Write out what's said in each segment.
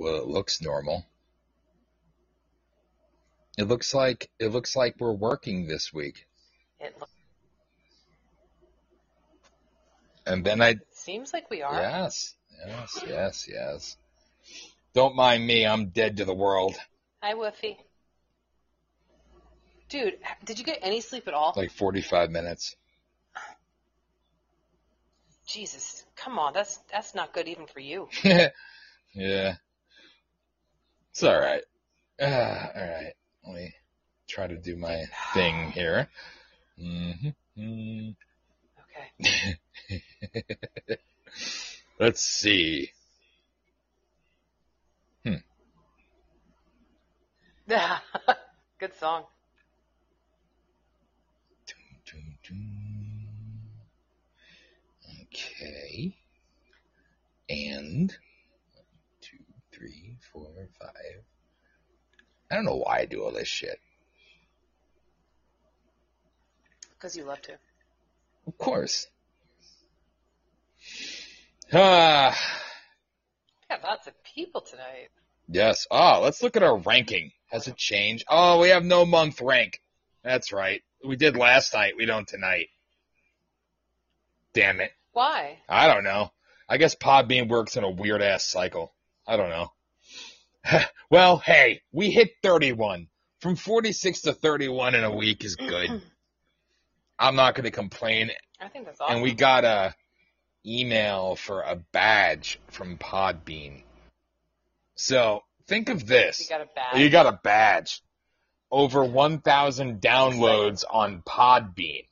Well, it looks normal. It looks like it looks like we're working this week. It lo- And then I seems like we are. yes, yes, yes, yes. Don't mind me, I'm dead to the world. Hi, Woofy. Dude, did you get any sleep at all? Like 45 minutes. Jesus, come on, that's that's not good even for you. yeah. It's all right. Uh, all right. Let me try to do my thing here. hmm Okay. Let's see. good song. Okay. And one, two, three, four, five. I don't know why I do all this shit. Because you love to. Of course. Ah, We got lots of people tonight. yes. Oh, let's look at our ranking. Has it changed? Oh, we have no month rank. That's right. We did last night. We don't tonight. Damn it. Why? I don't know. I guess Podbean works in a weird ass cycle. I don't know. well, hey, we hit 31. From 46 to 31 in a week is good. I'm not going to complain. I think that's awesome. And we got a email for a badge from Podbean. So think of you this. got a badge. You got a badge. Over 1,000 downloads on Podbean.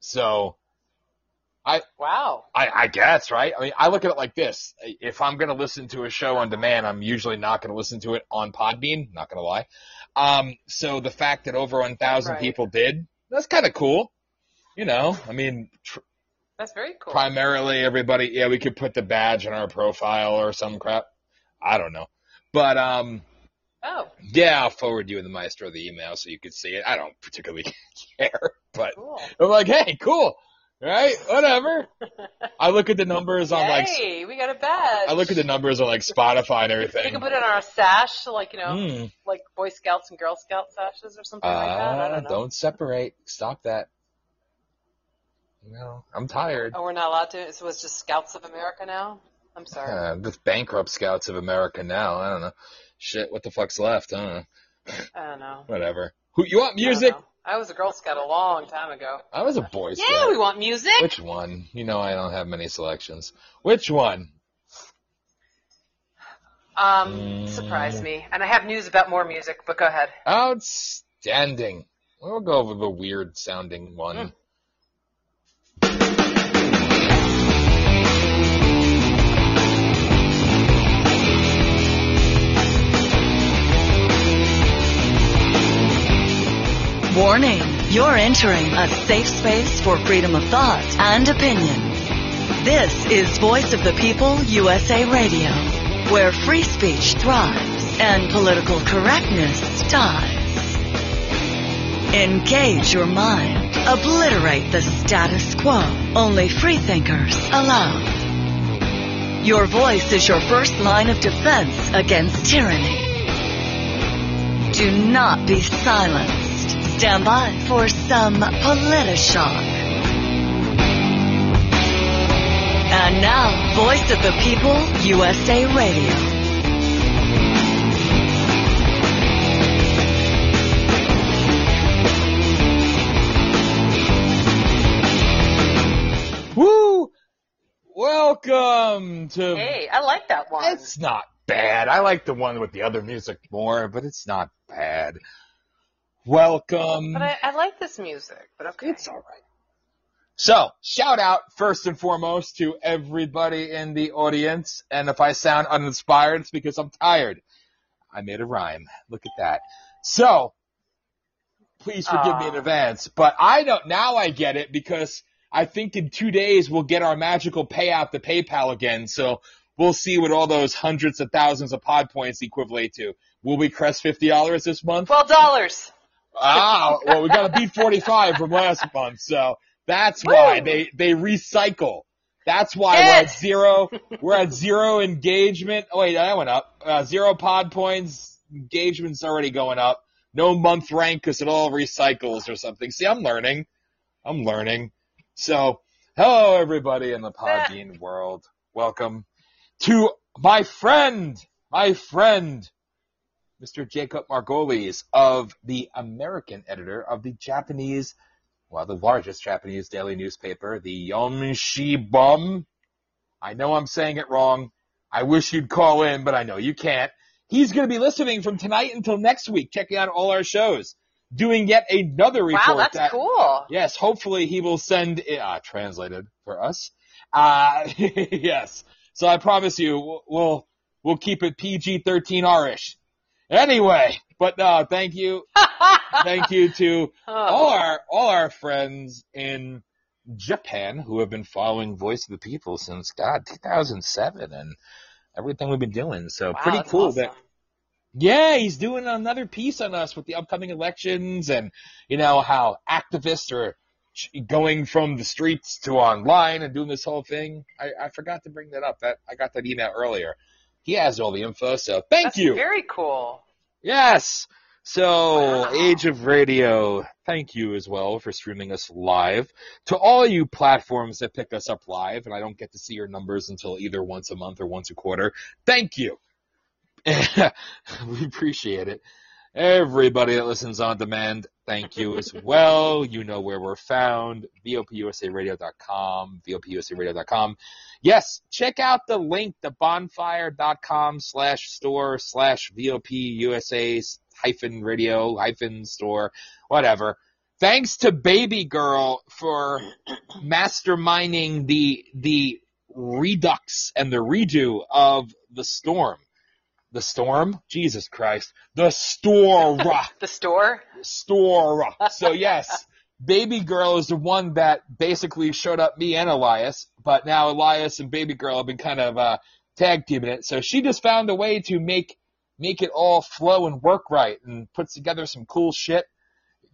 So wow. I, I guess, right? I mean, I look at it like this. If I'm going to listen to a show on demand, I'm usually not going to listen to it on Podbean, not going to lie. Um, so the fact that over 1,000 Right. people did, that's kind of cool. You know, I mean, tr- That's very cool. primarily everybody, yeah, we could put the badge in our profile or some crap. I don't know. But, um, oh, yeah, I'll forward you the Maestro the email so you could see it. I don't particularly care, but cool. I'm like, hey, cool. Right? Whatever. I look at the numbers on like Yay, we got a badge. I look at the numbers on like Spotify and everything. We can put it on our sash, like you know, Hmm. like Boy Scouts and Girl Scout sashes or something like that. I Uh, don't know. don't separate. Stop that. No, I'm tired. Oh, we're not allowed to. So it's just Scouts of America now. I'm sorry. Uh, the bankrupt Scouts of America now. I don't know. Shit, what the fuck's left? I don't know. I don't know. Whatever. Who you want I don't music? know. I was a Girl Scout a long time ago. I was a Boy Scout. Yeah, we want music. Which one? You know I don't have many selections. Which one? Um, surprise me. And I have news about more music, but go ahead. Outstanding. We'll go over the weird sounding one. Mm. Warning, you're entering a safe space for freedom of thought and opinion. This is Voice of the People USA Radio, where free speech thrives and political correctness dies. Engage your mind. Obliterate the status quo. Only freethinkers allowed. Your voice is your first line of defense against tyranny. Do not be silenced. Stand by for some Politishock. And now, Voice of the People, USA Radio. Woo! Welcome to. Hey, I like that one. It's not bad. I like the one with the other music more, but it's not bad. Welcome. But I, I like this music. But okay. It's all right. So, shout out first and foremost to everybody in the audience. And if I sound uninspired, it's because I'm tired. I made a rhyme. Look at that. So, please forgive me in ah. advance. But I don't, now I get it because I think in two days we'll get our magical payout to PayPal again. So, we'll see what all those hundreds of thousands of pod points equivalent to. Will we crest $50 this month? Twelve dollars. Ah, well, we got to beat 45 from last month, so that's why Woo! they they recycle. That's why we're at zero. We're at zero engagement. Oh wait, that went up. Uh, zero pod points. Engagement's already going up. No month rank because it all recycles or something. See, I'm learning. I'm learning. So, hello everybody in the Podbean world. Welcome to my friend, my friend, Mr. Jacob Margolis of the American editor of the Japanese, well, the largest Japanese daily newspaper, the Yonshiban. I know I'm saying it wrong. I wish you'd call in, but I know you can't. He's going to be listening from tonight until next week, checking out all our shows, doing yet another report. Wow, that's that, cool. Yes, hopefully he will send it, uh, translated for us. Uh, yes. So I promise you, we'll, we'll, we'll keep it PG-13R-ish. Anyway, but uh, thank you, thank you to all oh, our, all our friends in Japan who have been following Voice of the People since, God, 2007 and everything we've been doing. So wow, pretty cool awesome. that yeah, he's doing another piece on us with the upcoming elections and, you know, how activists are going from the streets to online and doing this whole thing. I, I forgot to bring that up. That I got that email earlier. He has all the info, so thank That's you. Very cool. Yes. So, Wow. Age of Radio, thank you as well for streaming us live. To all you platforms that pick us up live, and I don't get to see your numbers until either once a month or once a quarter, thank you. we appreciate it. Everybody that listens on demand, thank you as well. You know where we're found, VOPUSARadio.com, VOPUSARadio.com. Yes, check out the link, the bonfire.com slash store slash VOPUSA hyphen radio hyphen store, whatever. Thanks to Baby Girl for masterminding the, the redux and the redo of the storm. The storm? Jesus Christ. The store. The store? store. So yes, Baby Girl is the one that basically showed up me and Elias, but now Elias and Baby Girl have been kind of uh, tag teaming it. So she just found a way to make make it all flow and work right, and puts together some cool shit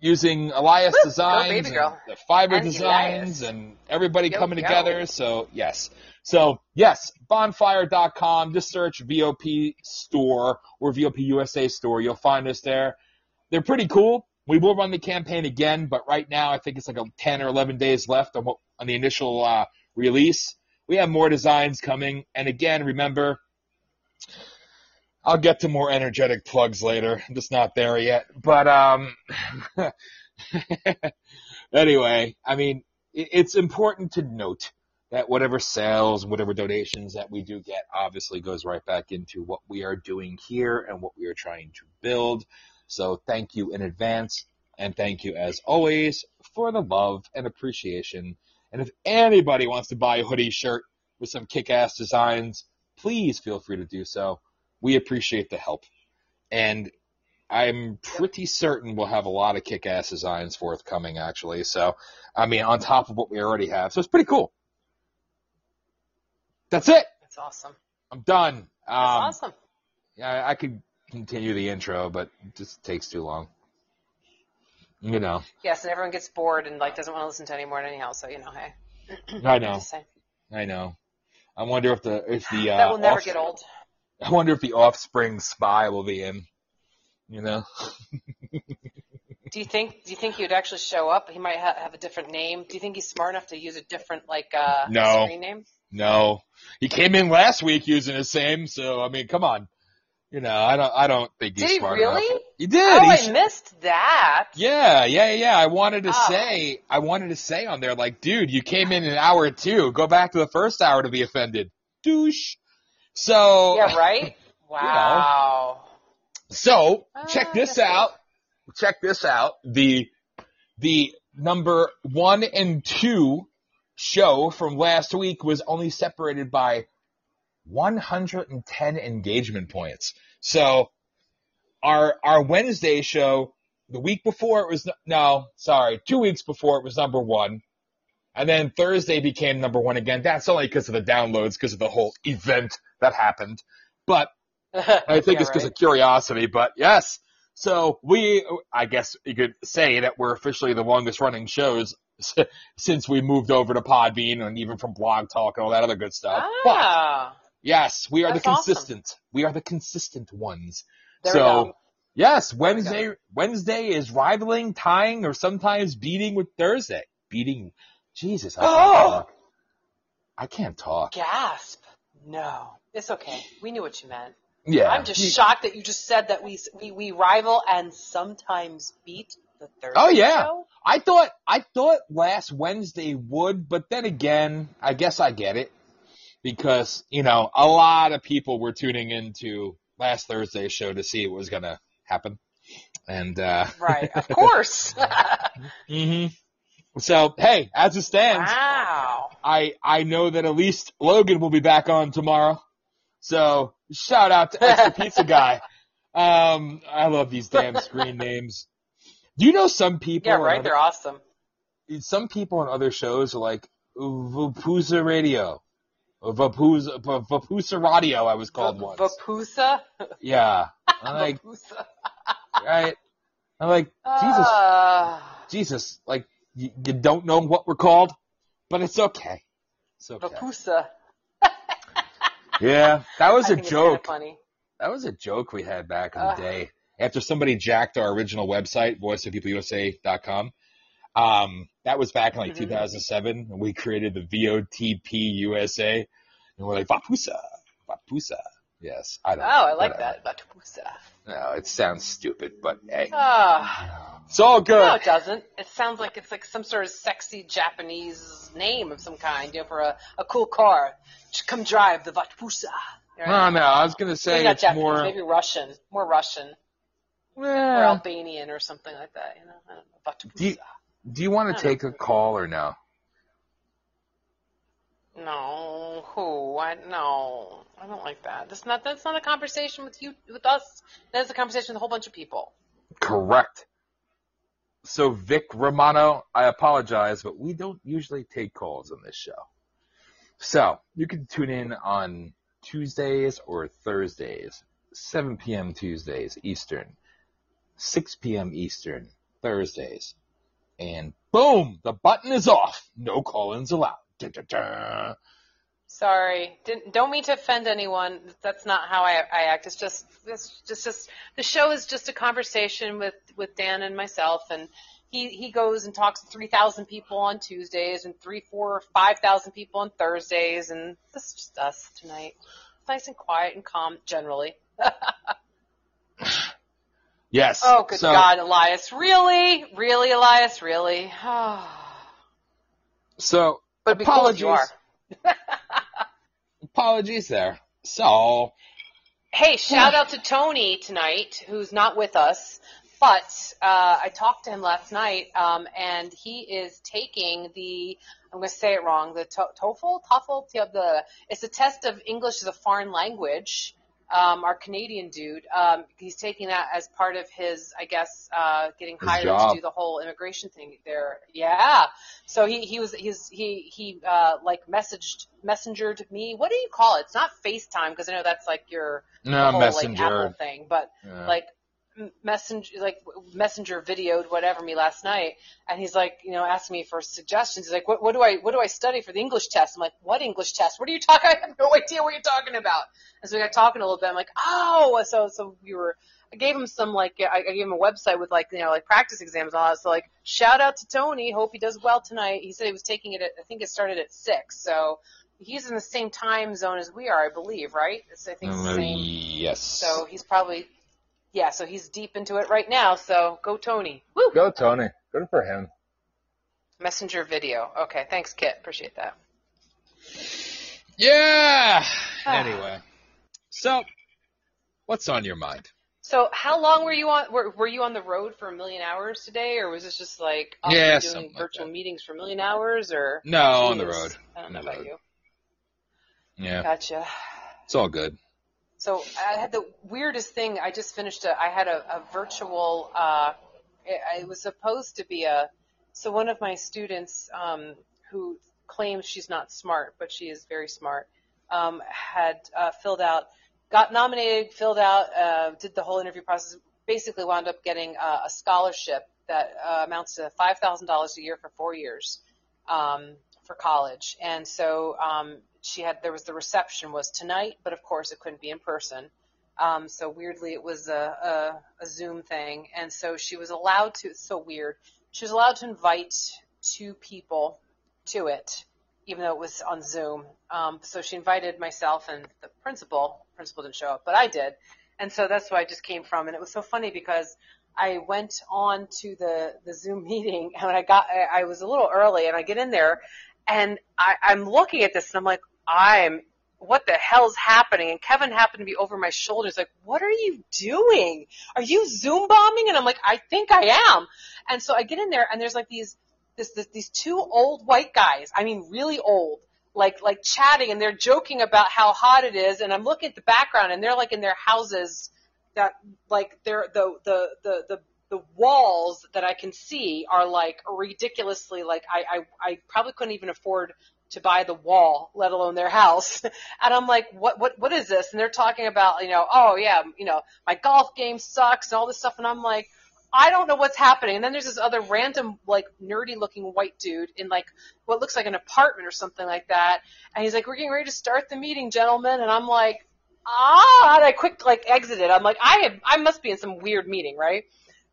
using Elias Woo, designs, the fiber And designs, Elias. and everybody coming together. So yes. So yes, bonfire.com, just search VOP store or VOP USA store. You'll find us there. They're pretty cool. We will run the campaign again, but right now I think it's like a 10 or 11 days left on, what, on the initial uh, release. We have more designs coming. And again, remember, I'll get to more energetic plugs later. I'm just not there yet. But um, anyway, I mean, it's important to note that whatever sales, whatever donations that we do get obviously goes right back into what we are doing here and what we are trying to build. So thank you in advance and thank you as always for the love and appreciation. And if anybody wants to buy a hoodie shirt with some kick-ass designs, please feel free to do so. We appreciate the help. And I'm pretty certain we'll have a lot of kick-ass designs forthcoming actually. So, I mean, on top of what we already have. So it's pretty cool. That's it. That's awesome. I'm done. That's Um, awesome. yeah, I could continue the intro, but it just takes too long. You know, Yes, and everyone gets bored and like doesn't want to listen to anymore anyhow. So you know, hey. I know, I know. I wonder if the if the uh, that will never get old. I wonder if the Offspring spy will be in. You know, Do you think? Do you think he would actually show up? He might ha- have a different name. Do you think he's smart enough to use a different like uh, No. screen name? no, he came in last week using the same. So I mean, come on. You know, I don't I don't think he's smart enough. Did he really? enough. He did. Oh, He I missed that. Yeah, yeah, yeah. I wanted to Oh. say, I wanted to say on there, like, dude, you came in an hour two. Go back to the first hour to be offended. Douche. So, Yeah, right. Wow. so Ah, check this out. Check this out. The, the number one and two show from last week was only separated by 110 engagement points. So our our Wednesday show, the week before it was no, sorry, two weeks before it was number one, and then Thursday became number one again. That's only because of the downloads, because of the whole event that happened. But I think Yeah, it's because right. of curiosity. But yes, so we, I guess you could say that we're officially the longest running shows since we moved over to Podbean and even from Blog Talk and all that other good stuff. But Ah, yes, we are the That's awesome. consistent. We are the consistent ones. there so yes. Wednesday Wednesday is rivaling, tying, or sometimes beating with Thursday. Beating Jesus, I can't Oh! talk. I can't talk. Gasp. No, it's okay. We knew what you meant. Yeah. I'm just You- shocked that you just said that we we, we rival and sometimes beat the third. Oh, yeah. show. I thought I thought last Wednesday would, but then again, I guess I get it because you know a lot of people were tuning into last Thursday's show to see what was gonna happen, and uh, Right. Of course. hmm so hey, as it stands, wow. I I know that at least Logan will be back on tomorrow. So shout out to Extra Pizza Guy. Um, I love these damn screen names. Do you know some people? Yeah. Right. other- They're awesome. some people on other shows are like Vapusa Radio, Vapusa Vapusa Radio. I was called once. Vapusa. yeah, I'm like Vapusa. right. I'm like Jesus, Uh, Jesus. Like you, you don't know what we're called, but it's okay. It's okay. Vapusa. Yeah, that was a joke. funny. That was a joke we had back in the day. After somebody jacked our original website, voiceofpeopleiusa.com. Um, that was back in like Mhm. 2007, and we created the VOTP USA, and we're like Vapusa, Vapusa. Yes, I don't. Oh, I like whatever. that. Vapusa. No, it sounds stupid, but hey, Ah. It's all good. No, it doesn't. It sounds like it's like some sort of sexy Japanese name of some kind, you know, for a, a cool car. Just Come drive the Vatpusa. No, no, I was gonna say maybe not it's Japanese, more. maybe Russian, more Russian, or Albanian or something like that. You know, I don't know. Vatpusa. Do you- do you want to take a call or no? No, who? I no, I don't like that. That's not that's not a conversation with you with us. That's a conversation with a whole bunch of people. Correct. So Vic Romano, I apologize, but we don't usually take calls on this show. So you can tune in on Tuesdays or Thursdays, 7 p.m. Tuesdays Eastern, 6 p.m. Eastern Thursdays, and boom, the button is off. No call-ins allowed. Dun. Sorry, didn't don't mean to offend anyone. That's not how I, I act. It's just it's just just the show is just a conversation with with Dan and myself, and he he goes and talks to three thousand people on Tuesdays and three, four, five thousand people on Thursdays, and this is just us tonight. It's nice and quiet and calm generally. Yes. Oh, good so, God, Elias, really, really, Elias, really. So but it'd cool you are. apologies. there. So Hey, shout out to Tony tonight, who's not with us, but uh, I talked to him last night, um, and he is taking the I'm going to say it wrong the to- TOEFL, TOEFL, the it's a test of English as a foreign language. Um, our Canadian dude, um, he's taking that as part of his, I guess, uh, getting His hired job. to do the whole immigration thing there. Yeah. So he he was he's he he uh, like messaged messengered me. What do you call it? It's not FaceTime because I know that's like your no whole, messenger. like Apple thing, but Yeah. like messenger like messenger videoed whatever me last night and he's like you know asking me for suggestions. He's like what, what do i what do i study for the english test? I'm like what english test? What are you talking i have no idea what you're talking about. And so we got talking a little bit. I'm like oh so so we were i gave him some like i, I gave him a website with like you know like practice exams and all that. So like shout out to tony. Hope he does well tonight. He said he was taking it at i think it started at six. So he's in the same time zone as we are i believe right? It's, i think the Uh, same yes. so he's probably, yeah, so he's deep into it right now. So go Tony. Woo! Go Tony. Good for him. Messenger video. Okay, thanks, Kit. Appreciate that. Yeah. Ah. anyway, so what's on your mind? So how long were you on? Were, were you on the road for a million hours today, or was this just like up Yeah, and something doing virtual that. meetings for a million hours, or No, on the road. I don't On know about road. you. Yeah, Gotcha. it's all good. So I had the weirdest thing. I just finished a. I had a, a virtual. Uh, it, it was supposed to be a. So one of my students, um, who claims she's not smart, but she is very smart, um, had uh, filled out, got nominated, filled out, uh, did the whole interview process. Basically, wound up getting uh, a scholarship that uh, amounts to five thousand dollars a year for four years um, for college. And so um, she had there was the reception was tonight, but of course it couldn't be in person. Um, so weirdly, it was a, a, a Zoom thing, and so she was allowed to. It's so weird. She was allowed to invite two people to it, even though it was on Zoom. Um, so she invited myself and the principal. Principal didn't show up, but I did, and so that's why I just came from. And it was so funny because I went on to the the Zoom meeting, and when I got, I, I was a little early, and I get in there, and I, I'm looking at this, and I'm like, I'm what the hell's happening? And Kevin happened to be over my shoulder. He's like, what are you doing? Are you Zoom bombing? And I'm like, I think I am. And so I get in there and there's like these, this, this, these two old white guys. I mean, really old. Like, like chatting and they're joking about how hot it is. And I'm looking at the background and they're like in their houses that, like, they're, the, the, the, the, the walls that I can see are like ridiculously like I, I, I probably couldn't even afford to buy the wall, let alone their house. And I'm like, what, what, what is this? And they're talking about, you know, oh yeah, you know, my golf game sucks and all this stuff. And I'm like, I don't know what's happening. And then there's this other random, like, nerdy looking white dude in like what looks like an apartment or something like that. And he's like, we're getting ready to start the meeting, gentlemen. And I'm like, ah, and I quick, like, exited. I'm like, I have, I must be in some weird meeting, right?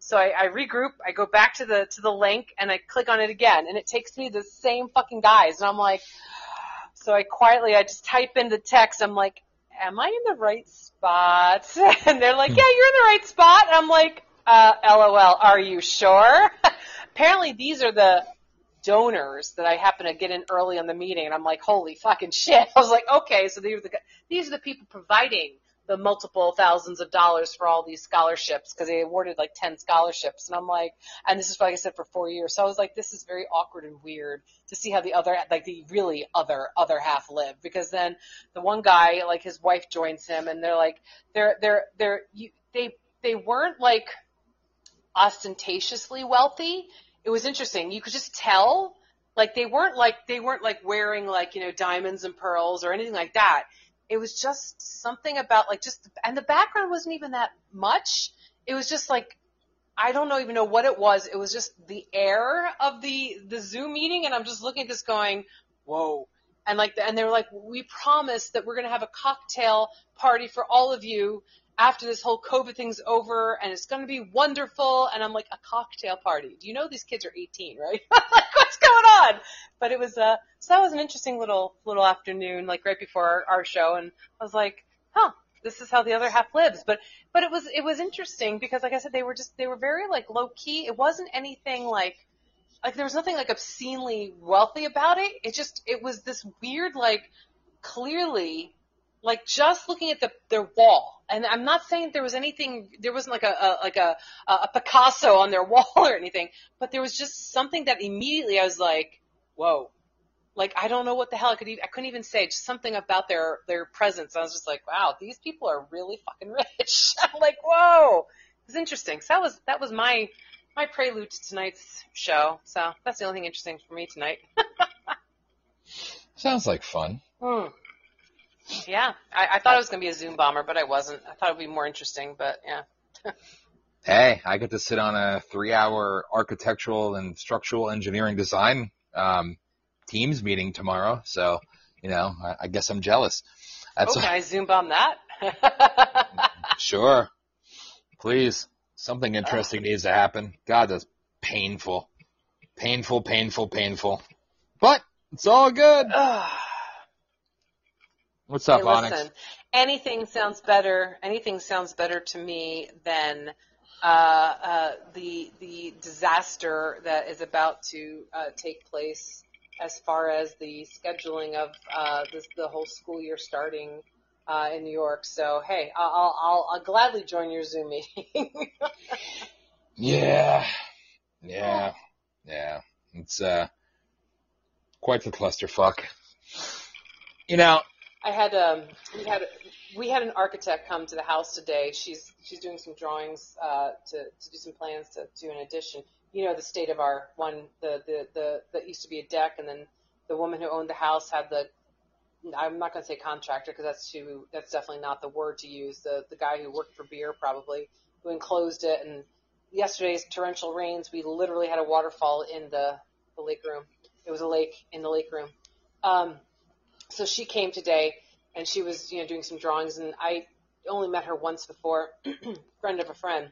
So I, I regroup, I go back to the to the link, and I click on it again, and it takes me to the same fucking guys, and I'm like, so I quietly, I just type in the text, I'm like, am I in the right spot? And they're like, yeah, you're in the right spot. And I'm like, uh, lol, are you sure? Apparently these are the donors that I happen to get in early on the meeting, and I'm like, holy fucking shit. I was like, okay, so these are the these are the people providing the multiple thousands of dollars for all these scholarships because they awarded like 10 scholarships. And I'm like, and this is like I said for four years. So I was like, this is very awkward and weird to see how the other, like the really other, other half live because then the one guy, like his wife joins him and they're like, they're, they're, they're, you, they, they weren't like ostentatiously wealthy. It was interesting. You could just tell, like they weren't like, they weren't like wearing like, you know, diamonds and pearls or anything like that it was just something about like just and the background wasn't even that much. It was just like I don't know even know what it was. It was just the air of the the Zoom meeting, and I'm just looking at this going, whoa. And like, and they were like, we promise that we're going to have a cocktail party for all of you after this whole COVID thing's over, and it's going to be wonderful. And I'm like, a cocktail party? Do you know these kids are 18, right? like, what's going on? But it was uh, so that was an interesting little little afternoon, like right before our, our show, and I was like, huh, this is how the other half lives. But but it was it was interesting because like I said, they were just they were very like low key. It wasn't anything like like there was nothing like obscenely wealthy about it. It just it was this weird like clearly like just looking at the their wall. And i'm not saying there was anything there wasn't like a, a like a a picasso on their wall or anything but there was just something that immediately i was like whoa. Like i don't know what the hell i could even i couldn't even say just something about their their presence. I was just like wow these people are really fucking rich. I'm like whoa. It's interesting. So that was that was my my prelude to tonight's show. So that's the only thing interesting for me tonight. Sounds like fun. Hmm. Yeah, I, I thought it was going to be a Zoom bomber, but I wasn't. I thought it would be more interesting, but yeah. Hey, I get to sit on a three-hour architectural and structural engineering design um, teams meeting tomorrow. So, you know, I, I guess I'm jealous. That's oh, can I Zoom bomb that? sure. Please, something interesting needs to happen. God, that's painful, painful, painful, painful. But it's all good. What's up, hey, Onyx? listen, anything sounds better. Anything sounds better to me than uh, uh, the the disaster that is about to uh, take place as far as the scheduling of uh, this, the whole school year starting uh, in New York. So hey, I'll, I'll I'll gladly join your Zoom meeting. Yeah, yeah, yeah. It's uh quite the clusterfuck. You know, I had um we had we had an architect come to the house today. She's she's doing some drawings uh, to to do some plans to do an addition. You know the state of our one the the the that used to be a deck, and then the woman who owned the house had the I'm not going to say contractor because that's too that's definitely not the word to use. The the guy who worked for beer probably who enclosed it and yesterday's torrential rains, we literally had a waterfall in the, the lake room. It was a lake in the lake room. Um, so she came today and she was, you know, doing some drawings and I only met her once before, friend of a friend.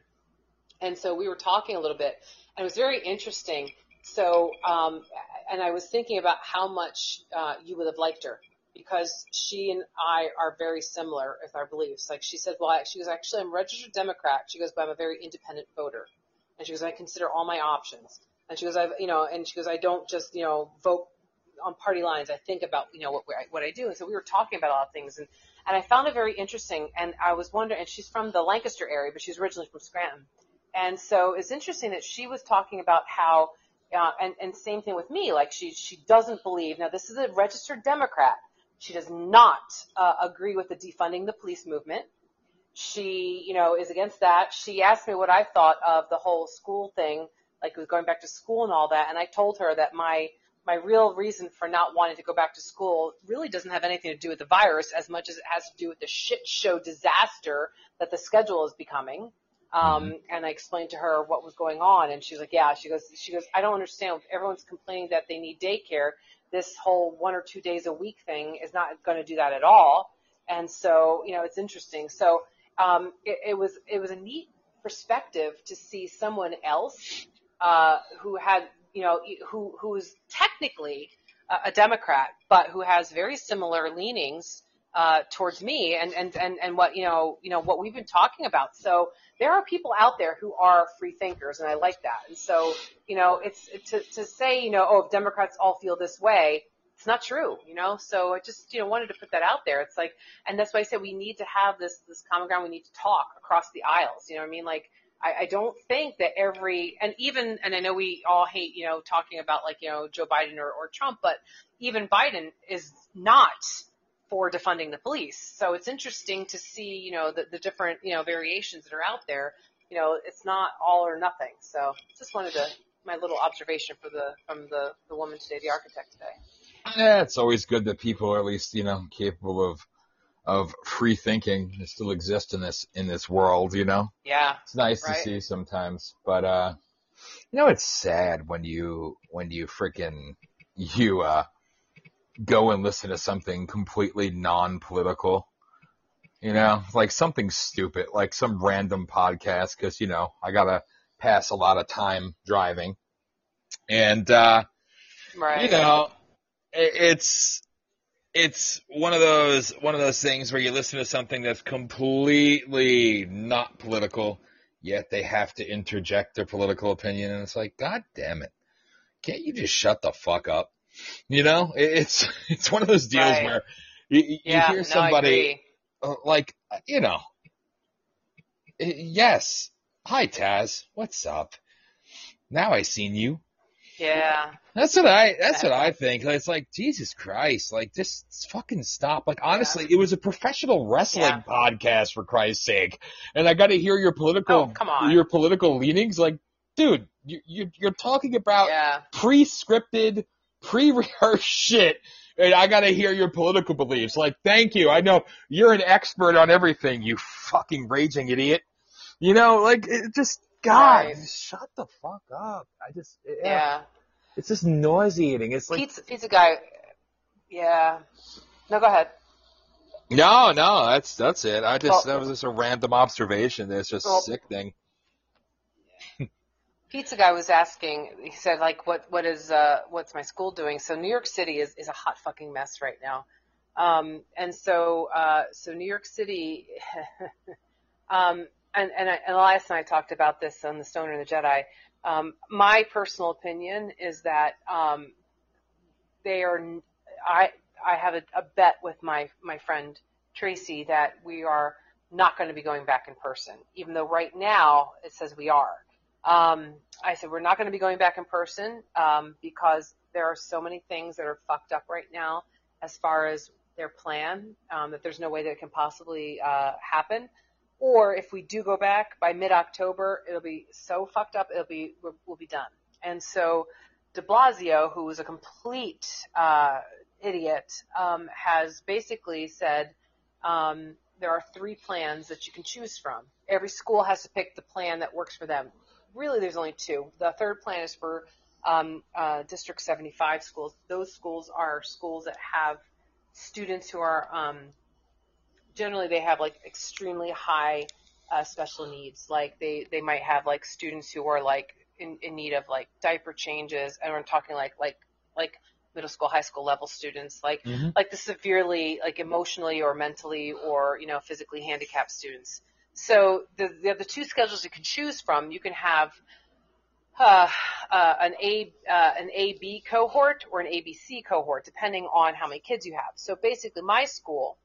And so we were talking a little bit and it was very interesting. So, um, and I was thinking about how much, uh, you would have liked her because she and I are very similar with our beliefs. Like she said, well, she goes, actually, I'm registered Democrat. She goes, but I'm a very independent voter. And she goes, I consider all my options. And she goes, I've, you know, and she goes, I don't just, you know, vote on party lines. I think about, you know, what, what I do. And so we were talking about a lot of things and, and I found it very interesting. And I was wondering, and she's from the Lancaster area, but she's originally from Scranton. And so it's interesting that she was talking about how, uh, and, and same thing with me, like she, she doesn't believe, now this is a registered Democrat. She does not uh, agree with the defunding the police movement. She, you know, is against that. She asked me what I thought of the whole school thing, like going back to school and all that. And I told her that my, my real reason for not wanting to go back to school really doesn't have anything to do with the virus as much as it has to do with the shit show disaster that the schedule is becoming. Um, mm-hmm. and I explained to her what was going on and she's like, yeah, she goes, she goes, I don't understand. Everyone's complaining that they need daycare. This whole one or two days a week thing is not going to do that at all. And so, you know, it's interesting. So, um, it, it was, it was a neat perspective to see someone else, uh, who had, you know, who, who's technically a, Democrat, but who has very similar leanings, uh, towards me and, and, and, and what, you know, you know, what we've been talking about. So there are people out there who are free thinkers and I like that. And so, you know, it's to, to say, you know, oh, if Democrats all feel this way, it's not true, you know? So I just, you know, wanted to put that out there. It's like, and that's why I said we need to have this, this common ground. We need to talk across the aisles. You know what I mean? Like, I, I don't think that every, and even, and I know we all hate, you know, talking about like, you know, Joe Biden or, or Trump, but even Biden is not for defunding the police. So it's interesting to see, you know, the, the different, you know, variations that are out there. You know, it's not all or nothing. So just wanted to, my little observation for the, from the, the woman today, the architect today. Yeah, it's always good that people are at least, you know, capable of, of free thinking that still exist in this, in this world, you know? Yeah. It's nice right? to see sometimes, but, uh, you know, it's sad when you, when you freaking, you, uh, go and listen to something completely non-political. You know, like something stupid, like some random podcast, cause you know, I gotta pass a lot of time driving. And, uh, right. you know, it, it's, it's one of those, one of those things where you listen to something that's completely not political, yet they have to interject their political opinion. And it's like, God damn it. Can't you just shut the fuck up? You know, it's it's one of those deals right. where you, you yeah, hear somebody no, uh, like you know, yes, hi Taz, what's up? Now I seen you. Yeah. That's what I that's what I think. It's like Jesus Christ, like just fucking stop. Like honestly, yeah. it was a professional wrestling yeah. podcast for Christ's sake. And I got to hear your political oh, come on. your political leanings like dude, you, you you're talking about yeah. pre-scripted pre-rehearsed shit and I gotta hear your political beliefs. Like, thank you. I know you're an expert on everything, you fucking raging idiot. You know, like, it just, God, right. shut the fuck up. I just, yeah. yeah. It's just nauseating. It's like. Pizza, pizza guy, yeah. No, go ahead. No, no, that's, that's it. I just, that was just a random observation. It's just well, thing. pizza guy was asking, he said like, what, what is, uh, what's my school doing? So New York City is, is a hot fucking mess right now. Um, and so, uh, so New York City, um, and, and, and Elias and I talked about this on the Stoner and the Jedi. Um, my personal opinion is that, um, they are, I, I have a, a bet with my, my friend Tracy that we are not going to be going back in person, even though right now it says we are. Um, I said, we're not going to be going back in person um, because there are so many things that are fucked up right now as far as their plan um, that there's no way that it can possibly uh, happen. Or if we do go back by mid-October, it'll be so fucked up, it'll be we'll, be done. And so De Blasio, who is a complete uh, idiot, um, has basically said um, there are three plans that you can choose from. Every school has to pick the plan that works for them really there's only two. The third plan is for um, uh, District 75 schools. Those schools are schools that have students who are um, generally they have like extremely high uh, special needs. Like they they might have like students who are like in, in need of like diaper changes, and we're talking like like like middle school, high school level students, like Mm-hmm. like the severely like emotionally or mentally or you know physically handicapped students. So the the, the two schedules you can choose from, you can have uh, uh, an A uh, an AB cohort or an ABC cohort, depending on how many kids you have. So basically, my school,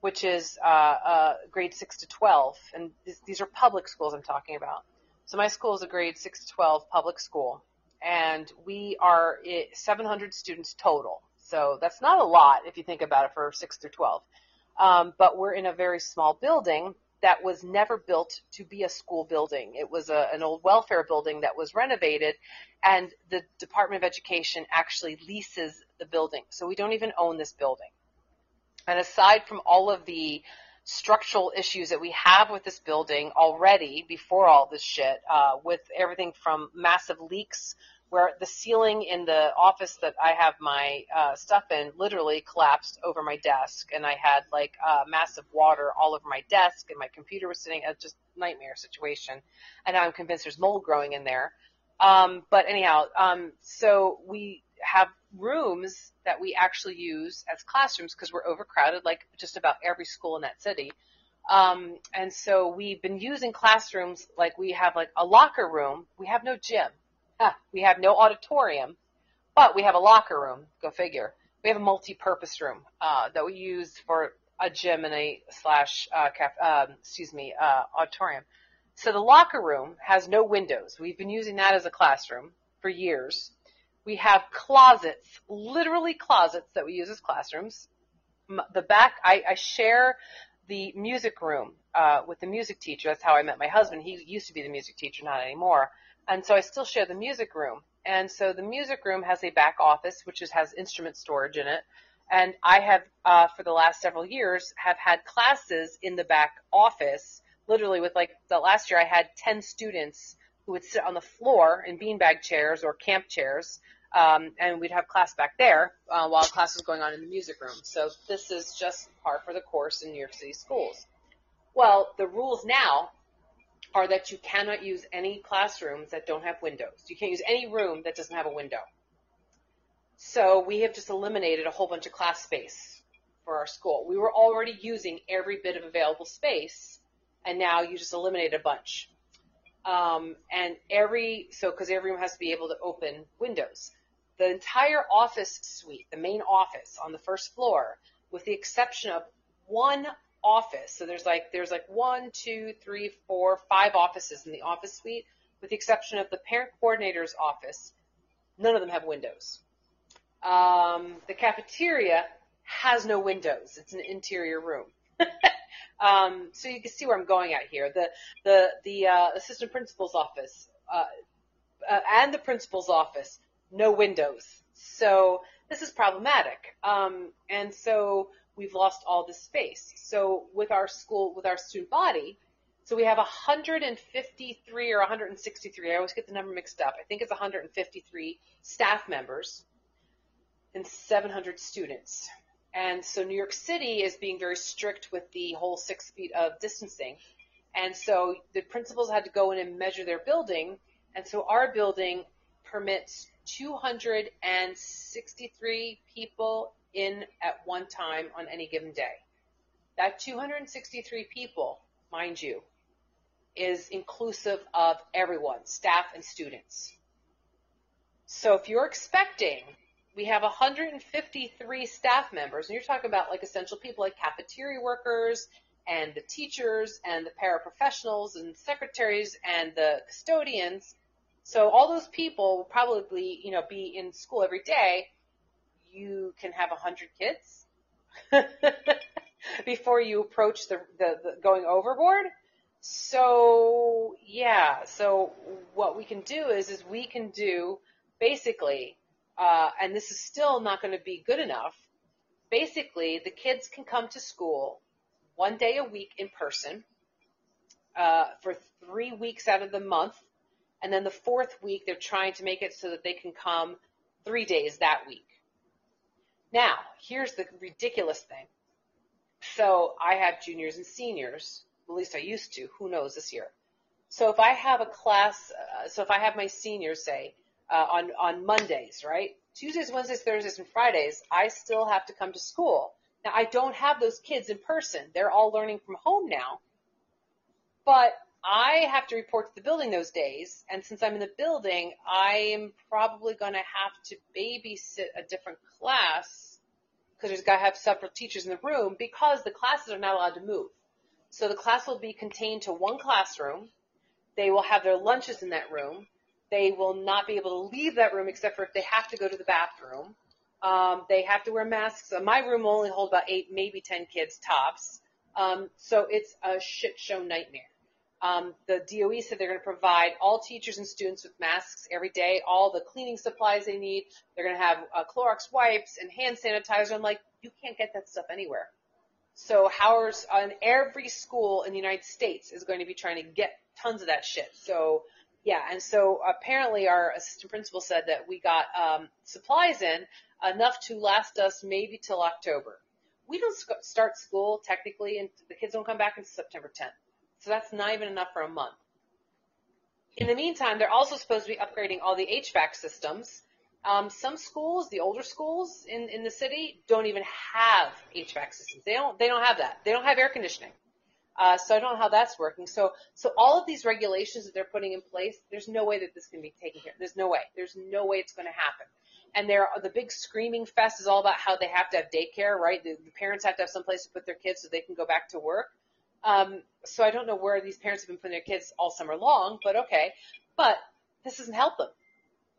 which is uh, uh, grade six to twelve, and this, these are public schools I'm talking about. So my school is a grade six to twelve public school, and we are i 700 students total. So that's not a lot if you think about it for six through twelve. Um, but we're in a very small building that was never built to be a school building. It was a, an old welfare building that was renovated, and the Department of Education actually leases the building. So we don't even own this building. And aside from all of the structural issues that we have with this building already before all this shit, uh, with everything from massive leaks where the ceiling in the office that I have my uh, stuff in literally collapsed over my desk, and I had like uh, massive water all over my desk, and my computer was sitting at just nightmare situation, and now I'm convinced there's mold growing in there. Um, but anyhow, um, so we have rooms that we actually use as classrooms because we're overcrowded, like just about every school in that city. Um, and so we've been using classrooms like we have like a locker room. We have no gym. Ah, we have no auditorium, but we have a locker room. Go figure. We have a multi-purpose room uh, that we use for a gym and a slash uh, caf- um, excuse me uh, auditorium. So the locker room has no windows. We've been using that as a classroom for years. We have closets, literally closets that we use as classrooms. The back, I, I share the music room uh, with the music teacher. That's how I met my husband. He used to be the music teacher, not anymore. And so I still share the music room. And so the music room has a back office, which is, has instrument storage in it. And I have, uh, for the last several years, have had classes in the back office, literally with like the last year I had 10 students who would sit on the floor in beanbag chairs or camp chairs. Um, and we'd have class back there uh, while class was going on in the music room. So this is just par for the course in New York City schools. Well, the rules now are that you cannot use any classrooms that don't have windows. You can't use any room that doesn't have a window. So we have just eliminated a whole bunch of class space for our school. We were already using every bit of available space, and now you just eliminate a bunch. Um, and every so because every room has to be able to open windows. The entire office suite, the main office on the first floor, with the exception of one office. So there's like there's like one, two, three, four, five offices in the office suite, with the exception of the parent coordinator's office. None of them have windows. Um, the cafeteria has no windows. It's an interior room. um, so you can see where I'm going at here. The the the uh, assistant principal's office uh, uh, and the principal's office, no windows. So this is problematic. Um, and so we've lost all this space. So with our school, with our student body, so we have 153 or 163. I always get the number mixed up. I think it's 153 staff members and 700 students. And so New York City is being very strict with the whole six feet of distancing. And so the principals had to go in and measure their building. And so our building permits 263 people in at one time on any given day. That 263 people, mind you, is inclusive of everyone, staff and students. So if you're expecting, we have 153 staff members, and you're talking about like essential people like cafeteria workers and the teachers and the paraprofessionals and secretaries and the custodians. So all those people will probably, you know, be in school every day. You can have 100 kids before you approach the, the, the going overboard. So yeah, so what we can do is is we can do basically, uh, and this is still not going to be good enough. Basically, the kids can come to school one day a week in person uh, for three weeks out of the month, And then the fourth week, they're trying to make it so that they can come three days that week. Now, here's the ridiculous thing. So I have juniors and seniors, at least I used to, who knows this year. So if I have a class, uh, so if I have my seniors say, uh, on, on Mondays, right? Tuesdays, Wednesdays, Thursdays, and Fridays, I still have to come to school. Now I don't have those kids in person. They're all learning from home now. But I have to report to the building those days, and since I'm in the building, I am probably going to have to babysit a different class because there's got to have several teachers in the room because the classes are not allowed to move. So the class will be contained to one classroom. They will have their lunches in that room. They will not be able to leave that room except for if they have to go to the bathroom. Um, they have to wear masks. Uh, my room will only hold about eight, maybe ten kids tops. Um, so it's a shit show nightmare. Um, the DOE said they're going to provide all teachers and students with masks every day, all the cleaning supplies they need. They're going to have uh, Clorox wipes and hand sanitizer. I'm like, you can't get that stuff anywhere. So Howard's on every school in the United States is going to be trying to get tons of that shit. So yeah, and so apparently our assistant principal said that we got um, supplies in enough to last us maybe till October. We don't sc- start school technically, and the kids don't come back until September 10th. So that's not even enough for a month. In the meantime, they're also supposed to be upgrading all the HVAC systems. Um, some schools, the older schools in, in the city, don't even have HVAC systems. They don't they don't have that. They don't have air conditioning. Uh, so I don't know how that's working. So so all of these regulations that they're putting in place, there's no way that this can be taken care. There's no way. There's no way it's going to happen. And there, the big screaming fest is all about how they have to have daycare, right? The, the parents have to have some place to put their kids so they can go back to work. Um, so I don't know where these parents have been putting their kids all summer long, but okay. But this doesn't help them.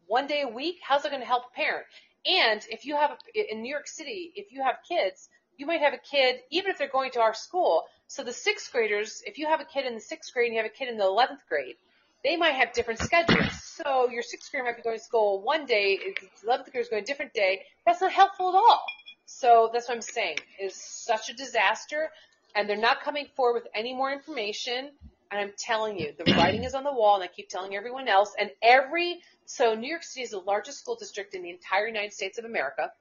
One day a week, how's it going to help a parent? And if you have in New York City, if you have kids, you might have a kid, even if they're going to our school. So the sixth graders, if you have a kid in the sixth grade and you have a kid in the 11th grade, they might have different schedules. So your sixth grader might be going to school one day, 11th grader is going a different day. That's not helpful at all. So that's what I'm saying. It's such a disaster and they're not coming forward with any more information. And I'm telling you, the writing is on the wall, and I keep telling everyone else. And every so New York City is the largest school district in the entire United States of America,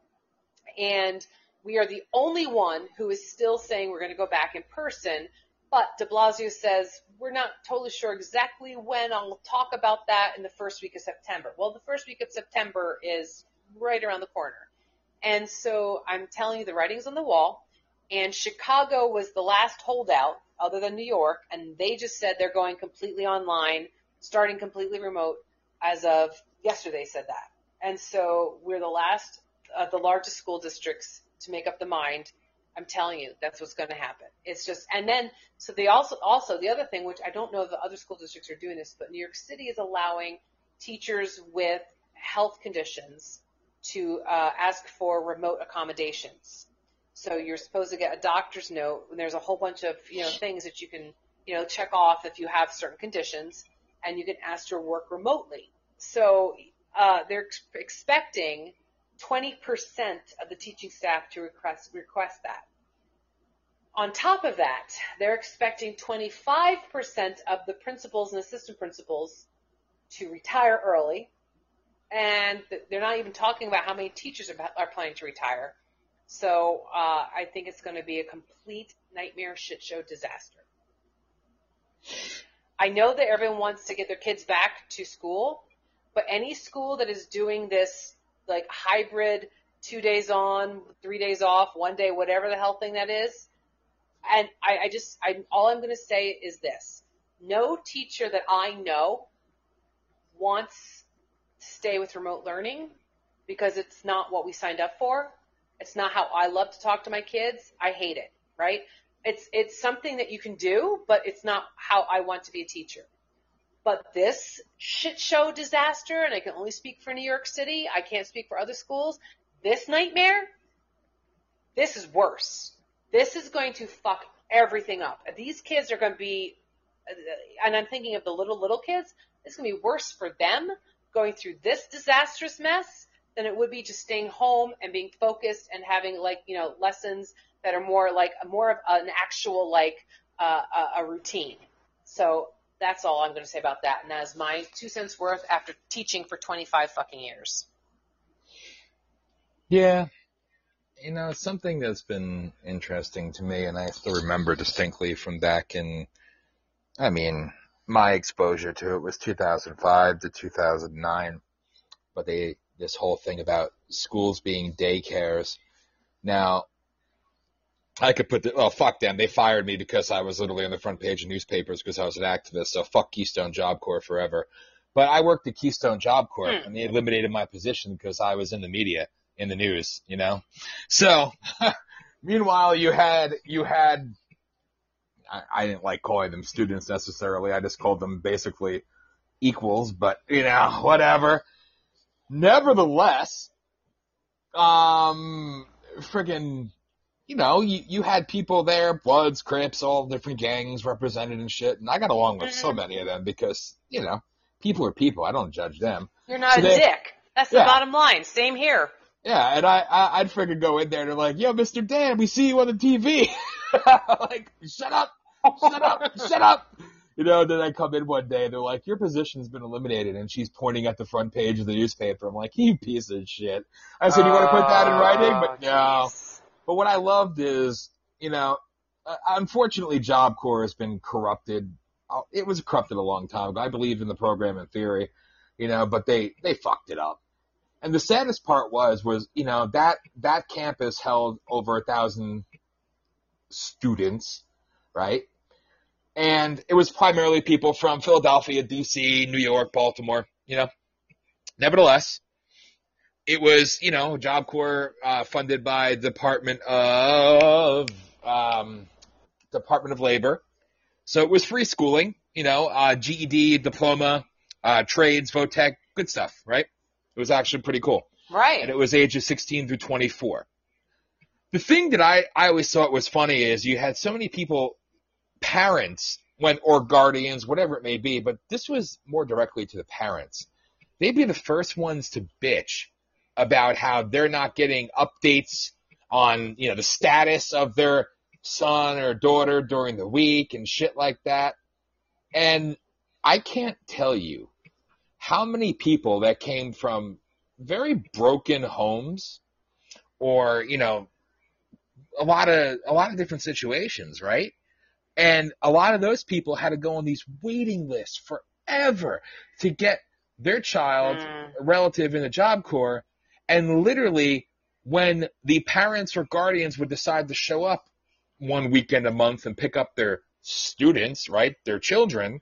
and we are the only one who is still saying we're going to go back in person. But De Blasio says we're not totally sure exactly when. I'll talk about that in the first week of September. Well, the first week of September is right around the corner. And so I'm telling you, the writing's on the wall. And Chicago was the last holdout other than New York, and they just said they're going completely online, starting completely remote as of yesterday said that. And so we're the last the largest school districts to make up the mind. I'm telling you, that's what's going to happen. It's just, and then, so they also, also the other thing, which I don't know if the other school districts are doing this, but New York City is allowing teachers with health conditions to uh, ask for remote accommodations. So you're supposed to get a doctor's note and there's a whole bunch of, you know, things that you can, you know, check off if you have certain conditions and you can ask to work remotely. So, uh, they're ex- expecting 20% of the teaching staff to request, request that. On top of that, they're expecting 25% of the principals and assistant principals to retire early. And they're not even talking about how many teachers are, are planning to retire. So uh, I think it's going to be a complete nightmare shit show disaster. I know that everyone wants to get their kids back to school, but any school that is doing this like hybrid two days on, three days off, one day, whatever the hell thing that is, and I, I just, I, all I'm going to say is this: no teacher that I know wants to stay with remote learning because it's not what we signed up for. It's not how I love to talk to my kids. I hate it, right? It's, it's something that you can do, but it's not how I want to be a teacher. But this shit show disaster, and I can only speak for New York City, I can't speak for other schools, this nightmare, this is worse. This is going to fuck everything up. These kids are going to be, and I'm thinking of the little, little kids, it's going to be worse for them going through this disastrous mess than it would be just staying home and being focused and having like, you know, lessons that are more like, more of an actual like, uh, a, a routine. So That's all I'm going to say about that. And that is my two cents worth after teaching for 25 fucking years. Yeah. You know, something that's been interesting to me, and I still remember distinctly from back in, I mean, my exposure to it was 2005 to 2009. But they, this whole thing about schools being daycares. Now, I could put the, well, fuck them. They fired me because I was literally on the front page of newspapers because I was an activist. So fuck Keystone Job Corps forever. But I worked at Keystone Job Corps Hmm. and they eliminated my position because I was in the media, in the news, you know? So, meanwhile, you had, you had, I, I didn't like calling them students necessarily. I just called them basically equals, but you know, whatever. Nevertheless, um, friggin', you know, you, you had people there, Bloods, Crips, all different gangs represented and shit, and I got along with so Mhm. many of them because, you know, people are people. I don't judge them. You're not So a they- dick. That's Yeah. the bottom line. Same here. Yeah, and I, I I'd friggin' go in there and they're like, "Yo, Mr. Dan, we see you on the TV." like, shut up, shut up, shut up. You know, then I come in one day, and they're like, "Your position's been eliminated," and she's pointing at the front page of the newspaper. I'm like, "You piece of shit." I said, "You want to put that in writing?" But Oh, no. jeez. But what I loved is, you know, uh, unfortunately, Job Corps has been corrupted. Uh, It was corrupted a long time ago. I believe in the program in theory, you know, but they they fucked it up. And the saddest part was was you know that that campus held over a thousand students, right? And it was primarily people from Philadelphia, D.C., New York, Baltimore. You know, nevertheless, it was, you know, Job Corps uh, funded by Department of um, Department of Labor. So it was free schooling, you know, uh, GED, diploma, uh, trades, vo-tech, good stuff, right? It was actually pretty cool. Right. And it was ages 16 through 24. The thing that I, I always thought was funny is you had so many people, parents, when, or guardians, whatever it may be, but this was more directly to the parents. They'd be the first ones to bitch about how they're not getting updates on, you know, the status of their son or daughter during the week and shit like that. And I can't tell you how many people that came from very broken homes or, you know, a lot of, a lot of different situations, right? And a lot of those people had to go on these waiting lists forever to get their child Mm. relative in the Job Corps. And literally, when the parents or guardians would decide to show up one weekend a month and pick up their students, right, their children,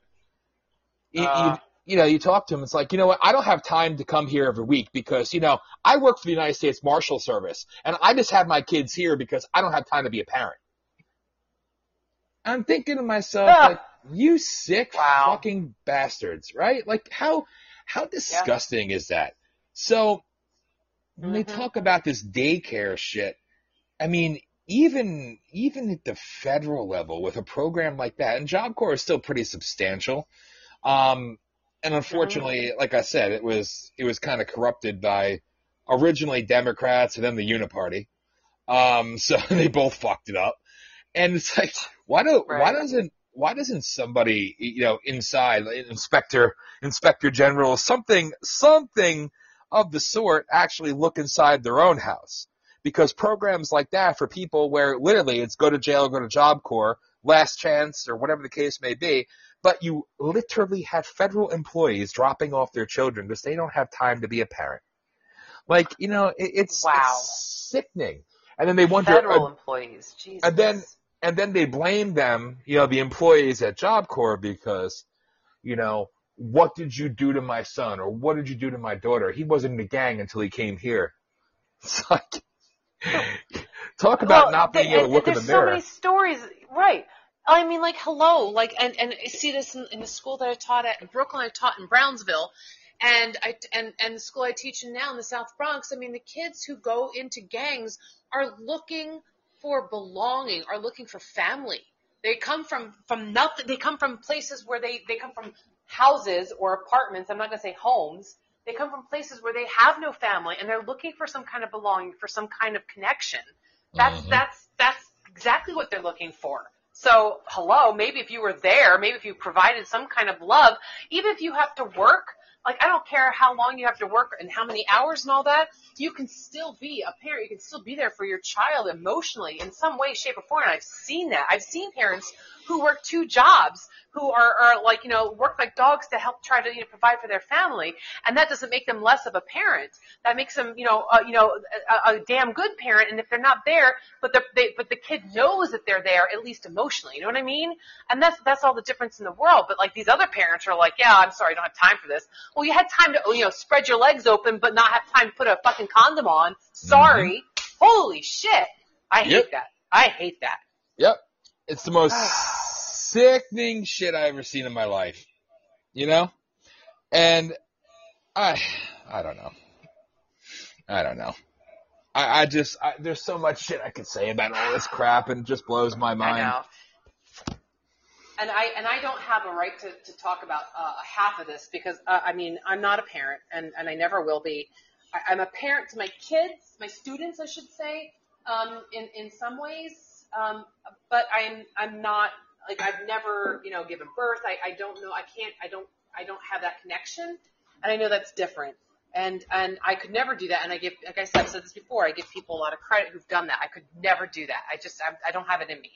you, you, Uh. you know, you talk to them, it's like, you know what, I don't have time to come here every week because, you know, I work for the United States Marshal Service and I just have my kids here because I don't have time to be a parent. I'm thinking to myself, Ah. like, you sick Wow. fucking bastards, right? Like, how, how disgusting is that? So, when they Mhm. talk about this daycare shit, I mean, even even at the federal level with a program like that, and Job Corps is still pretty substantial. Um, and unfortunately, like I said, it was it was kind of corrupted by originally Democrats and then the Uniparty. Um, so they both fucked it up. And it's like, why do why doesn't why doesn't somebody you know inside like inspector inspector general something something of the sort actually look inside their own house? Because programs like that for people where literally it's go to jail, go to Job Corps, last chance, or whatever the case may be, but you literally have federal employees dropping off their children because they don't have time to be a parent. Like, you know, it, it's, Wow. it's sickening. And then they wonder, Federal uh, employees. Jesus. and then and then they blame them, you know, the employees at Job Corps because, you know, what did you do to my son or what did you do to my daughter? He wasn't in the gang until he came here. It's like, talk about Well, not being able to look in the mirror. there's so many stories, right? I mean, like, hello, like, and and I see this in, in the school that I taught at in Brooklyn. I taught in Brownsville, and I and and the school I teach in now in the South Bronx. I mean, the kids who go into gangs are looking for belonging, are looking for family. They come from from nothing. They come from places where they they come from houses or apartments. I'm not going to say homes. They come from places where they have no family, and they're looking for some kind of belonging, for some kind of connection. That's Mhm. that's that's exactly what they're looking for. So, hello, maybe if you were there, maybe if you provided some kind of love, even if you have to work, like I don't care how long you have to work and how many hours and all that, you can still be a parent. You can still be there for your child emotionally in some way, shape, or form. And I've seen that. I've seen parents who work two jobs who are, are like, you know, work like dogs to help try to, you know, provide for their family. And that doesn't make them less of a parent. That makes them, you know, uh, you know, a, a damn good parent. And if they're not there, but the, they, but the kid knows that they're there, at least emotionally. You know what I mean? And that's, that's all the difference in the world. But like these other parents are like, yeah, I'm sorry, I don't have time for this. Well, you had time to, you know, spread your legs open, but not have time to put a fucking condom on. Sorry. Holy shit. I hate Yep. that. I hate that. Yep. It's the most sickening shit I ever seen in my life. You know? And I I don't know. I don't know. I, I just I, there's so much shit I could say about all this crap and it just blows my I mind. know. And I and I don't have a right to, to talk about uh, half of this because uh, I mean I'm not a parent and, and I never will be. I, I'm a parent to my kids, my students, I should say, um, in in some ways. Um, but I'm I'm not like I've never you know given birth. I, I don't know. I can't. I don't. I don't have that connection, and I know that's different. And and I could never do that. And I give, like I said, I've said this before. I give people a lot of credit who've done that. I could never do that. I just I, I don't have it in me.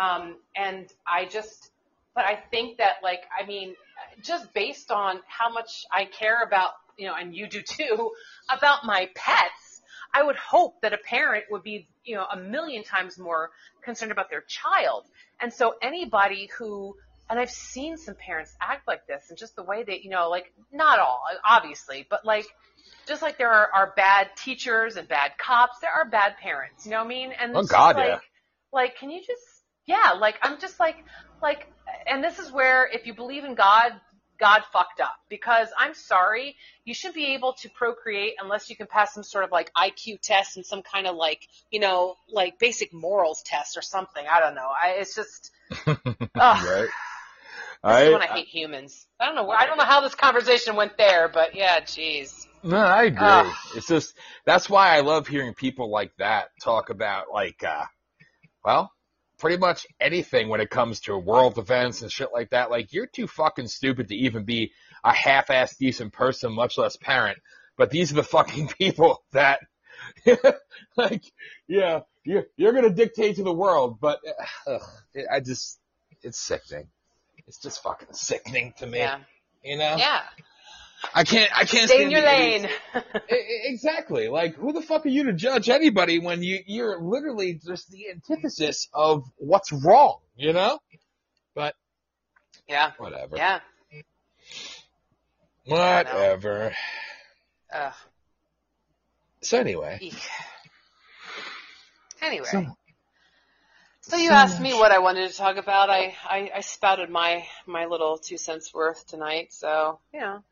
Um, and I just, but I think that like, I mean, just based on how much I care about, you know, and you do too, about my pets, I would hope that a parent would be, you know, a million times more concerned about their child. And so anybody who, and I've seen some parents act like this and just the way they, you know, like, not all, obviously, but like, just like there are, are bad teachers and bad cops, there are bad parents, you know what I mean? And Oh, God, just yeah. like, like, can you just, yeah, like, I'm just like, like, and this is where if you believe in God, God fucked up because I'm sorry, you shouldn't be able to procreate unless you can pass some sort of like IQ test and some kind of like, you know, like basic morals test or something. I don't know. I, it's just, right? This is when I hate humans. I don't know. where- I don't know how this conversation went there, but yeah, jeez. No, I agree. It's just that's why I love hearing people like that talk about like uh well, pretty much anything when it comes to world events and shit like that. Like you're too fucking stupid to even be a half-ass decent person, much less parent. But these are the fucking people that like yeah, you're you're gonna dictate to the world, but uh, ugh, I just it's sickening. It's just fucking sickening to me. Yeah. You know? Yeah. I can't I can't Stay in your lane. Exactly. Like, who the fuck are you to judge anybody when you you're literally just the antithesis of what's wrong, you know? But yeah. whatever. Yeah. Whatever. Ugh. So anyway, Eek. Anyway. so, So you So asked me what I wanted to talk about. I, I, I spouted my, my little two cents worth tonight. So, you know,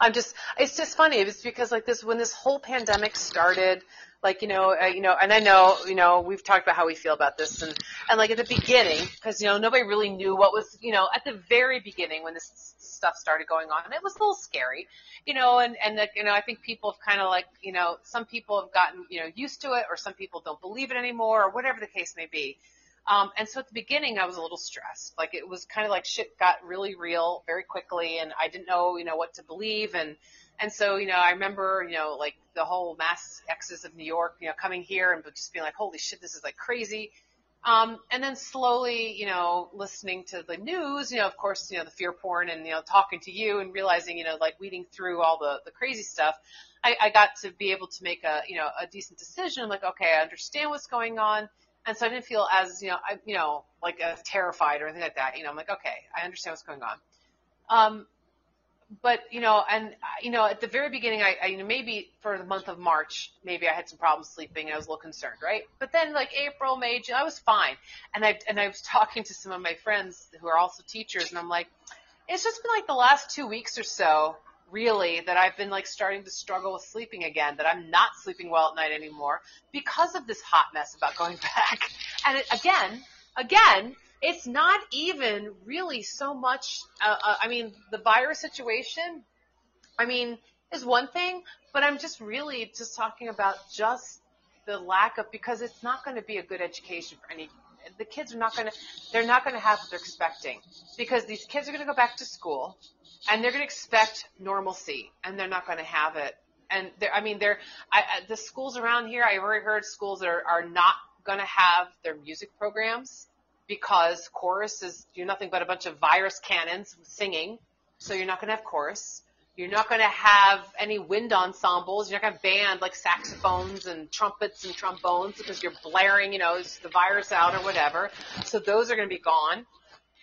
I'm just, it's just funny. It's because like this, when this whole pandemic started, like, you know, uh, you know, and I know, you know, we've talked about how we feel about this and, and like at the beginning, cause, you know, nobody really knew what was, you know, at the very beginning when this stuff started going on, it was a little scary, you know, and, and like, you know, I think people have kind of like, you know, some people have gotten, you know, used to it or some people don't believe it anymore or whatever the case may be. Um, and so at the beginning, I was a little stressed. Like it was kind of like shit got really real very quickly, and I didn't know, you know, what to believe. And and so, you know, I remember, you know, like the whole mass exodus of New York, you know, coming here and just being like, holy shit, this is like crazy. Um, and then slowly, you know, listening to the news, you know, of course, you know, the fear porn and, you know, talking to you and realizing, you know, like weeding through all the, the crazy stuff, I, I got to be able to make a, you know, a decent decision. Like, okay, I understand what's going on. And so I didn't feel as, you know, I, you know, like as terrified or anything like that. You know, I'm like, okay, I understand what's going on. Um, but you know, and you know, at the very beginning, I, I you know, maybe for the month of March, maybe I had some problems sleeping, I was a little concerned, right? But then, like April, May, June, I was fine. And I and I was talking to some of my friends who are also teachers, and I'm like, it's just been like the last two weeks or so, really, that I've been like starting to struggle with sleeping again. That I'm not sleeping well at night anymore because of this hot mess about going back. And it, again, again, it's not even really so much. Uh, uh, I mean, the virus situation. I mean, is one thing, but I'm just really just talking about just the lack of because it's not going to be a good education for any. The kids are not going to, they're not going to have what they're expecting because these kids are going to go back to school and they're going to expect normalcy and they're not going to have it. And they're, I mean, they're, I, the schools around here, I've already heard schools are, are not going to have their music programs because chorus is, you're nothing but a bunch of virus cannons singing. So you're not going to have chorus. You're not going to have any wind ensembles. You're not going to band like saxophones and trumpets and trombones because you're blaring, you know, the virus out or whatever. So those are going to be gone.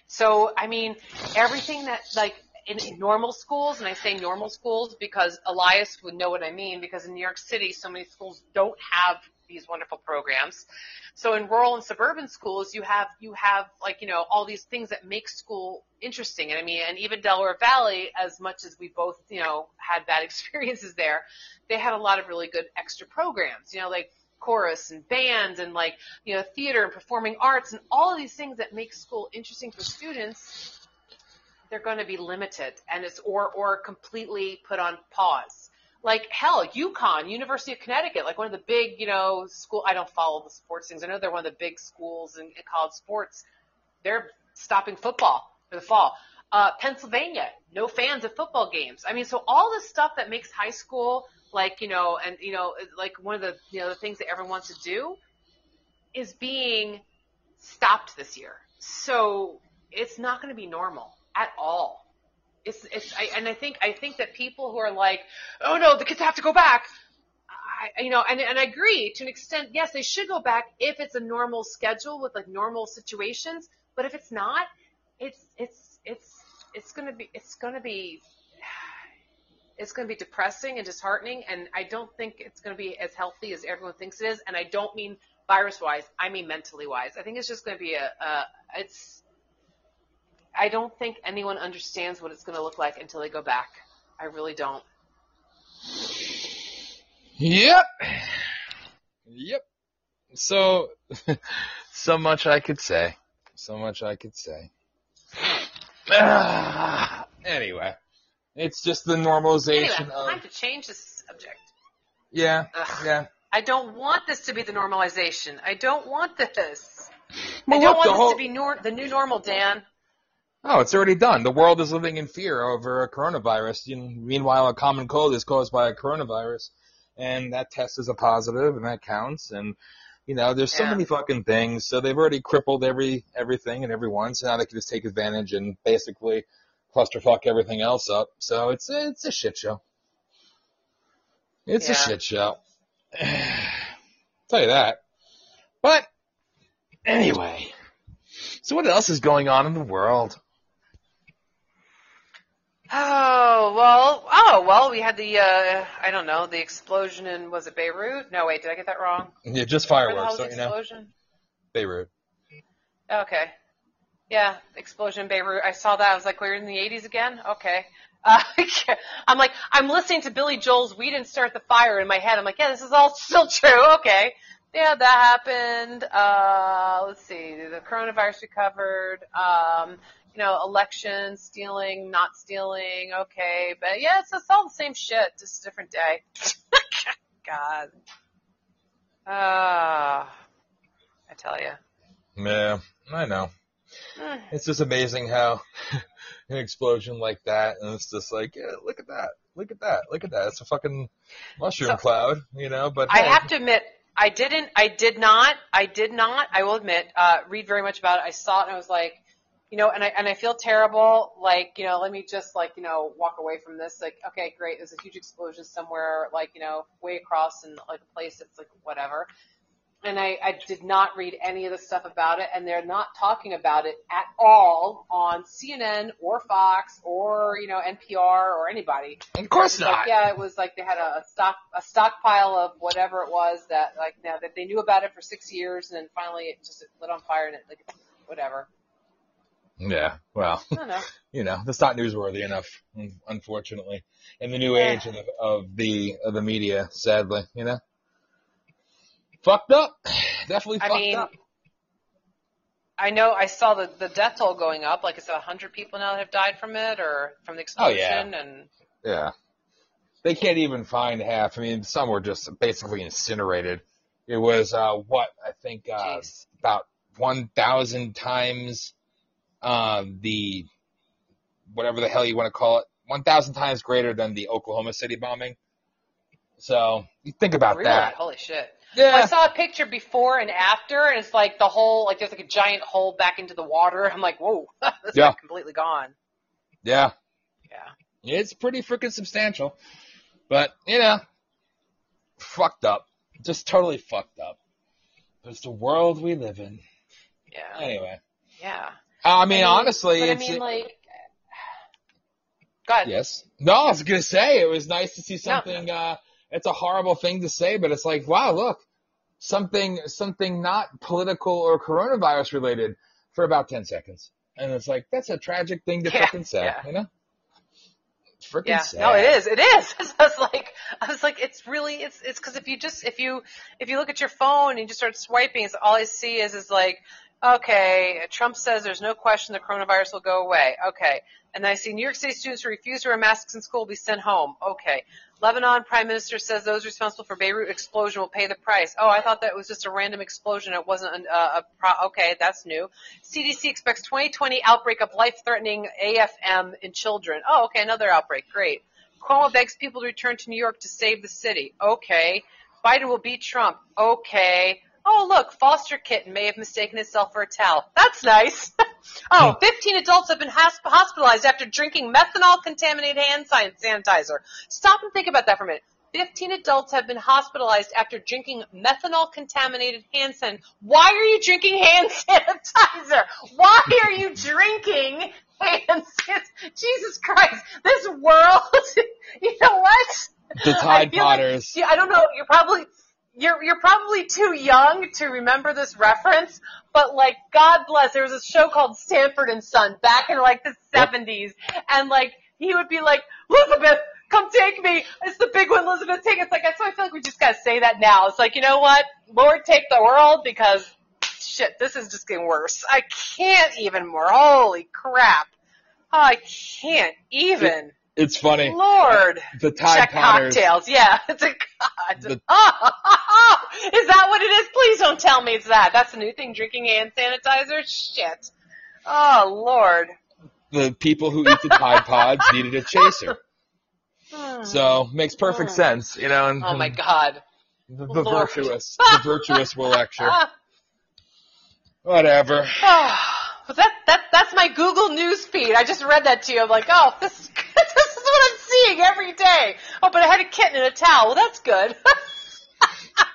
So, I mean, everything that, like, in normal schools, and I say normal schools because Elias would know what I mean, because in New York City, so many schools don't have these wonderful programs. So in rural and suburban schools, you have you have like you know all these things that make school interesting. And I mean, and even Delaware Valley, as much as we both you know had bad experiences there, they had a lot of really good extra programs. You know, like chorus and bands and like you know theater and performing arts and all of these things that make school interesting for students. They're going to be limited, and it's or or completely put on pause like hell, UConn, University of Connecticut, like one of the big, you know, school. I don't follow the sports things. I know they're one of the big schools in, in college sports. They're stopping football for the fall. Uh, Pennsylvania, no fans at football games. I mean, so all this stuff that makes high school like, you know, and you know, like one of the, you know, the things that everyone wants to do is being stopped this year. So it's not going to be normal at all it's it's I, and I think I think that people who are like, oh no, the kids have to go back. I, you know, and and I agree to an extent. Yes, they should go back if it's a normal schedule with like normal situations. But if it's not, it's it's it's it's gonna be it's gonna be it's going to be depressing and disheartening, and I don't think it's going to be as healthy as everyone thinks it is. And I don't mean virus wise, I mean mentally wise. I think it's just going to be a, a it's I don't think anyone understands what it's going to look like until they go back. I really don't. Yep. Yep. So, so much I could say. So much I could say. Ah, anyway, it's just the normalization Anyway, of. time to change this subject. Yeah, Ugh. yeah. I don't want this to be the normalization. I don't want this. Well, I don't look, want the this whole- to be nor- the new normal, Dan. Oh, it's already done. The world is living in fear over a coronavirus. You know, meanwhile, a common cold is caused by a coronavirus, and that test is a positive, and that counts. And you know, there's so Yeah. many fucking things. So they've already crippled every everything and everyone. So now they can just take advantage and basically clusterfuck everything else up. So it's it's a shit show. It's a shit show. Tell you that. But anyway, so what else is going on in the world? Oh well, oh well, we had the uh, I don't know the explosion in was it Beirut? No, wait, did I get that wrong? Yeah, just Where the hell fireworks, don't you know? explosion? Beirut. Okay. Yeah, explosion in Beirut. I saw that. I was like, we're in the 80s again? Okay. Uh, I'm like, I'm listening to Billy Joel's We Didn't Start the Fire in my head. I'm like, yeah, this is all still true. Okay. Yeah, that happened. Uh, let's see. The coronavirus recovered. Um, you know, election, stealing, not stealing. Okay. But yeah, it's, it's all the same shit, just a different day. God. Ah. I tell you. Yeah, I know. It's just amazing how an explosion like that, and it's just like, yeah, look at that, look at that, look at that. It's a fucking mushroom So- cloud, you know. But I hey, have to admit, I didn't, I did not, I did not, I will admit, uh, read very much about it. I saw it and I was like, you know, and I, and I feel terrible, like, you know, let me just like, you know, walk away from this. Like, okay, great. There's a huge explosion somewhere, like, you know, way across in like a place that's like whatever. And I, I did not read any of the stuff about it, and they're not talking about it at all on CNN or Fox or you know NPR or anybody. Of course It's like, not. yeah, it was like they had a, a stock a stockpile of whatever it was that like now that they knew about it for six years and then finally it just lit on fire and it like whatever. Yeah, well, know. you know, that's not newsworthy enough, unfortunately, in the new Yeah. age of the, of the of the media. Sadly, you know, fucked up, definitely I fucked mean, up. I know I saw the the death toll going up. Like it's a hundred people now that have died from it or from the explosion. Oh, yeah. and Yeah. They can't even find half. I mean, some were just basically incinerated. It was, uh, what, I think, uh, about 1,000 times uh, the whatever the hell you want to call it, 1,000 times greater than the Oklahoma City bombing. So you think about Really? that. Holy shit. Yeah. I saw a picture before and after, and it's like the whole, like there's like a giant hole back into the water. I'm like, whoa, that's Yeah. like completely gone. Yeah. Yeah. It's pretty freaking substantial. But, you know, fucked up. Just totally fucked up. But it's the world we live in. Yeah. Anyway. Yeah. I mean, honestly, but I mean, like, go ahead. yes. No, I was to say, it was nice to see something, uh, it's a horrible thing to say, but it's like, wow, look, something, something not political or coronavirus related for about 10 seconds. And it's like, that's a tragic thing to Yeah, freaking say, yeah. you know? Freaking Yeah, sad. no, it is. It is. I was like, I was like, it's really, it's, it's because if you just, if you, if you look at your phone and you just start swiping, it's all I see is, is like, okay, Trump says there's no question the coronavirus will go away. Okay, and I see New York City students who refuse to wear masks in school will be sent home. Okay, Lebanon Prime Minister says those responsible for Beirut explosion will pay the price. Oh, I thought that was just a random explosion. It wasn't an, uh, a pro. Okay, that's new. CDC expects 2020 outbreak of life-threatening AFM in children. Oh, okay, another outbreak. Great. Cuomo begs people to return to New York to save the city. Okay. Biden will beat Trump. Okay. Oh, look, foster kitten may have mistaken itself for a towel. That's nice. oh, hmm. 15 adults have been hospitalized after drinking methanol-contaminated hand sanitizer. Stop and think about that for a minute. 15 adults have been hospitalized after drinking methanol-contaminated hand sanitizer. Why are you drinking hand sanitizer? Why are you drinking hand sanitizer? Jesus Christ, this world, you know what? The Tide like- Potters. yeah, I don't know. You're probably you're you're probably too young to remember this reference, but like God bless, there was a show called Sanford and Son back in like the seventies, and like he would be like, Elizabeth, come take me. It's the big one, Elizabeth. Take. it." It's like that's why I feel like we just gotta say that now. It's like you know what, Lord, take the world because shit, this is just getting worse. I can't even more. Holy crap. I can't even. It's funny. Lord. The Tide Check Potters. cocktails. Yeah. It's a God. The- Oh, is that what it is? Please don't tell me it's that. That's a new thing. Drinking hand sanitizer. Shit. Oh Lord. The people who eat the Tide Pods needed a chaser. So makes perfect Hmm. sense, you know. And, Oh my God. The, the virtuous, the virtuous will lecture. Whatever. But that that that's my Google News feed. I just read that to you. I'm like, oh, this this is what I'm seeing every day. Oh, but I had a kitten in a towel. Well, that's good.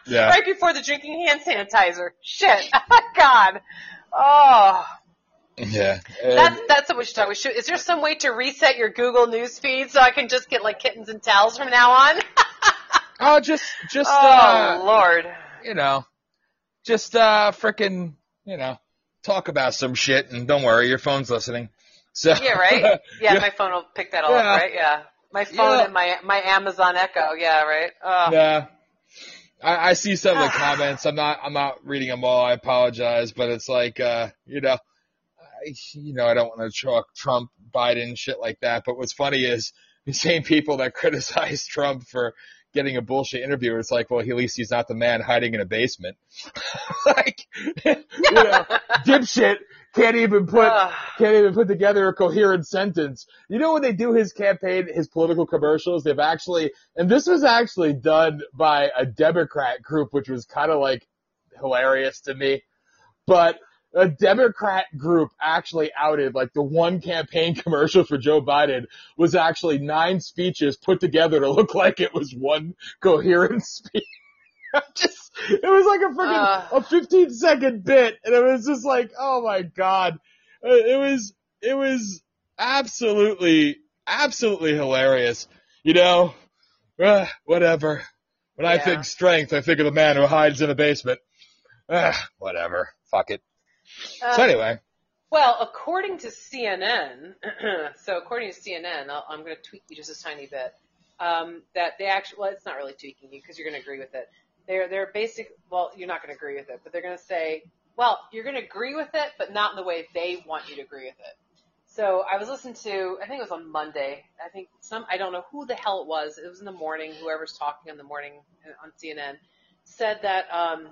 Yeah. right before the drinking hand sanitizer. Shit. God. Oh. Yeah. And- That's that's what we should talk. We should. Is there some way to reset your Google News feed so I can just get like kittens and towels from now on? oh, just, just, oh uh, Lord. you know, just, uh, freaking, you know, talk about some shit and don't worry, your phone's listening. So. Yeah, right. Yeah, Yeah. my phone will pick that all Yeah. up, right? Yeah. My phone Yeah. and my my Amazon Echo. Yeah, right. Oh. Yeah. I, I see some of the comments. I'm not, I'm not reading them all. I apologize, but it's like, uh, you know, I, you know, I don't want to talk Trump, Biden, shit like that. But what's funny is the same people that criticize Trump for getting a bullshit interview. It's like, well, at least he's not the man hiding in a basement. like, you know, dipshit can't even put ah. can't even put together a coherent sentence. You know when they do his campaign, his political commercials, they've actually, and this was actually done by a Democrat group, which was kind of like hilarious to me. But a Democrat group actually outed like the one campaign commercial for Joe Biden was actually nine speeches put together to look like it was one coherent speech. just, it was like a freaking, Ugh. a 15 second bit and it was just like, oh my god. Uh, It was, it was absolutely, absolutely hilarious. You know, uh, whatever. When I think strength, I think of the man who hides in a basement. Uh, whatever. Fuck it. Uh, So anyway, Well, according to CNN, so according to CNN, I'll, I'm going to tweak you just a tiny bit. Um, that they actually, well, it's not really tweaking you because you're going to agree with it. They're they're basic. Well, you're not going to agree with it, but they're going to say, well, you're going to agree with it, but not in the way they want you to agree with it. So I was listening to, I think it was on Monday. I think some, I don't know who the hell it was. It was in the morning. Whoever's talking in the morning on CNN said that um,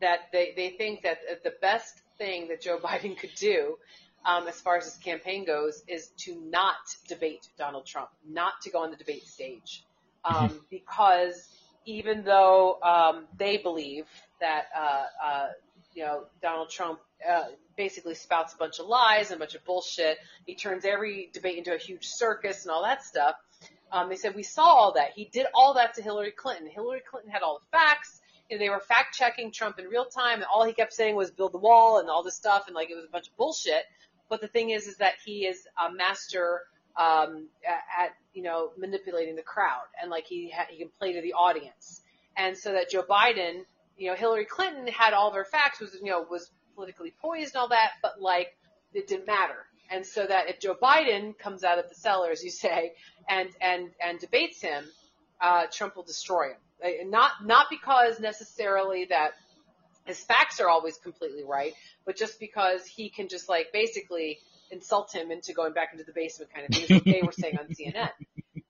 that they, they think that the best thing that Joe Biden could do um, as far as his campaign goes is to not debate Donald Trump, not to go on the debate stage. Um, because even though um, they believe that uh, uh, you know Donald Trump uh, basically spouts a bunch of lies and a bunch of bullshit, he turns every debate into a huge circus and all that stuff. Um, they said we saw all that. He did all that to Hillary Clinton. Hillary Clinton had all the facts. And they were fact checking Trump in real time, and all he kept saying was build the wall and all this stuff, and like it was a bunch of bullshit. But the thing is, is that he is a master um, at, you know manipulating the crowd, and like he ha- he can play to the audience. And so that Joe Biden, you know, Hillary Clinton had all of her facts, was you know was politically poised and all that, but like it didn't matter. And so that if Joe Biden comes out of the cellar, as you say, and and and debates him, uh, Trump will destroy him. Uh, Not not because necessarily that his facts are always completely right, but just because he can just like basically insult him into going back into the basement kind of thing, is what they were saying on CNN.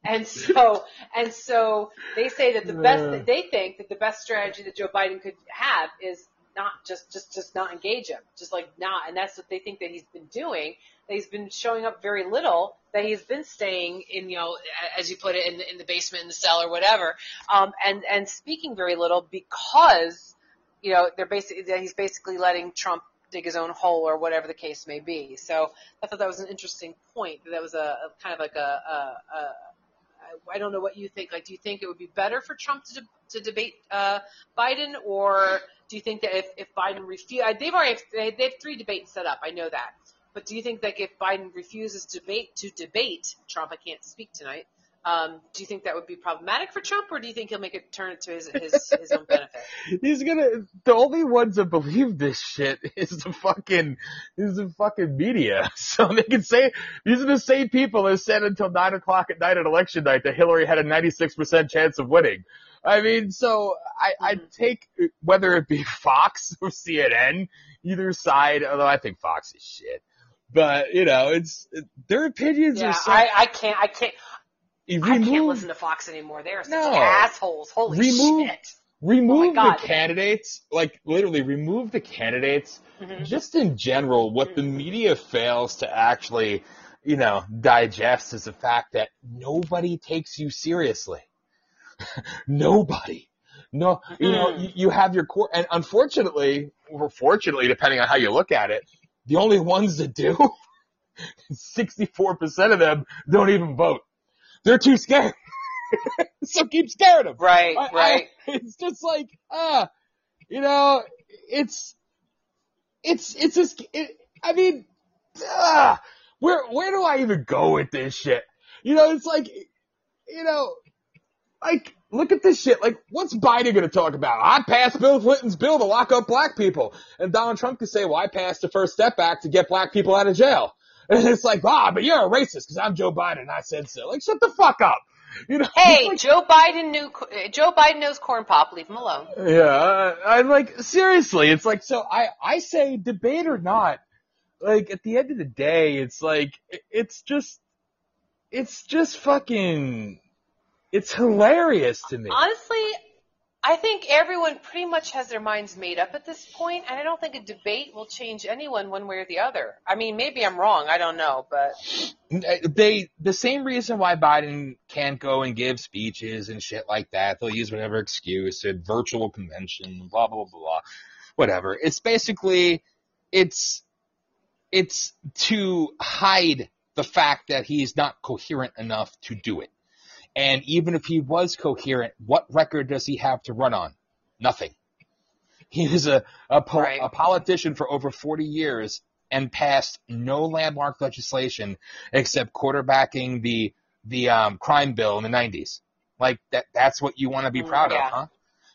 And so, and so they say that the best, they think that the best strategy that Joe Biden could have is not just, just, just not engage him, just like not, and that's what they think that he's been doing. That he's been showing up very little. That he's been staying in, you know, as you put it, in the, in the basement, in the cellar, or whatever, um, and and speaking very little because, you know, they're basically that he's basically letting Trump dig his own hole or whatever the case may be. So I thought that was an interesting point. That was a, a kind of like a, a, a I don't know what you think. Like, do you think it would be better for Trump to, de- to debate uh, Biden, or do you think that if, if Biden refuse, they've already they, they have three debates set up. I know that, but do you think that if Biden refuses to debate to debate Trump, I can't speak tonight. Um, do you think that would be problematic for Trump, or do you think he'll make it turn it to his his, his own benefit? He's gonna. The only ones that believe this shit is the fucking is the fucking media. So they can say these are the same people that said until nine o'clock at night at election night that Hillary had a ninety six percent chance of winning. I mean, so I I take whether it be Fox or CNN, either side. Although I think Fox is shit. But you know, it's their opinions Yeah, are so. I, I can't, I can't, I can't remove- listen to Fox anymore. They are such No. assholes. Holy Remove- shit! remove God. the candidates, like literally remove the candidates, Mhm. just in general, what the media fails to actually, you know, digest is the fact that nobody takes you seriously. nobody. No, you know, Mhm. you, you have your core, and unfortunately, or fortunately, depending on how you look at it, the only ones that do, 64% of them don't even vote. They're too scared. so keep scaring them. Right, I- I- right. it's just like, ah, you know, it's, it's, it's just, it, I mean, ah, where, where do I even go with this shit? You know, it's like, you know, like, look at this shit. Like, what's Biden gonna talk about? I passed Bill Clinton's bill to lock up black people. And Donald Trump could say, well, I passed the First Step Act to get black people out of jail. And it's like, ah, but you're a racist because I'm Joe Biden and I said so. Like, shut the fuck up. You know? Hey, Like, Joe Biden knew Joe Biden knows corn pop. Leave him alone. Yeah, I, I'm like seriously. It's like so. I I say debate or not. Like at the end of the day, it's like it- it's just it's just fucking it's hilarious to me. Honestly, I think everyone pretty much has their minds made up at this point, and I don't think a debate will change anyone one way or the other. I mean, maybe I'm wrong. I don't know, but They the same reason why Biden can't go and give speeches and shit like that. They'll use whatever excuse, a virtual convention, blah blah blah, whatever. It's basically it's it's to hide the fact that he's not coherent enough to do it. And even if he was coherent, what record does he have to run on? Nothing. He was a a, po- Right. a politician for over 40 years and passed no landmark legislation except quarterbacking the the um, crime bill in the 90s. Like that that's what you want to be Mm, proud yeah. of, huh?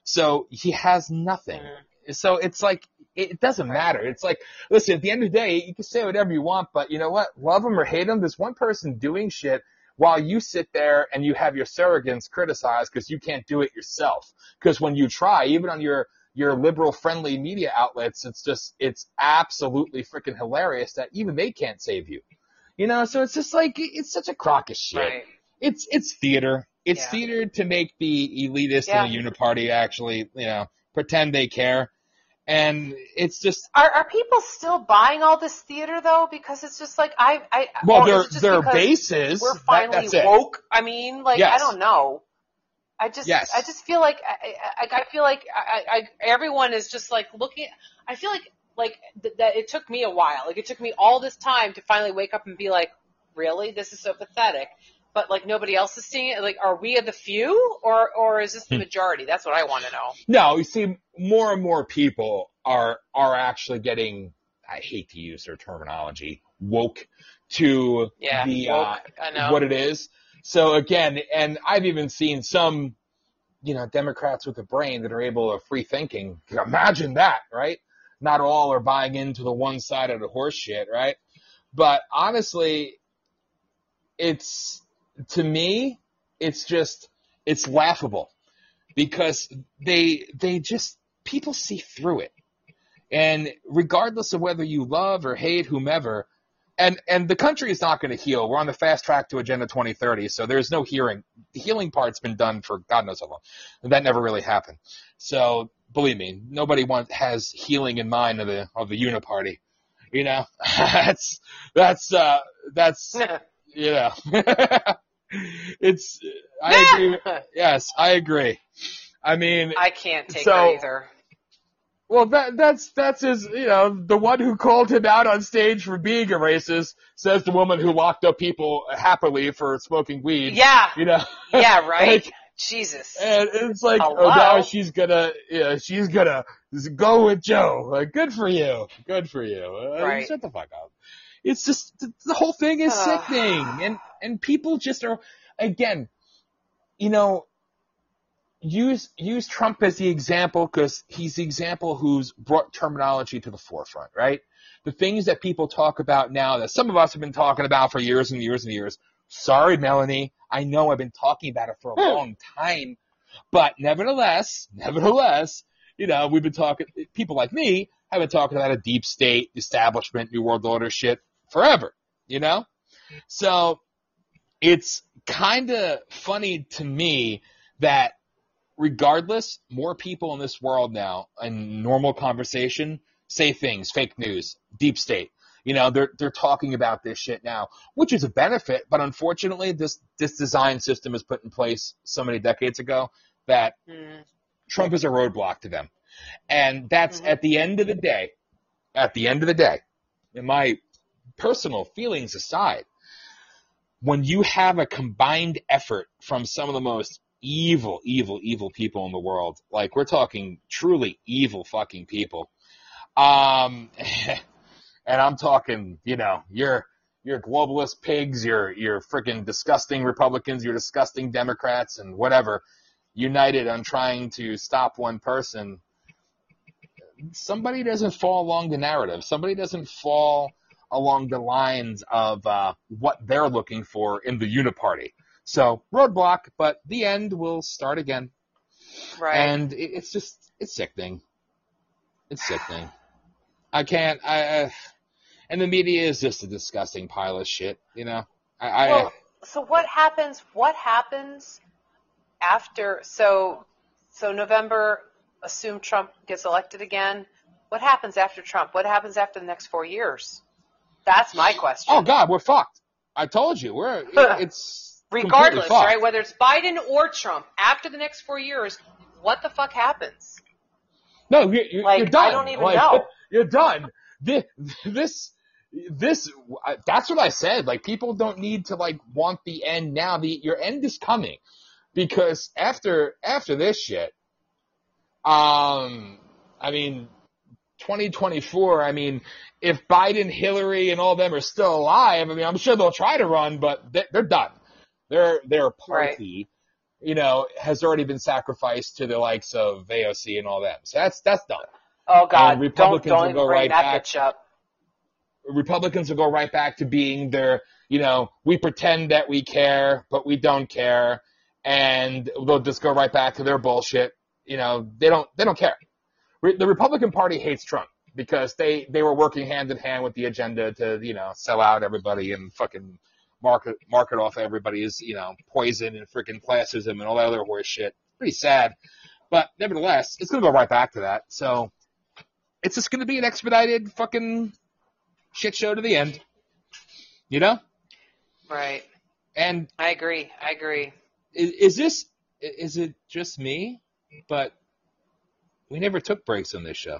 So he has nothing. Mhm. So it's like it it doesn't matter. It's like listen, at the end of the day, you can say whatever you want, but you know what? Love him or hate him, there's one person doing shit while you sit there and you have your surrogates criticized because you can't do it yourself. Because when you try, even on your your liberal friendly media outlets, it's just it's absolutely freaking hilarious that even they can't save you. You know, so it's just like it's such a crock of shit. right. It's it's theater. It's Yeah. theater to make the elitist Yeah. and the uniparty actually, you know, pretend they care. And it's just, Are are people still buying all this theater though? Because it's just like I I well, or is their, it just their because bases, We're that- finally that's it. woke. I mean, like I don't know. I just Yes. I just feel like I, I, I feel like I, I, everyone is just like looking. I feel like like th- that it took me a while. Like it took me all this time to finally wake up and be like, really, this is so pathetic. But like nobody else is seeing it. Like, are we of the few, or or is this the Hmm. majority? That's what I want to know. No, you see, more and more people are are actually getting. I hate to use their terminology, woke to Yeah, the woke, uh, I know. what it is. So again, and I've even seen some, you know, Democrats with a brain that are able to free thinking. Imagine that, right? Not all are buying into the one side of the horse shit, right? But honestly, it's to me, it's just it's laughable because they they just people see through it. And regardless of whether you love or hate whomever, and and the country is not going to heal. We're on the fast track to Agenda 2030, so there's no healing. The healing part's been done for God knows how long. And that never really happened. So believe me, nobody wants has healing in mind of the of the Uniparty. You know, that's that's uh that's you know, it's I agree. Yes, I agree. I mean, I can't take So- her either. well, that that's that's his. You know, the one who called him out on stage for being a racist says the woman who locked up people happily for smoking weed. Yeah, You know. yeah, right. Like, Jesus. and it's like, oh, now she's gonna, yeah, she's gonna go with Joe. Like, good for you. Good for you. Uh, Shut the fuck up. It's just the, whole thing is sickening, and and people just are again, you know, use use Trump as the example because he's the example who's brought terminology to the forefront, right? The things that people talk about now that some of us have been talking about for years and years and years. Sorry, Melanie. I know I've been talking about it for a Hmm. long time, but nevertheless, nevertheless, you know, we've been talking, people like me have been talking about a deep state establishment, New World Order shit forever, you know? So it's kind of funny to me that regardless, more people in this world now in normal conversation say things, fake news, deep state. You know, they're they're talking about this shit now, which is a benefit, but unfortunately this this design system is put in place so many decades ago that Mm. Trump is a roadblock to them. And that's Mhm. at the end of the day, at the end of the day, in my personal feelings aside, when you have a combined effort from some of the most evil, evil, evil people in the world, like we're talking truly evil fucking people, um, and I'm talking, you know, you're, you're globalist pigs, you're, you're freaking disgusting Republicans, you're disgusting Democrats and whatever, united on trying to stop one person, somebody doesn't fall along the narrative. Somebody doesn't fall along the lines of uh, what they're looking for in the uniparty. So roadblock, but the end will start again, Right. and it, it's just it's sickening. It's sickening. I can't. I, I and the media is just a disgusting pile of shit. You know. I, I so what happens? What happens after? So, so November. Assume Trump gets elected again. What happens after Trump? What happens after the next four years? That's my question. oh God, we're fucked. I told you, we're it, it's Regardless, right? Whether it's Biden or Trump, after the next four years, what the fuck happens? No, you're, you're, Like, you're done. I don't even Like, know. You're done. This, this, this, that's what I said. Like, people don't need to, like, want the end now. The, your end is coming. Because after, after this shit, um, I mean, 2024, I mean, if Biden, Hillary, and all them are still alive, I mean, I'm sure they'll try to run, but they, they're done. Their, their party, you know, has already been sacrificed to the likes of AOC and all them. So that's, that's done. Oh uh, God, And don't Republicans don't will go right back. up. Republicans will go right back to being their, you know, we pretend that we care, but we don't care, and they'll just go right back to their bullshit. You know, they don't, they don't care. Re- The Republican Party hates Trump because they, they were working hand in hand with the agenda to, you know, sell out everybody and fucking market, market off everybody's, you know, poison and freaking classism and all that other horse shit. Pretty sad. But nevertheless, it's gonna go right back to that. So, it's just going to be an expedited fucking shit show to the end. You know? Right. And I agree. I agree. is, is this is it just me? But we never took breaks on this show.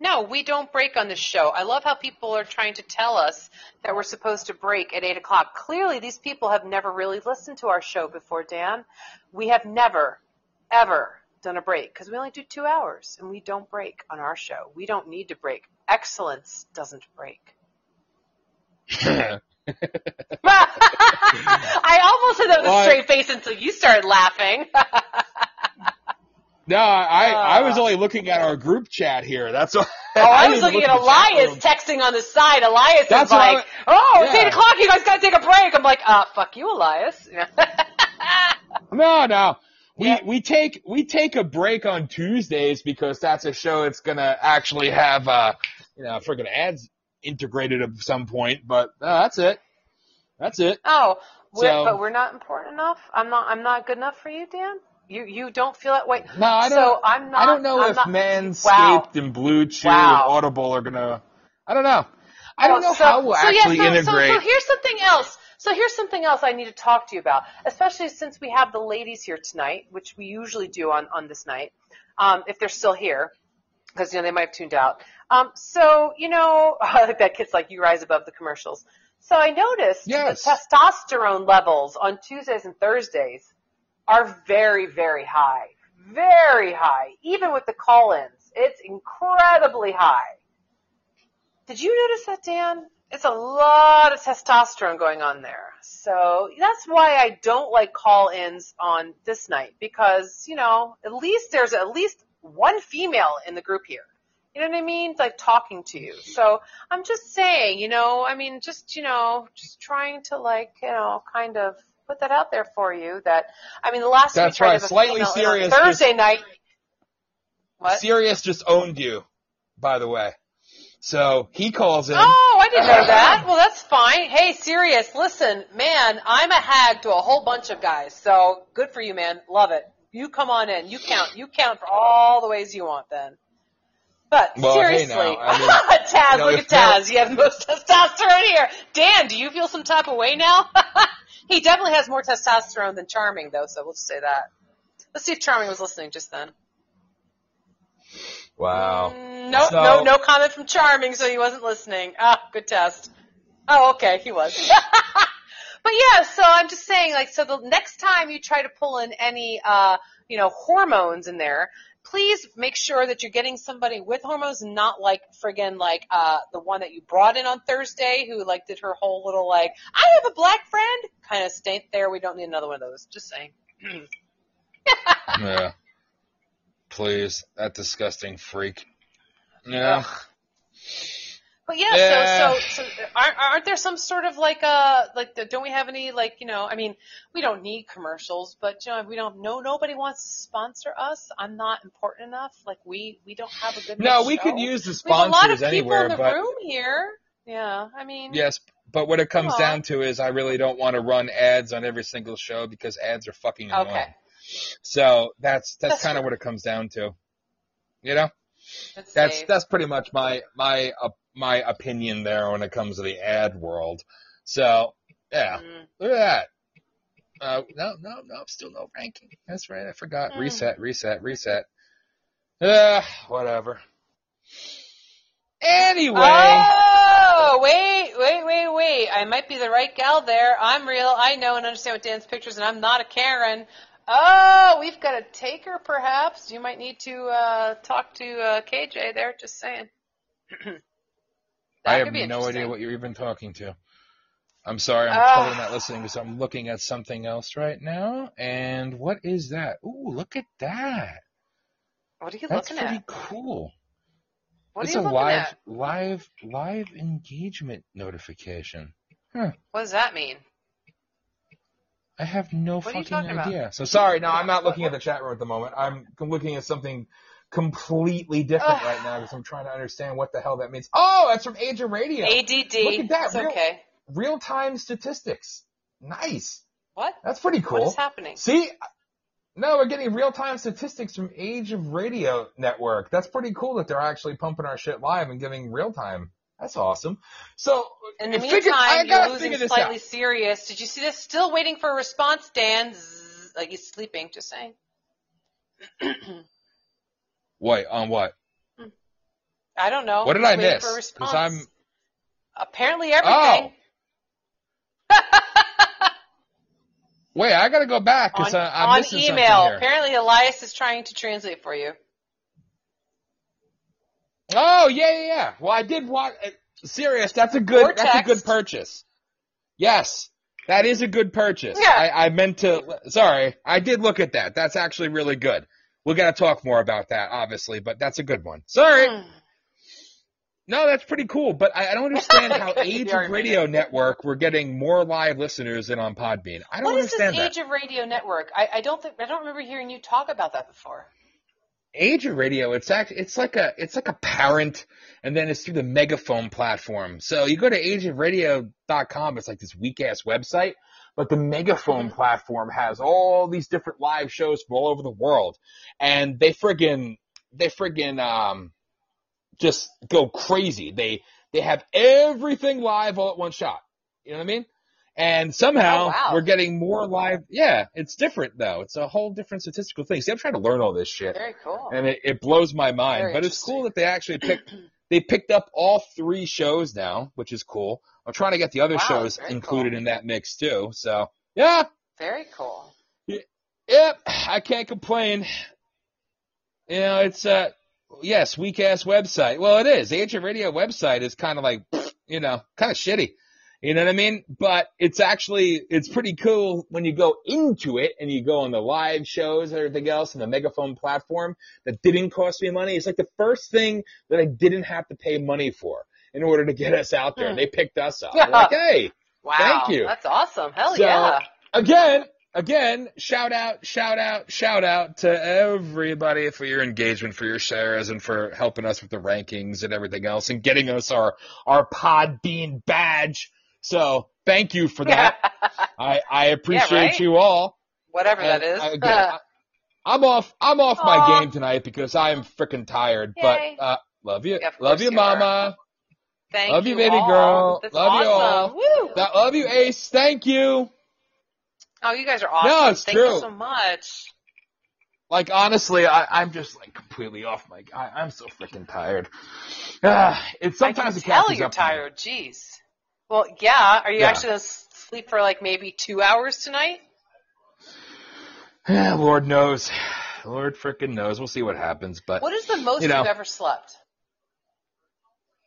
No, we don't break on this show. I love how people are trying to tell us that we're supposed to break at 8 o'clock. Clearly, these people have never really listened to our show before, Dan. We have never, ever done a break because we only do two hours and we don't break on our show. We don't need to break. Excellence doesn't break. I almost said that with a straight face until you started laughing. No, I I was Ah. only looking at our group chat here. That's what. Oh, I, was didn't looking look at Elias texting on the side. Elias That's is I like, wa- "Oh, it's eight o'clock. You guys got to take a break." I'm like, "Uh, fuck you, Elias." No, no. We Yeah. we take we take a break on Tuesdays because that's a show that's gonna actually have uh you know friggin' ads integrated at some point. But uh, that's it. That's it. oh, we're, So- but we're not important enough. I'm not. I'm not good enough for you, Dan. You you don't feel that way. No, I don't. So I'm not. I don't know I'm if not, Manscaped Wow. and Blue Chew Wow. and Audible are gonna. I don't know. I don't know so, how we'll so yeah, actually so, integrate. So, so here's something else. So here's something else I need to talk to you about, especially since we have the ladies here tonight, which we usually do on, on this night, um, if they're still here, because you know they might have tuned out. Um, so you know, that kid's like you rise above the commercials. So I noticed Yes. the testosterone levels on Tuesdays and Thursdays are very, very high, very high. Even with the call-ins, it's incredibly high. Did you notice that, Dan? It's a lot of testosterone going on there. So that's why I don't like call-ins on this night because, you know, at least there's at least one female in the group here. You know what I mean? Like talking to you. So I'm just saying, you know, I mean, just, you know, just trying to like, you know, kind of put that out there for you that, I mean, the last That's right. Slightly female in on serious, Thursday night. What? Sirius just owned you, by the way. So he calls in. Oh, I didn't know that. Well, that's fine. Hey, serious. Listen, man, I'm a hag to a whole bunch of guys. So good for you, man. Love it. You come on in. You count. You count for all the ways you want then. But Well, hey, seriously, now, I mean, Taz, you know, look at Taz. You have the most testosterone here. Dan, do you feel some type of way now? he definitely has more testosterone than Charming, though. So we'll just say that. Let's see if Charming was listening just then. Wow. Mm, No, So- no, no comment from Charming, so he wasn't listening. Ah, good test. Oh, okay, he was. but yeah, so I'm just saying, like, so the next time you try to pull in any, uh, you know, hormones in there, please make sure that you're getting somebody with hormones not like friggin' like, uh, the one that you brought in on Thursday who like did her whole little like, I have a black friend kind of state there. We don't need another one of those. Just saying. Yeah. Please, that disgusting freak. Yeah. Ugh. But yeah, Yeah. so so so aren't, aren't there some sort of like uh like the, don't we have any like you know I mean we don't need commercials but you know we don't no nobody wants to sponsor us I'm not important enough like we we don't have a good No, we show. could use the sponsors we have a lot of people anywhere, in the but room here yeah I mean yes, but what it comes down to is I really don't want to run ads on every single show because ads are fucking annoying. okay So that's that's, That's kind of what it comes down to. You know, That's see. that's pretty much my my uh, my opinion there when it comes to the ad world. So yeah, Mm. look at that. Uh, no, no, no, still no ranking. That's right. I forgot. Hmm. Reset, reset, reset. Uh, whatever. Anyway, Oh, wait, wait, wait, wait. I might be the right gal there. I'm real. I know and understand what Dan's pictures, and I'm not a Karen. Oh, we've got a taker, perhaps. You might need to uh, talk to uh, KJ there. Just saying. I have no idea what you're even talking to. I'm sorry, I'm Ah. totally not listening because I'm looking at something else right now. And what is that? Ooh, look at that. What are you That's looking at? That's pretty cool. What it's are a live, at? live, live engagement notification. Huh. What does that mean? I have no What are you fucking talking about? idea. So sorry, no, I'm not looking at the chat room at the moment. I'm looking at something completely different right now because I'm trying to understand what the hell that means. Oh, that's from Age of Radio. ADD. Look at that, It's real- okay. Real time statistics. Nice. What? That's pretty cool. What is happening? See, No, we're getting real-time statistics from Age of Radio Network. That's pretty cool that they're actually pumping our shit live and giving real-time. That's awesome. So, In the I meantime, you're losing slightly out. serious. Did you see this? Still waiting for a response, Dan. Zzz, like he's sleeping. Just saying. Wait, on what? I don't know. What did I miss? For a 'Cause response. I'm- Apparently oh! everything. Oh. Wait, I gotta go back on because I'm on missing something email. here. Apparently Elias is trying to translate for you. Oh yeah, yeah, yeah. Well, I did want uh, serious. That's a good. Or That's a good purchase. Yes, that is a good purchase. Yeah. I, I meant to. Sorry, I did look at that. That's actually really good. We're gonna talk more about that, obviously, but that's a good one. Sorry. Hmm. No, that's pretty cool. But I, I don't understand how Age of Radio. Network we're getting more live listeners than on Podbean. I don't understand What is this understand that. Age of Radio Network? I, I don't think I don't remember hearing you talk about that before. Age of Radio, it's act, it's like a, it's like a parent, and then it's through the megaphone platform. So you go to ageofradio.com, it's like this weak ass website, but the megaphone Mhm. platform has all these different live shows from all over the world, and they friggin, they friggin, um, just go crazy. They, they have everything live all at one shot. You know what I mean? And somehow Oh, wow. we're getting more live. Yeah, it's different though. It's a whole different statistical thing. See, I'm trying to learn all this shit Very cool. and it, it blows my mind. Very but it's cool that they actually picked they picked up all three shows now, which is cool. I'm trying to get the other Wow, shows included cool. in that mix too. So yeah, Very cool. yep, I can't complain. You know, it's uh yes, weak ass website. Well, it is. The of Radio website is kind of like you know, kind of shitty. You know what I mean? But it's actually, it's pretty cool when you go into it and you go on the live shows and everything else and the megaphone platform that didn't cost me money. It's like the first thing that I didn't have to pay money for in order to get us out there. Hmm. They picked us up. They're like, hey, Wow. Thank you. That's awesome. Hell So- yeah. again, again, shout out, shout out, shout out to everybody for your engagement, for your shares, and for helping us with the rankings and everything else, and getting us our our Podbean badge. So thank you for that. I I appreciate right? you all. Whatever that And is. I- again, I'm off. I'm off my game tonight because I am freaking tired. Yay. But uh, love you, Yeah, love you. Mama. Thank Love you, baby all. girl. That's Love you all. awesome. Woo. That- Love you, Ace. Thank you. Oh, you guys are awesome. No, it's Thank true. you so much. Like honestly, I, I'm just like completely off my. I, I'm so freaking tired. Ah, it's sometimes I it can tell catches you're tired. Jeez. Well, yeah. Are you Yeah. actually gonna sleep for like maybe two hours tonight? Yeah, Lord knows. Lord frickin' knows. We'll see what happens. But What is the most you know. you've ever slept?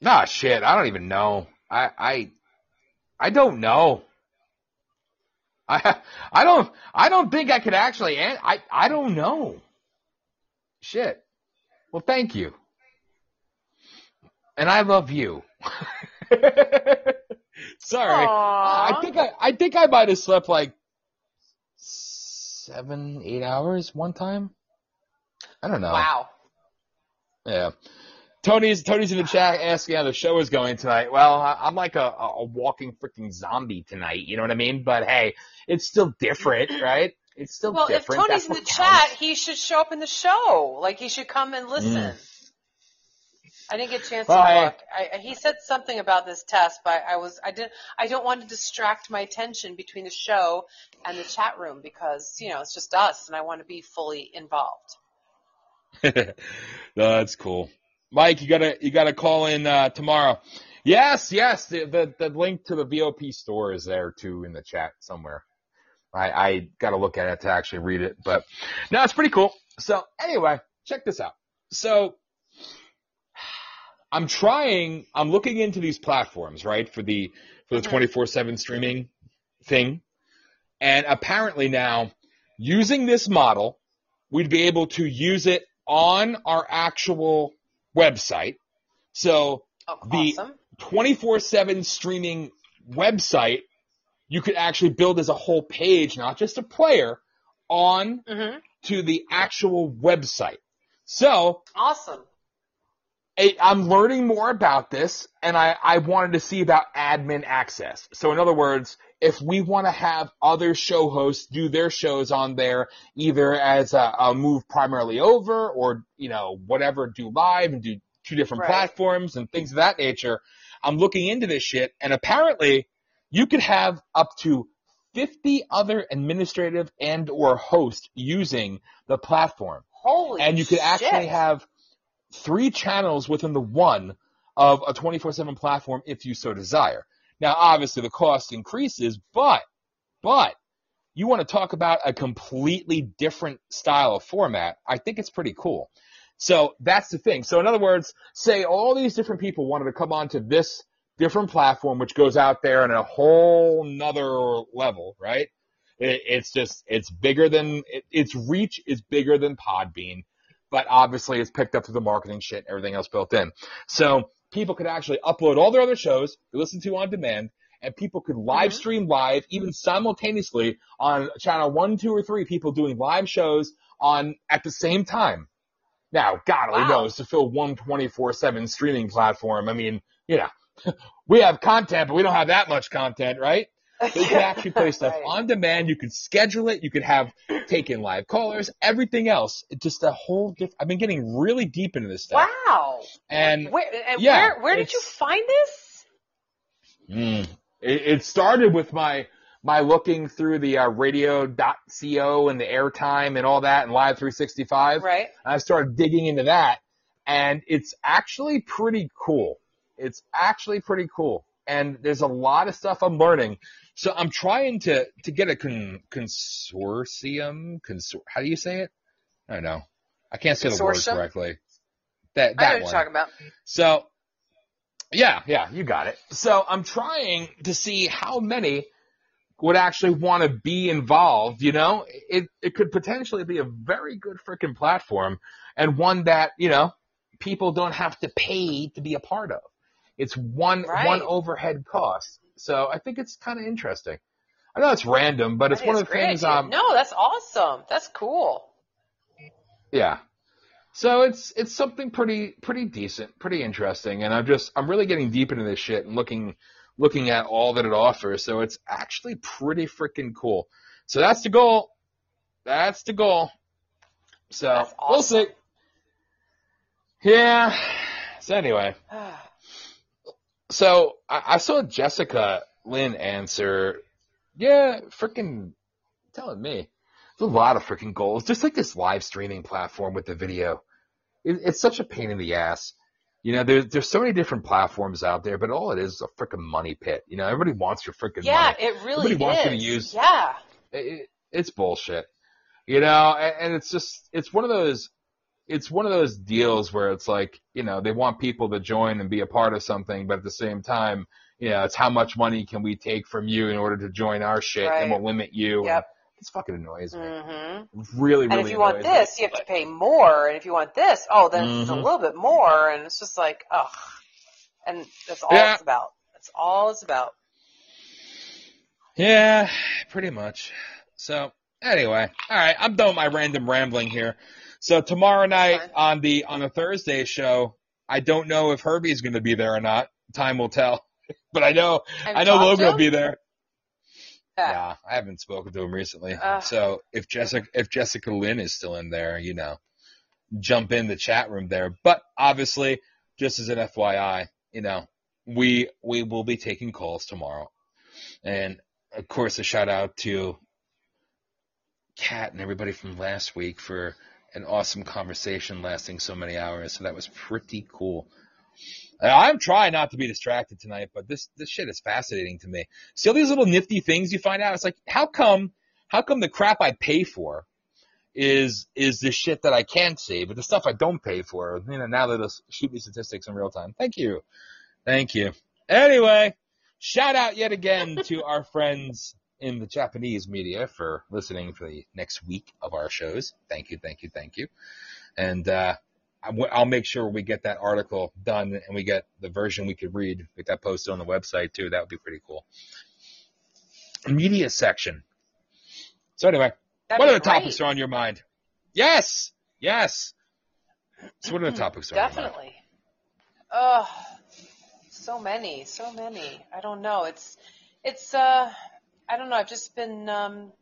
nah, shit. I don't even know. I I I don't know. I I don't I don't think I could actually. I I don't know. Shit. Well, thank you. And I love you. Sorry. I think I, I think I might have slept like seven, eight hours one time. I don't know. Wow. Yeah. Tony's Tony's in the chat asking how the show is going tonight. Well, I- I'm like a, a walking freaking zombie tonight. You know what I mean? But hey, it's still different, right? It's still different. Well, if. Tony's That's in the what chat, he should show up in the show. Like he should come and listen. Mm. I didn't get a chance Well, to look. I, I- he said something about this test, but I was I didn't I don't want to distract my attention between the show and the chat room because you know it's just us and I want to be fully involved. no, that's cool. Mike, you gotta you gotta call in uh, tomorrow. Yes, yes. The, the the link to the VOP store is there too in the chat somewhere. I I gotta look at it to actually read it, but no, it's pretty cool. So anyway, check this out. So I'm trying. I'm looking into these platforms, right, for the for the Mhm. 24 seven streaming thing, and apparently now using this model, we'd be able to use it on our actual website. So Oh, The- 24-7 streaming website, you could actually build as a whole page, not just a player, on hmm to the actual website. So Awesome. I- I'm learning more about this, and I, I wanted to see about admin access. So in other words, if we want to have other show hosts do their shows on there, either as a, a move primarily over, or you know whatever, do live and do two different Right. platforms and things of that nature. I'm looking into this shit, and apparently, you could have up to 50 other administrative and or hosts using the platform Holy and you could actually have three channels within the one of a 24/7 platform if you so desire. Now, obviously, the cost increases, but but you want to talk about a completely different style of format. I think it's pretty cool. So that's the thing. So in other words, say all these different people wanted to come onto this different platform, which goes out there on a whole nother level, right? It, it's just, it's bigger than, it, its reach is bigger than Podbean, but obviously it's picked up through the marketing shit and everything else built in. So people could actually upload all their other shows, to listen to on demand, and people could live Mhm. stream live, even simultaneously on channel one, two, or three, people doing live shows on at the same time. Now, God only Wow. knows to fill one 24-7 streaming platform. I mean, you know, we have content, but we don't have that much content, right? You can actually play stuff Right. on demand. You could schedule it. You could have take in live callers, everything else. Just a whole different, I've been getting really deep into this stuff. Wow. And where, and yeah, where, where did you find this? Mm. It, it started with my my looking through the uh, radio.co and the airtime and all that and Live 365. Right. I started digging into that, and it's actually pretty cool. It's actually pretty cool, and there's a lot of stuff I'm learning. So I'm trying to to get a con, consortium. Consor, how do you say it? I don't know. I can't say the word correctly. That I know that what you're one. talking about. So, yeah, yeah, you got it. So I'm trying to see how many would actually want to be involved. You know, it it could potentially be a very good freaking platform and one that you know people don't have to pay to be a part of. It's one Right. one overhead cost. So I think it's kind of interesting. I know it's random, but it's one of the things. Um, no, that's awesome. That's cool. Yeah. So it's it's something pretty pretty decent, pretty interesting, and I'm just I'm really getting deep into this shit and looking looking at all that it offers. So it's actually pretty freaking cool. So that's the goal. That's the goal. So That's we'll see. Yeah. So anyway, so I, I saw Jessica Lynn answer, yeah, freaking telling me. There's a lot of freaking goals. Just like this live streaming platform with the video. It, it's such a pain in the ass. You know, there's there's so many different platforms out there, but all it is is a freaking money pit. You know, everybody wants your freaking yeah, money. it really Everybody wants you to is. use- Yeah. It, it- it's bullshit. You know, and, and it's just it's one of those it's one of those deals where it's like, you know, they want people to join and be a part of something, but at the same time, you know, it's how much money can we take from you in order to join our shit Right. and we'll limit you. Yep. And it's fucking annoys me. hmm really, really And if you want annoys me. this, you have to pay more. And if you want this, oh, then it's a Mhm. little bit more. And it's just like, ugh. And that's all Yeah. it's about. That's all it's about. Yeah, pretty much. So anyway, all right, I'm done with my random rambling here. So tomorrow night Fine. on the on the Thursday show, I don't know if Herbie's going to be there or not. Time will tell. But I know Have I know Logan will be there. Yeah. I haven't spoken to him recently. Ugh. so if Jessica if Jessica Lynn is still in there, you know, jump in the chat room there. But obviously, just as an FYI, you know, we we will be taking calls tomorrow. And of course a shout out to Kat and everybody from last week for an awesome conversation lasting so many hours. So that was pretty cool. I'm trying not to be distracted tonight, but this this shit is fascinating to me. See all these little nifty things you find out. It's like how come how come the crap I pay for is is the shit that I can see, but the stuff I don't pay for, you know, now they'll shoot me statistics in real time. Thank you, thank you. Anyway, shout out yet again to our friends in the Japanese media for listening for the next week of our shows. Thank you, thank you, thank you. And uh, I'll make sure we get that article done and we get the version we could read. Get that posted on the website too. That would be pretty cool. Media section. So anyway, That'd what be other topics are on your mind? Yes, yes. So what other topics are on your? Definitely. oh, so many, so many. I don't know. It's, it's, uh, I don't know. I've just been, um,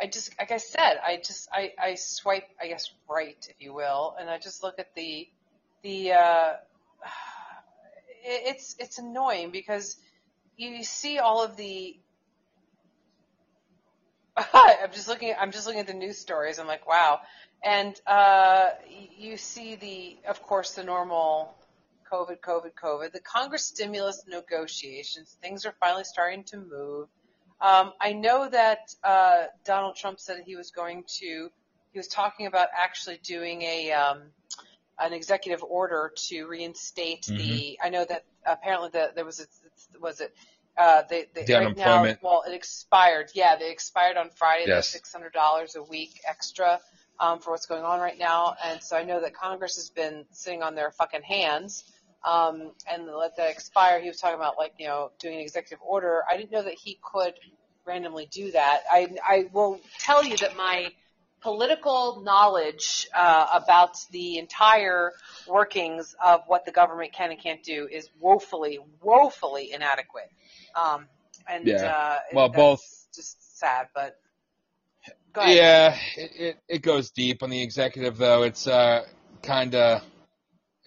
I just, like I said, I just, I, I swipe, I guess, right, if you will, and I just look at the, the, uh, it, it's, it's annoying because you see all of the, I'm just looking, I'm just looking at the news stories. I'm like, wow. And, uh, you see the, of course, the normal COVID, COVID, COVID, the Congress stimulus negotiations, things are finally starting to move. Um, I know that uh, Donald Trump said he was going to, he was talking about actually doing a um, an executive order to reinstate mm-hmm. the. I know that apparently the, there was a, was it. Uh, they, they, the right unemployment. Now, well, it expired. Yeah, they expired on Friday. Yes. Six hundred dollars a week extra um, for what's going on right now, and so I know that Congress has been sitting on their fucking hands um, and let that expire. He was talking about like you know doing an executive order. I didn't know that he could randomly do that. I I will tell you that my political knowledge uh, about the entire workings of what the government can and can't do is woefully, woefully inadequate. Um, and yeah. uh, well, both just sad, but yeah, it, it, it goes deep on the executive though. It's uh, kind of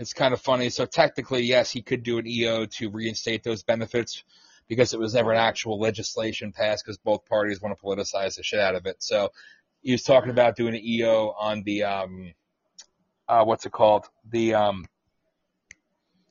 it's kind of funny. So technically, yes, he could do an EO to reinstate those benefits because it was never an actual legislation passed because both parties want to politicize the shit out of it. So he was talking about doing an EO on the um, uh, what's it called? The um,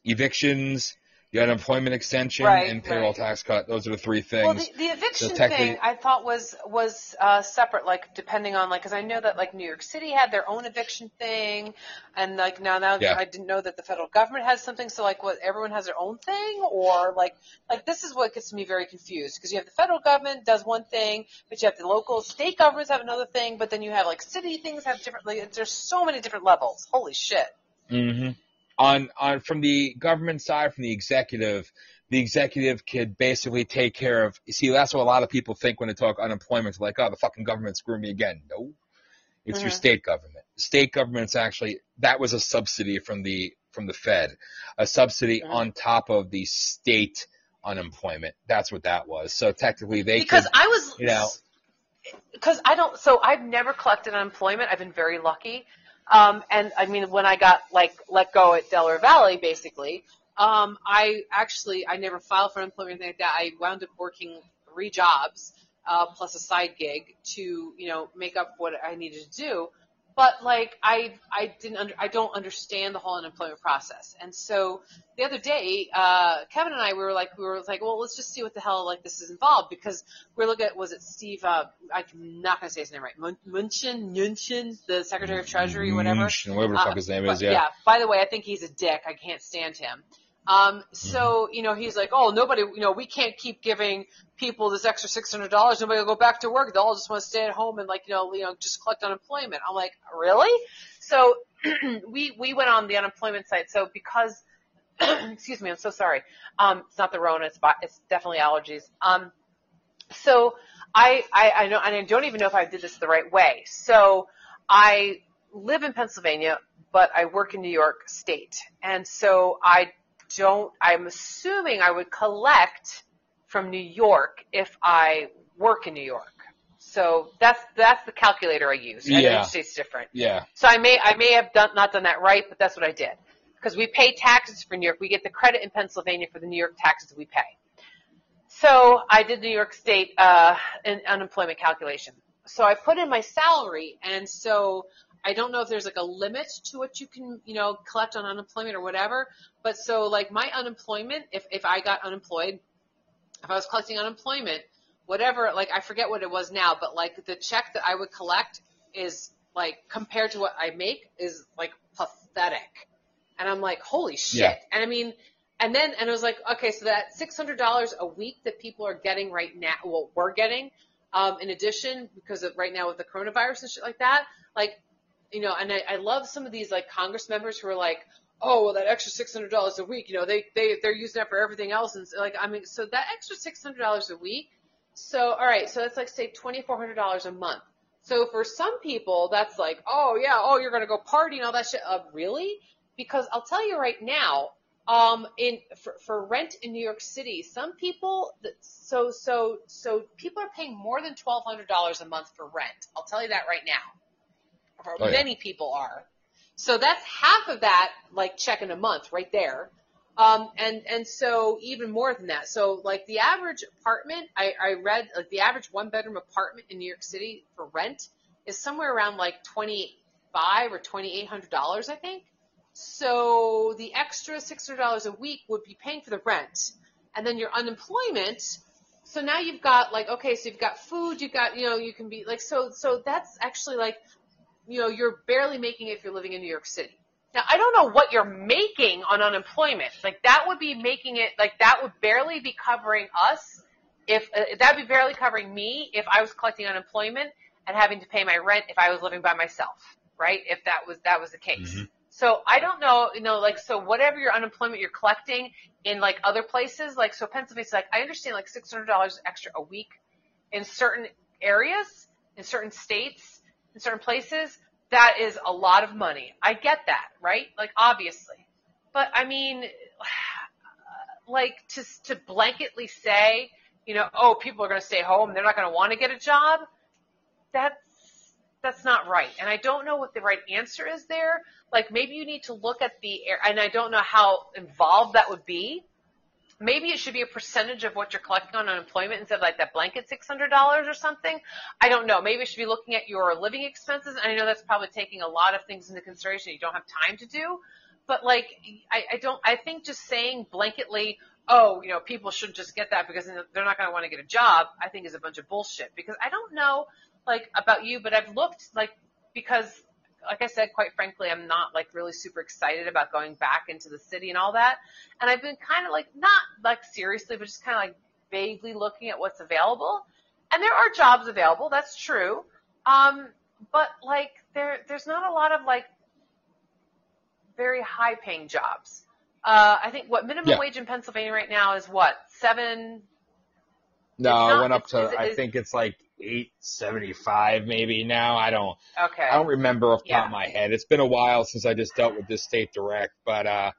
evictions the unemployment extension right, and payroll right. tax cut. Those are the three things. Well, the, the eviction so thing I thought was was uh, separate, like depending on like because I know that like New York City had their own eviction thing, and like now now yeah. I didn't know that the federal government has something. So like what everyone has their own thing, or like like this is what gets me very confused because you have the federal government does one thing, but you have the local state governments have another thing, but then you have like city things have different. Like, there's so many different levels. Holy shit. Mm-hmm on on from the government side, from the executive, the executive could basically take care of. You see, that's what a lot of people think when they talk unemployment. Like, oh, the fucking government screwed me again. No, it's mm-hmm. your state government. State government's actually that was a subsidy from the from the Fed, a subsidy mm-hmm. on top of the state unemployment. That's what that was. So technically, they because could, I was you know because I don't. So I've never collected unemployment. I've been very lucky. Um, and I mean, when I got like let go at Delaware Valley, basically, um, I actually I never filed for unemployment or anything like that. I wound up working three jobs uh, plus a side gig to you know make up what I needed to do but like I I didn't under, I don't understand the whole unemployment process. And so the other day, uh, Kevin and I we were like we were like, well, let's just see what the hell like this is involved because we're looking at was it Steve? Uh, I'm not gonna say his name right. Munchin, Munchin, the Secretary of Treasury, whatever. Munchin, whatever the fuck his name uh, is. Yeah. Yeah. By the way, I think he's a dick. I can't stand him. Um, so, you know, he's like, oh, nobody, you know, we can't keep giving people this extra $600. Nobody will go back to work. They'll all just want to stay at home and like, you know, you know, just collect unemployment. I'm like, really? So we, we went on the unemployment site. So because, excuse me, I'm so sorry. Um, it's not the Rona. It's, it's definitely allergies. Um, so I, I, I know, and I don't even know if I did this the right way. So I live in Pennsylvania, but I work in New York State. And so I don't, I'm assuming I would collect from New York if I work in New York. So that's that's the calculator I use. Yeah. United States different. Yeah. So I may I may have done not done that right, but that's what I did because we pay taxes for New York. We get the credit in Pennsylvania for the New York taxes we pay. So I did New York State uh, an unemployment calculation. So I put in my salary, and so I don't know if there's like a limit to what you can, you know, collect on unemployment or whatever. But so like my unemployment, if, if I got unemployed, if I was collecting unemployment, whatever, like I forget what it was now, but like the check that I would collect is like compared to what I make is like pathetic. And I'm like, holy shit. Yeah. And I mean, and then, and it was like, okay, so that $600 a week that people are getting right now, well, we're getting, um, in addition, because of right now with the coronavirus and shit like that, like you know, and I, I love some of these like Congress members who are like, oh, well, that extra six hundred dollars a week, you know, they they they're using that for everything else, and so, like I mean, so that extra six hundred dollars a week, so all right, so that's like say twenty four hundred dollars a month. So for some people, that's like, oh yeah, oh you're gonna go party and all that shit. Uh, really? because I'll tell you right now, um, in for, for rent in New York City, some people so so so people are paying more than twelve hundred dollars a month for rent. I'll tell you that right now. Or Oh, yeah. many people are. So that's half of that, like check in a month, right there. Um, and and so even more than that. So like the average apartment, I, I read like the average one bedroom apartment in New York City for rent is somewhere around like twenty five or twenty eight hundred dollars, I think. So the extra six hundred dollars a week would be paying for the rent, and then your unemployment. So now you've got like okay, so you've got food, you've got you know you can be like so so that's actually like you know you're barely making it if you're living in New York City. Now I don't know what you're making on unemployment. Like that would be making it like that would barely be covering us if uh, that'd be barely covering me if I was collecting unemployment and having to pay my rent if I was living by myself, right? If that was that was the case. Mhm. So I don't know, you know, like so whatever your unemployment you're collecting in like other places, like so Pennsylvania's like I understand like six hundred dollars extra a week in certain areas, in certain states, in certain places, that is a lot of money. I get that, right? Like obviously. But I mean like to to blanketly say, you know, oh, people are going to stay home, they're not going to want to get a job. That's that's not right. And I don't know what the right answer is there. Like maybe you need to look at the air, and I don't know how involved that would be. Maybe it should be a percentage of what you're collecting on unemployment instead of like that blanket $600 or something. I don't know. Maybe you should be looking at your living expenses. And I know that's probably taking a lot of things into consideration you don't have time to do. But like, I, I don't, I think just saying blanketly, oh, you know, people should just get that because they're not going to want to get a job, I think is a bunch of bullshit. Because I don't know, like, about you, but I've looked, like, because, like I said, quite frankly, I'm not, like, really super excited about going back into the city and all that. And I've been kind of, like, not, like, seriously, but just kind of, like, vaguely looking at what's available. And there are jobs available, that's true. Um, but, like, there, there's not a lot of, like, very high paying jobs. Uh, I think what minimum Yeah. wage in Pennsylvania right now is what No, seven. It's it went up to is I is- think it's like eight seventy five maybe now. I don't Okay. I don't remember off the top of my head. It's been a while since I just dealt with this state direct, but uh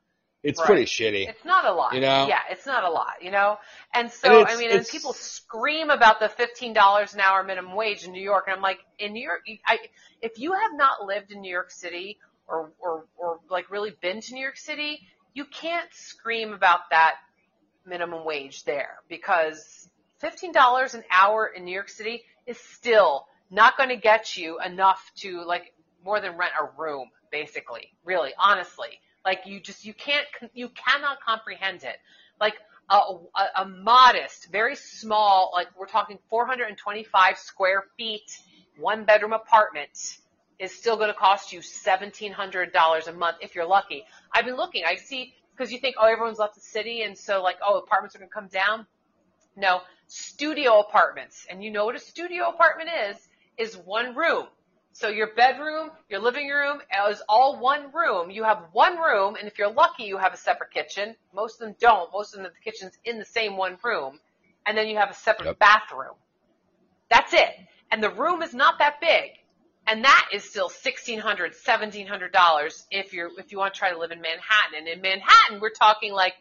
it's Right. pretty shitty. It's not a lot. You know? Yeah, it's not a lot, you know? And And so, it's- I mean, and people scream about the $15 an hour minimum wage in New York, and I'm like, in New York, I, if you have not lived in New York City or, or, or like really been to New York City, you can't scream about that minimum wage there because $15 an hour in New York City is still not going to get you enough to like more than rent a room, basically. Really, honestly, like you just you can't you cannot comprehend it. Like a, a, a modest, very small, like we're talking 425 square feet, one bedroom apartment is still going to cost you $1,700 a month if you're lucky. I've been looking. I see because you think, oh, everyone's left the city, and so like, oh, apartments are going to come down. No, studio apartments, and you know what a studio apartment is? Is one room. So your bedroom, your living room is all one room. You have one room, and if you're lucky, you have a separate kitchen. Most of them don't. Most of them, the kitchen's in the same one room, and then you have a separate Yep. bathroom. That's it. And the room is not that big. And that is still $1,600, $1,700 if you're, if you want to try to live in Manhattan. And in Manhattan, we're talking like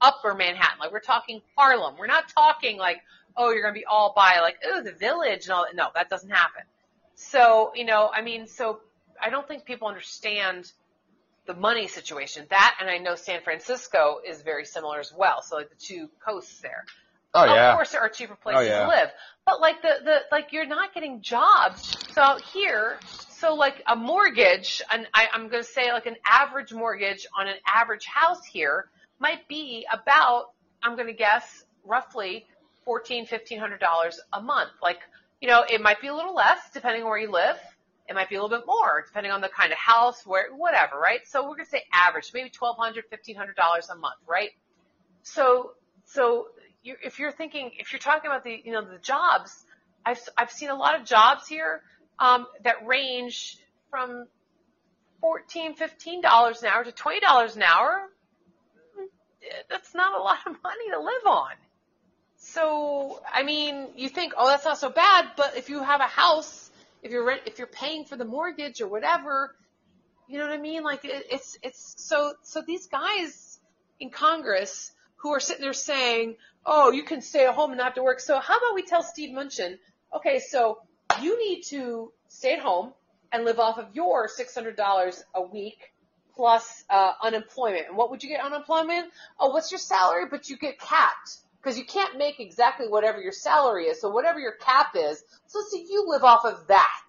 upper Manhattan. Like we're talking Harlem. We're not talking like, oh, you're going to be all by like, oh, the village and all that. No, that doesn't happen. So, you know, I mean, so I don't think people understand the money situation. That, and I know San Francisco is very similar as well. So like the two coasts there. Oh yeah. Of course, there are cheaper places oh, yeah. to live, but like the the like you're not getting jobs. So out here, so like a mortgage, and I, I'm going to say like an average mortgage on an average house here might be about I'm going to guess roughly fourteen fifteen hundred dollars a month. Like you know, it might be a little less depending on where you live. It might be a little bit more depending on the kind of house, where whatever, right? So we're going to say average, maybe twelve hundred, fifteen hundred dollars a month, right? So so you if you're thinking, if you're talking about the, you know, the jobs, I've, I've seen a lot of jobs here, um, that range from 14 $15 an hour to $20 an hour. That's not a lot of money to live on. So, I mean, you think, oh, that's not so bad, but if you have a house, if you're rent, if you're paying for the mortgage or whatever, You know what I mean? Like it, it's it's so so these guys in Congress who are sitting there saying, "Oh, you can stay at home and not to work." So how about we tell Steve Mnuchin, okay, so you need to stay at home and live off of your $600 a week plus uh, unemployment. And what would you get unemployment? Oh, what's your salary? But you get capped because you can't make exactly whatever your salary is. So whatever your cap is, so let's see you live off of that,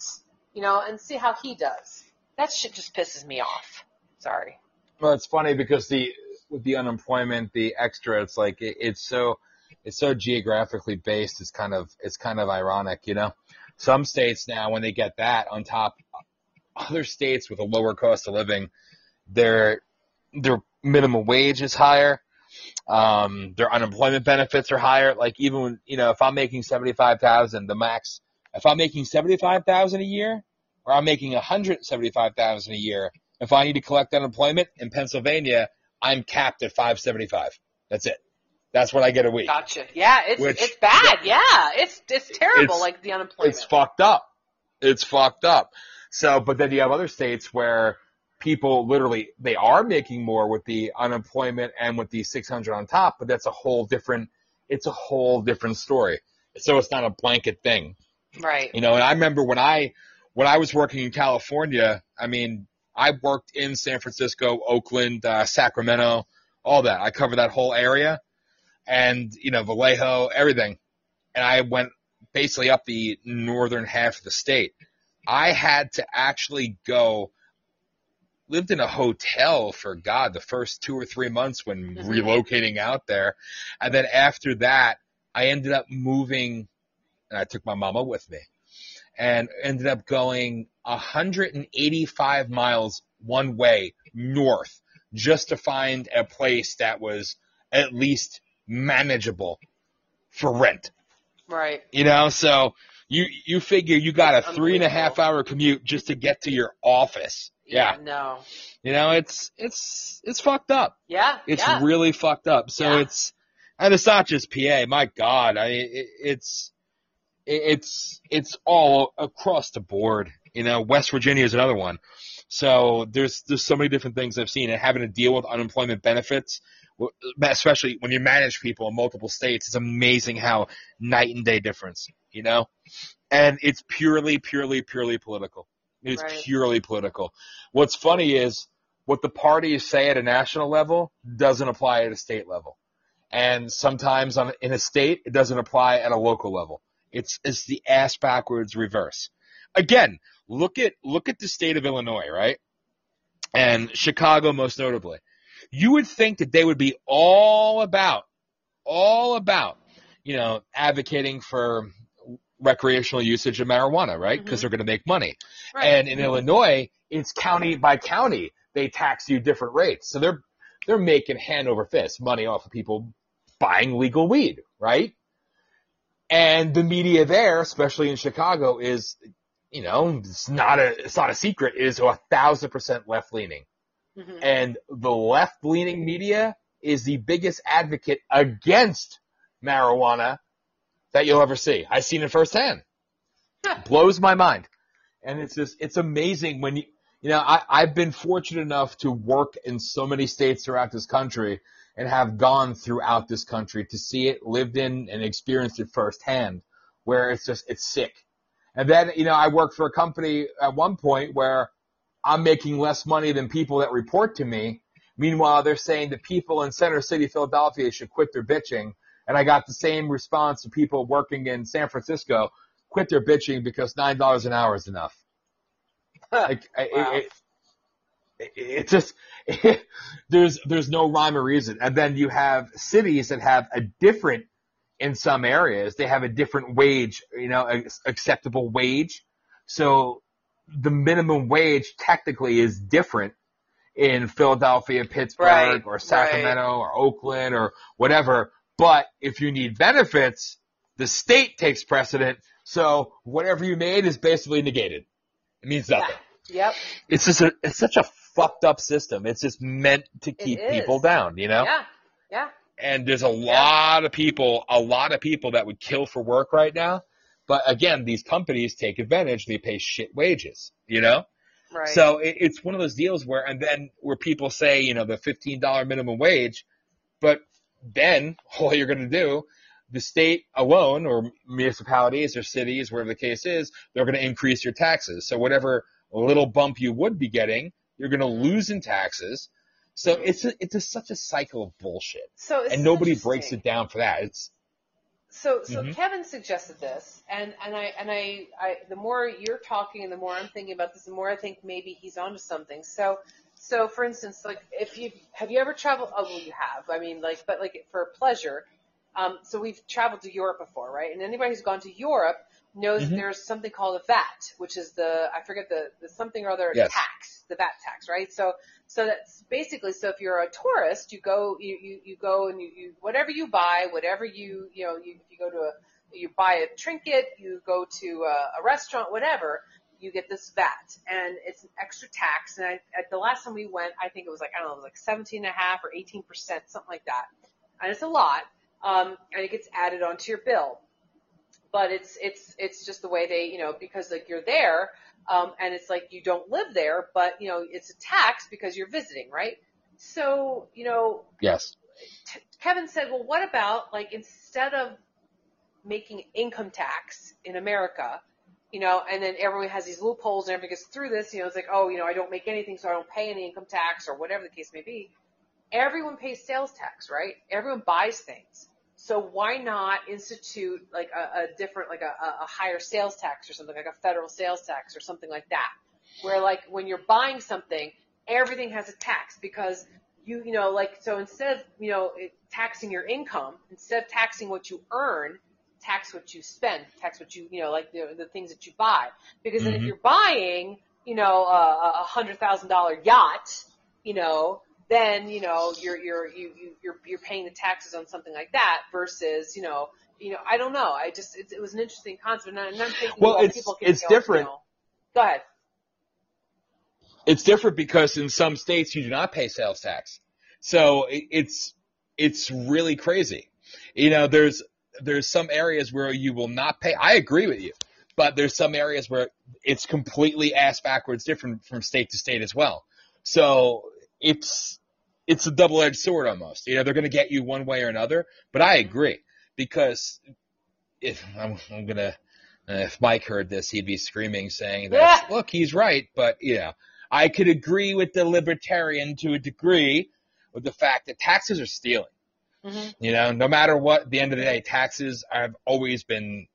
you know, and see how he does. That shit just pisses me off. Sorry. Well, it's funny because the with the unemployment, the extra, it's like it, it's so it's so geographically based. It's kind of it's kind of ironic, you know. Some states now, when they get that on top, other states with a lower cost of living, their their minimum wage is higher. Um, their unemployment benefits are higher. Like even when, you know, if I'm making seventy five thousand, the max. If I'm making seventy five thousand a year, or I'm making one hundred seventy five thousand a year, if I need to collect unemployment in Pennsylvania, I'm capped at five seventy five. That's it. That's what I get a week. Gotcha. Yeah, it's Which- it's bad. Yeah, it's it's terrible. It's- like the unemployment. It's fucked up. It's fucked up. So, but then you have other states where people literally they are making more with the unemployment and with the 600 on top, but that's a whole different. It's a whole different story. So it's not a blanket thing, right. you know. And I remember when I when I was working in California. I mean, I worked in San Francisco, Oakland, uh, Sacramento, all that. I covered that whole area, and you know Vallejo, everything. And I went basically up the northern half of the state. I had to actually go lived in a hotel for God the first two or three months when Mhm. relocating out there. And then after that, I ended up moving and I took my mama with me and ended up going 185 miles one way north just to find a place that was at least manageable for rent. Right. You know, so you you figure you got a three and a half hour commute just to get to your office. Yeah. No. You know, it's it's it's fucked up. Yeah. It's yeah. really fucked up. So Yeah. it's and it's not just PA. My God, I it, it's it- it's it's all across the board. You know, West Virginia is another one. So there's there's so many different things I've seen, and having to deal with unemployment benefits, especially when you manage people in multiple states, it's amazing how night and day difference. You know, and it's purely, purely, purely political. It's Right. purely political. What's funny is what the parties say at a national level doesn't apply at a state level. And sometimes on, in a state, it doesn't apply at a local level. It's, it's the ass backwards reverse. Again, look at, look at the state of Illinois, right? And Chicago most notably. You would think that they would be all about, all about, you know, advocating for recreational usage of marijuana, right? Because Mhm. they're going to make money. Right. And in Illinois, it's county by county. They tax you different rates. So they're they're making hand over fist money off of people buying legal weed, right? And the media there, especially in Chicago, is you know, it's not a it's not a secret, is a thousand percent left leaning. Mhm. And the left leaning media is the biggest advocate against marijuana that you'll ever see. I've seen it firsthand. Blows my mind. And it's just, it's amazing when you, you know, I, I've been fortunate enough to work in so many states throughout this country and have gone throughout this country to see it, lived in and experienced it firsthand where it's just, it's sick. And then, you know, I worked for a company at one point where I'm making less money than people that report to me. Meanwhile, they're saying the people in Center City, Philadelphia should quit their bitching. And I got the same response to people working in San Francisco, quit their bitching because $9 an hour is enough. Like, Wow. it, just, there's, there's no rhyme or reason. And then you have cities that have a different, in some areas, they have a different wage, you know, a- acceptable wage. So the minimum wage technically is different in Philadelphia, Pittsburgh, Right, or Sacramento, or Oakland, or whatever. But if you need benefits, the state takes precedent. So whatever you made is basically negated. It means nothing. Yep. It's just a, it's such a fucked up system. It's just meant to keep people down, you know? Yeah. Yeah. And there's a lot of people, a lot of people that would kill for work right now. But again, these companies take advantage. They pay shit wages, you know? Right. So it, it's one of those deals where, and then where people say, you know, the $15 minimum wage, but then all you're going to do, the state alone or municipalities or cities, wherever the case is, they're going to increase your taxes. So whatever little bump you would be getting, you're going to lose in taxes. So it's a, it's a, such a cycle of bullshit, so it's and nobody breaks it down for that. It's So, so Mhm. Kevin suggested this, and and I and I, I the more you're talking and the more I'm thinking about this, the more I think maybe he's onto something. So, so for instance, like if you have you ever traveled? Oh, well, you have. I mean, like, but like for pleasure. Um, so we've traveled to Europe before, right? And anybody who's gone to Europe knows Mhm. there's something called a VAT, which is the I forget the, the something or other Yes. tax, the VAT tax, right? So so that's basically so if you're a tourist, you go you you, you go and you, you whatever you buy, whatever you you know you if you go to a you buy a trinket, you go to a, a restaurant, whatever, you get this VAT, and it's an extra tax. And I, at the last time we went, I think it was like I don't know, it was like 17 and a half or 18 percent, something like that, and it's a lot, um, and it gets added onto your bill. But it's it's it's just the way they you know because like you're there um, and it's like you don't live there but you know it's a tax because you're visiting right? So you know yes, t- Kevin said well what about like instead of making income tax in America you know and then everyone has these loopholes and everybody gets through this you know it's like oh you know I don't make anything so I don't pay any income tax or whatever the case may be. Everyone pays sales tax right? Everyone buys things. So why not institute like a, a different, like a, a higher sales tax or something, like a federal sales tax or something like that, where like when you're buying something, everything has a tax because you, you know, like so instead of you know taxing your income, instead of taxing what you earn, tax what you spend, tax what you, you know, like the, the things that you buy. Because then if Mhm. you're buying, you know, a, a hundred thousand dollar yacht, you know, then you know you're you're you, you you're you're paying the taxes on something like that versus you know you know I don't know I just it, it was an interesting concept and I'm not thinking Well, well, it's- it's different. You know, go ahead. it's different because in some states you do not pay sales tax. So it, it's it's really crazy. You know, there's there's some areas where you will not pay. I agree with you, but there's some areas where it's completely ass backwards different from state to state as well. So it's it's a double edged sword almost. You know, they're going to get you one way or another. But I agree because if I'm, I'm gonna if Mike heard this, he'd be screaming saying that Yeah. look, he's right, but you know. I could agree with the libertarian to a degree with the fact that taxes are stealing. Hmm You know, no matter what, at the end of the day, taxes have always been,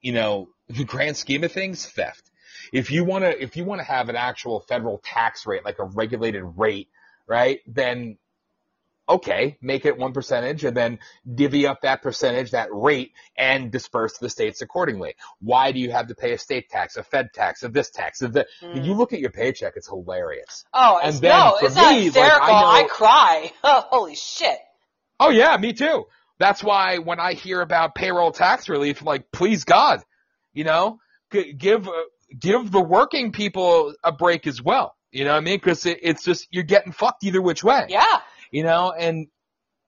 you know, the grand scheme of things, theft. If you want to, if you want to have an actual federal tax rate, like a regulated rate, right, then okay, make it one percentage and then divvy up that percentage, that rate, and disperse to the states accordingly. Why do you have to pay a state tax, a Fed tax, a this tax, a the, when you look at your paycheck, it's hilarious. Oh, And it's, then no, it's not me, like. I know- I cry. Oh, holy shit. Oh yeah, me too. That's why when I hear about payroll tax relief, I'm like, please God, you know, give uh, give the working people a break as well. You know what I mean? Because it, it's just you're getting fucked either which way. Yeah. You know, and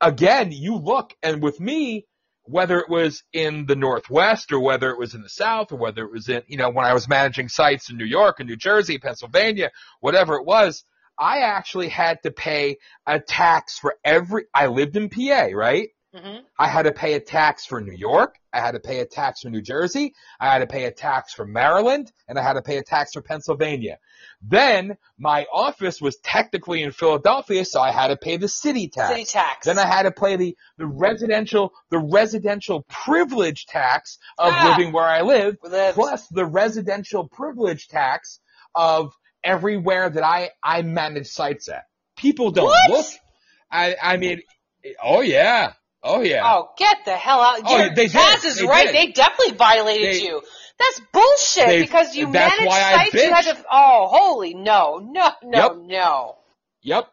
again, you look, and with me, whether it was in the Northwest or whether it was in the South or whether it was in, you know, when I was managing sites in New York and New Jersey, Pennsylvania, whatever it was, I actually had to pay a tax for every, I lived in PA, right? hmm I had to pay a tax for New York. I had to pay a tax for New Jersey. I had to pay a tax for Maryland and I had to pay a tax for Pennsylvania. Then my office was technically in Philadelphia, so I had to pay the city tax. City tax. Then I had to pay the, the residential, the residential privilege tax of Ah. living where I live, lived. plus the residential privilege tax of everywhere that I, I manage sites at. People don't What? look. I, I mean, oh yeah. Oh yeah. Oh, get the hell out! Oh, Your they did. Is They right. did. They definitely violated They- you. That's bullshit They- because you manage sites. You had to. Oh, holy no, no, no, Yep. no. Yep.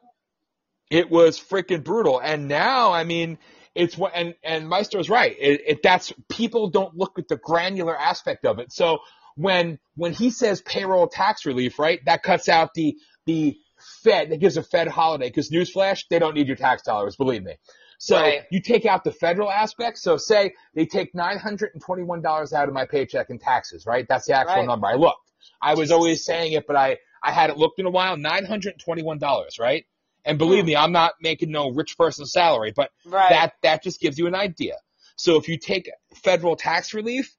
It was freaking brutal. And now, I mean, it's what, and, and Maestro's right. It, it, that's, people don't look at the granular aspect of it. So when, when he says payroll tax relief, right, that cuts out the, the Fed, that gives a Fed holiday, because newsflash, they don't need your tax dollars, believe me. So Right. you take out the federal aspect. So say they take $921 out of my paycheck in taxes, right? That's the actual Right. number. I looked. I was always saying it, but I, I hadn't looked in a while. Nine hundred twenty-one dollars, right? And believe Hmm. me, I'm not making no rich person salary, but Right. that that just gives you an idea. So if you take federal tax relief,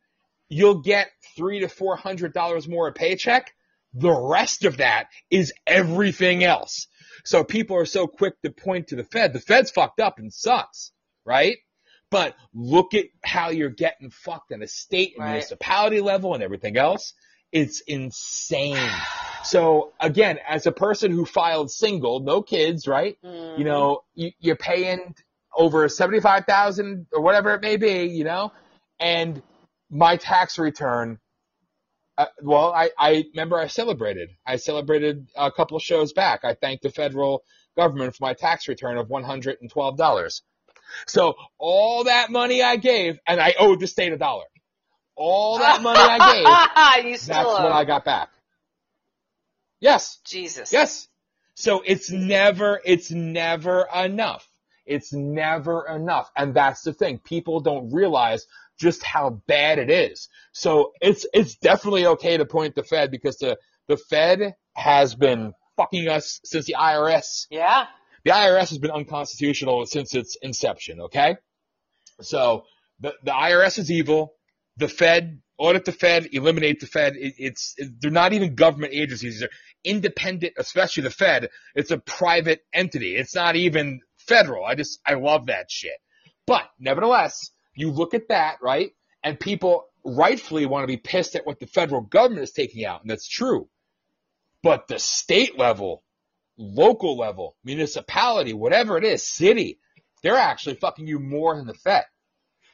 you'll get three to four hundred dollars more a paycheck. The rest of that is everything else. So people are so quick to point to the Fed. The Fed's fucked up and sucks, right? But look at how you're getting fucked on a state and Right. municipality level and everything else. It's insane. So again, as a person who filed single, no kids, right? Mhm. You know, you, you're paying over 75,000 or whatever it may be, you know, and my tax return, uh, well, I, I remember I celebrated. I celebrated a couple of shows back. I thanked the federal government for my tax return of $112. So all that money I gave, and I owed the state a dollar. All that money I gave, you that's still what. I got back. Yes. Jesus. Yes. So it's never, it's never enough. It's never enough. And that's the thing. People don't realize just how bad it is. So it's, it's definitely okay to point the Fed because the, the Fed has been fucking us since the IRS. Yeah. The IRS has been unconstitutional since its inception, okay? So the, the IRS is evil. The Fed, audit the Fed, eliminate the Fed. It, it's, it, they're not even government agencies. They're independent, especially the Fed. It's a private entity. It's not even federal. I just, I love that shit. But nevertheless, you look at that, right? And people rightfully want to be pissed at what the federal government is taking out. And that's true. But the state level, local level, municipality, whatever it is, city, they're actually fucking you more than the Fed.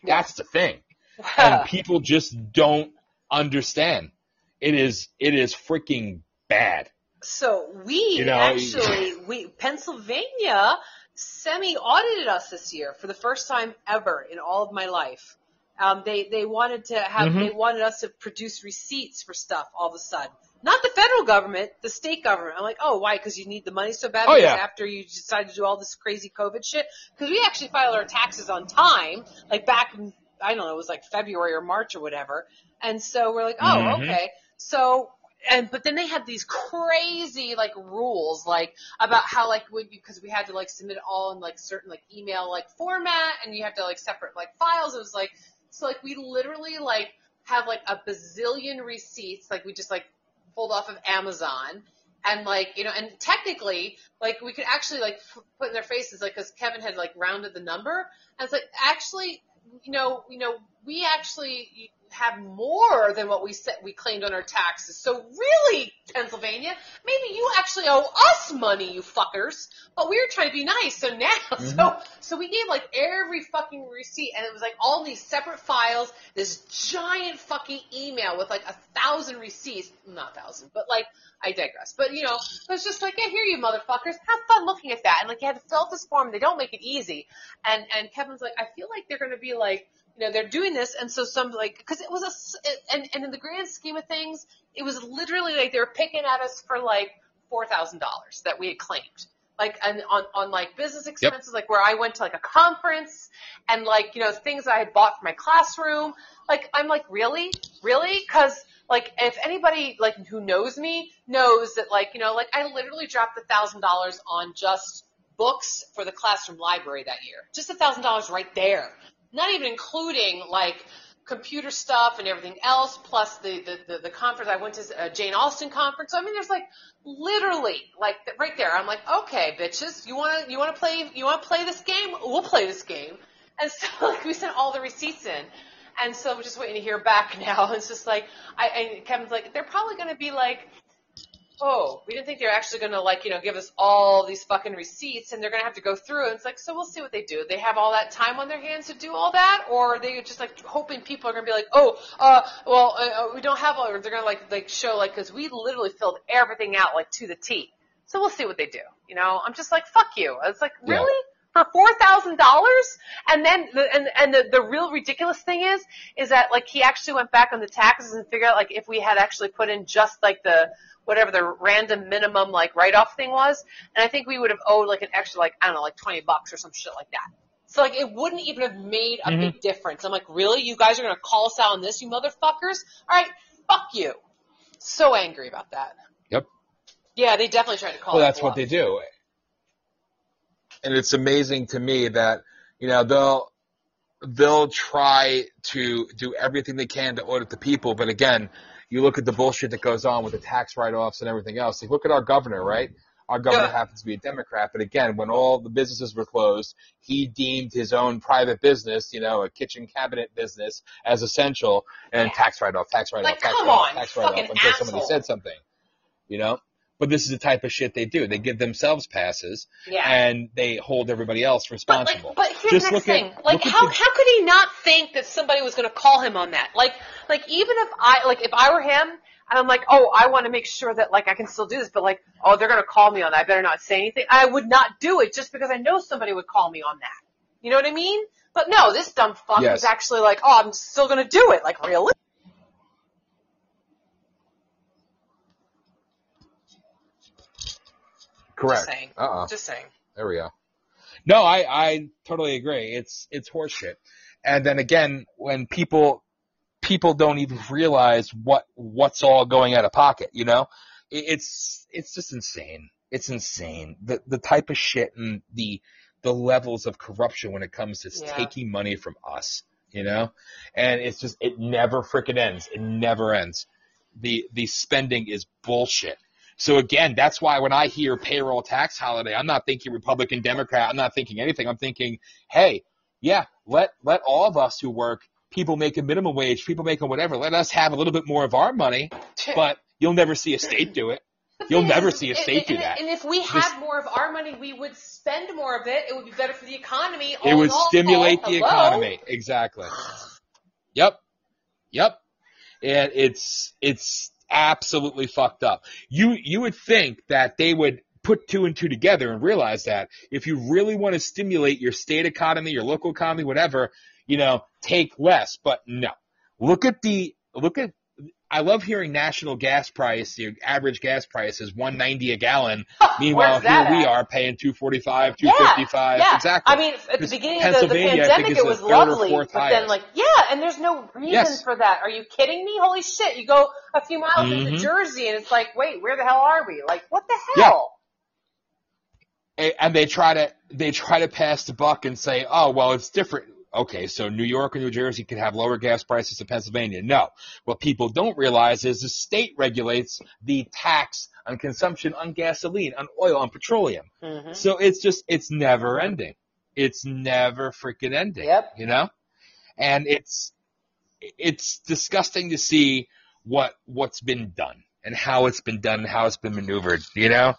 That's the thing. And people just don't understand. It is, it is freaking bad. So we You know, actually, we Pennsylvania semi audited us this year for the first time ever in all of my life. Um, they they wanted to have Mhm. they wanted us to produce receipts for stuff all of a sudden. Not the federal government, the state government. I'm like, oh, why? Because you need the money so bad. Oh, yeah. after you decide to do all this crazy COVID shit. Because we actually filed our taxes on time, like back in I don't know, it was like February or March or whatever. And so we're like, oh, Mhm. okay. So and but then they had these crazy like rules like about how like when because we had to like submit it all in like certain like email like format and you have to like separate like files. It was like so like we literally like have like a bazillion receipts like we just like pulled off of Amazon. And like you know and technically like we could actually like f- put in their faces like because Kevin had like rounded the number. And it's like actually you know you know we actually have more than what we said we claimed on our taxes. So really, Pennsylvania, maybe you actually owe us money, you fuckers. But we were trying to be nice, so now, so mm-hmm. so we gave like every fucking receipt, and it was like all these separate files, this giant fucking email with like a thousand receipts, not thousand, but like I digress. But you know, it was just like, yeah, here you motherfuckers, have fun looking at that, and like you had to fill out this form. They don't make it easy, and and Kevin's like, I feel like they're gonna be like you know, they're doing this, and so some like, because it was a, and and in the grand scheme of things, it was literally like they were picking at us for like four thousand dollars that we had claimed, like and on on like business expenses, like where I went to like a conference, and like you know things I had bought for my classroom. Like I'm like, really, really, because like if anybody like who knows me knows that like you know like I literally dropped a thousand dollars on just books for the classroom library that year, just a thousand dollars right there not even including like computer stuff and everything else, plus the the, the, the conference I went to, a Jane Austen conference. I mean, there's like literally like right there. I'm like, okay, bitches, you wanna you wanna play you wanna play this game? We'll play this game. And so like we sent all the receipts in. And so I'm just waiting to hear back now. It's just like I and Kevin's like, they're probably gonna be like oh, we didn't think they were actually going to like, you know, give us all these fucking receipts and they're going to have to go through it. It's like, so we'll see what they do. They have all that time on their hands to do all that or are they just like hoping people are going to be like, oh, uh, well, uh, uh, we don't have all, or they're going to like, like show like, cause we literally filled everything out like to the T. So we'll see what they do. You know, I'm just like, fuck you. It's like, Yeah. For four thousand dollars, and then the, and and the, the real ridiculous thing is, is that like he actually went back on the taxes and figured out like if we had actually put in just like the whatever the random minimum like write off thing was, and I think we would have owed like an extra like I don't know like twenty bucks or some shit like that. So like it wouldn't even have made a big mm-hmm. difference. I'm like, really? You guys are gonna call us out on this, you motherfuckers? All right, fuck you. So angry about that. Yep. Yeah, they definitely tried to call Well, that's what they do. And it's amazing to me that, you know, they'll, they'll try to do everything they can to audit the people. But again, you look at the bullshit that goes on with the tax write-offs and everything else. Like, look at our governor, right? Our governor Yeah. happens to be a Democrat, but again, when all the businesses were closed, he deemed his own private business, you know, a kitchen cabinet business, as essential, and tax write-off, tax write-off, Like, tax write-off, on, tax write-off, fucking until somebody said something, you know. But this is the type of shit they do. They give themselves passes, Yeah. and they hold everybody else But responsible. like, but here's Just the next look at- thing. Like, how the- how could he not think that somebody was going to call him on that? Like, like even if I like if I were him and I'm like, oh, I want to make sure that like I can still do this, but like, oh, they're going to call me on that. I better not say anything. I would not do it just because I know somebody would call me on that. You know what I mean? But no, this dumb fuck Yes. is actually like, oh, I'm still going to do it. Like, really? Correct. Just saying. Uh-uh. Just saying. There we go. No, I, I totally agree. It's it's horseshit. And then again, when people people don't even realize what what's all going out of pocket, you know, It- it's it's just insane. It's insane. The the type of shit and the the levels of corruption when it comes to Yeah. taking money from us, you know, and it's just it never frickin' ends. It never ends. The the spending is bullshit. So again, that's why when I hear payroll tax holiday, I'm not thinking Republican, Democrat. I'm not thinking anything. I'm thinking, hey, yeah, let let all of us who work, people making minimum wage, people making whatever, let us have a little bit more of our money. But you'll never see a state do it. You'll never see a and- state do and- that. And if we Just- had more of our money, we would spend more of it. It would be better for the economy. It would all, stimulate all, the economy. Exactly. Yep. Yep. And it's it's absolutely fucked up. You you would think that they would put two and two together and realize that if you really want to stimulate your state economy, your local economy, whatever, you know, take less. But no. Look at the look at I love hearing national gas price, your average gas price is one ninety a gallon. Meanwhile, here we are paying two forty five, two fifty five. Yeah, yeah. Exactly. I mean, at the beginning of the, the Pennsylvania, I think, pandemic, it was lovely, but then like, yeah, and there's no reason Yes. for that. Are you kidding me? Holy shit! You go a few miles into Mhm. Jersey, and it's like, wait, where the hell are we? Like, what the hell? A- and they try to they try to pass the buck and say, oh well, it's different. Okay, so New York and New Jersey could have lower gas prices than Pennsylvania. No, what people don't realize is the state regulates the tax on consumption on gasoline, on oil, on petroleum. Mm-hmm. So it's just it's never ending. It's never freaking ending. Yep. You know, and it's it's disgusting to see what what's been done and how it's been done and how it's been maneuvered. You know,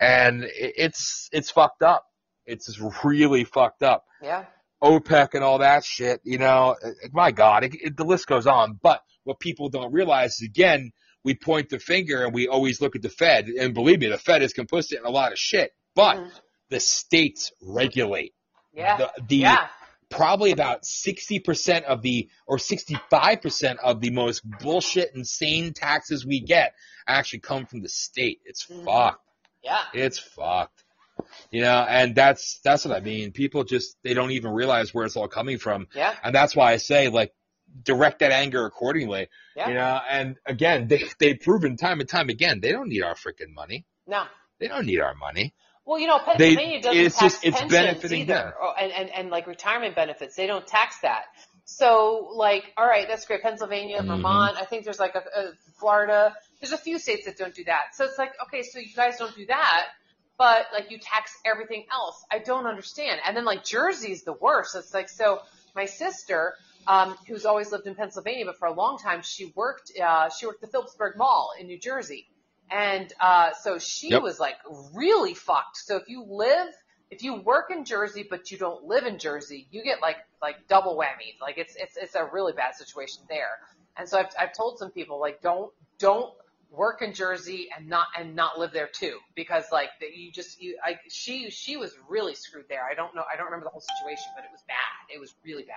and it's it's fucked up. It's just really fucked up. Yeah. OPEC and all that shit. You know, Uh, my God, it, it, the list goes on. But what people don't realize is again, we point the finger and we always look at the Fed. And believe me, the Fed is complicit in a lot of shit. But Mhm. the states regulate. Yeah. The, the yeah. probably about 60% of the, or 65% of the most bullshit, insane taxes we get actually come from the state. It's Mhm. fucked. Yeah. It's fucked. You know, and that's, that's what I mean. People just, they don't even realize where it's all coming from. Yeah. And that's why I say, like, direct that anger accordingly. Yeah. You know, and again, they, they've proven time and time again, they don't need our freaking money. No. They don't need our money. Well, you know, They- Pennsylvania doesn't it's tax just- it's pensions benefiting either, them. or, and, and and like retirement benefits. They don't tax that. So, like, all right, that's great. Pennsylvania, Mhm. Vermont. I think there's like a, a Florida. There's a few states that don't do that. So it's like, okay, so you guys don't do that, but like you tax everything else. I don't understand. And then like Jersey's the worst. It's like so. My sister, um, who's always lived in Pennsylvania, but for a long time she worked. Uh, she worked at the Phillipsburg Mall in New Jersey. And uh, so she Yep. was like really fucked. So if you live, if you work in Jersey but you don't live in Jersey, you get like like double whammy. Like it's it's it's a really bad situation there. And so I've I've told some people like don't don't work in Jersey and not and not live there too because like that you just you I she she was really screwed there. I don't know I don't remember the whole situation, but it was bad. It was really bad.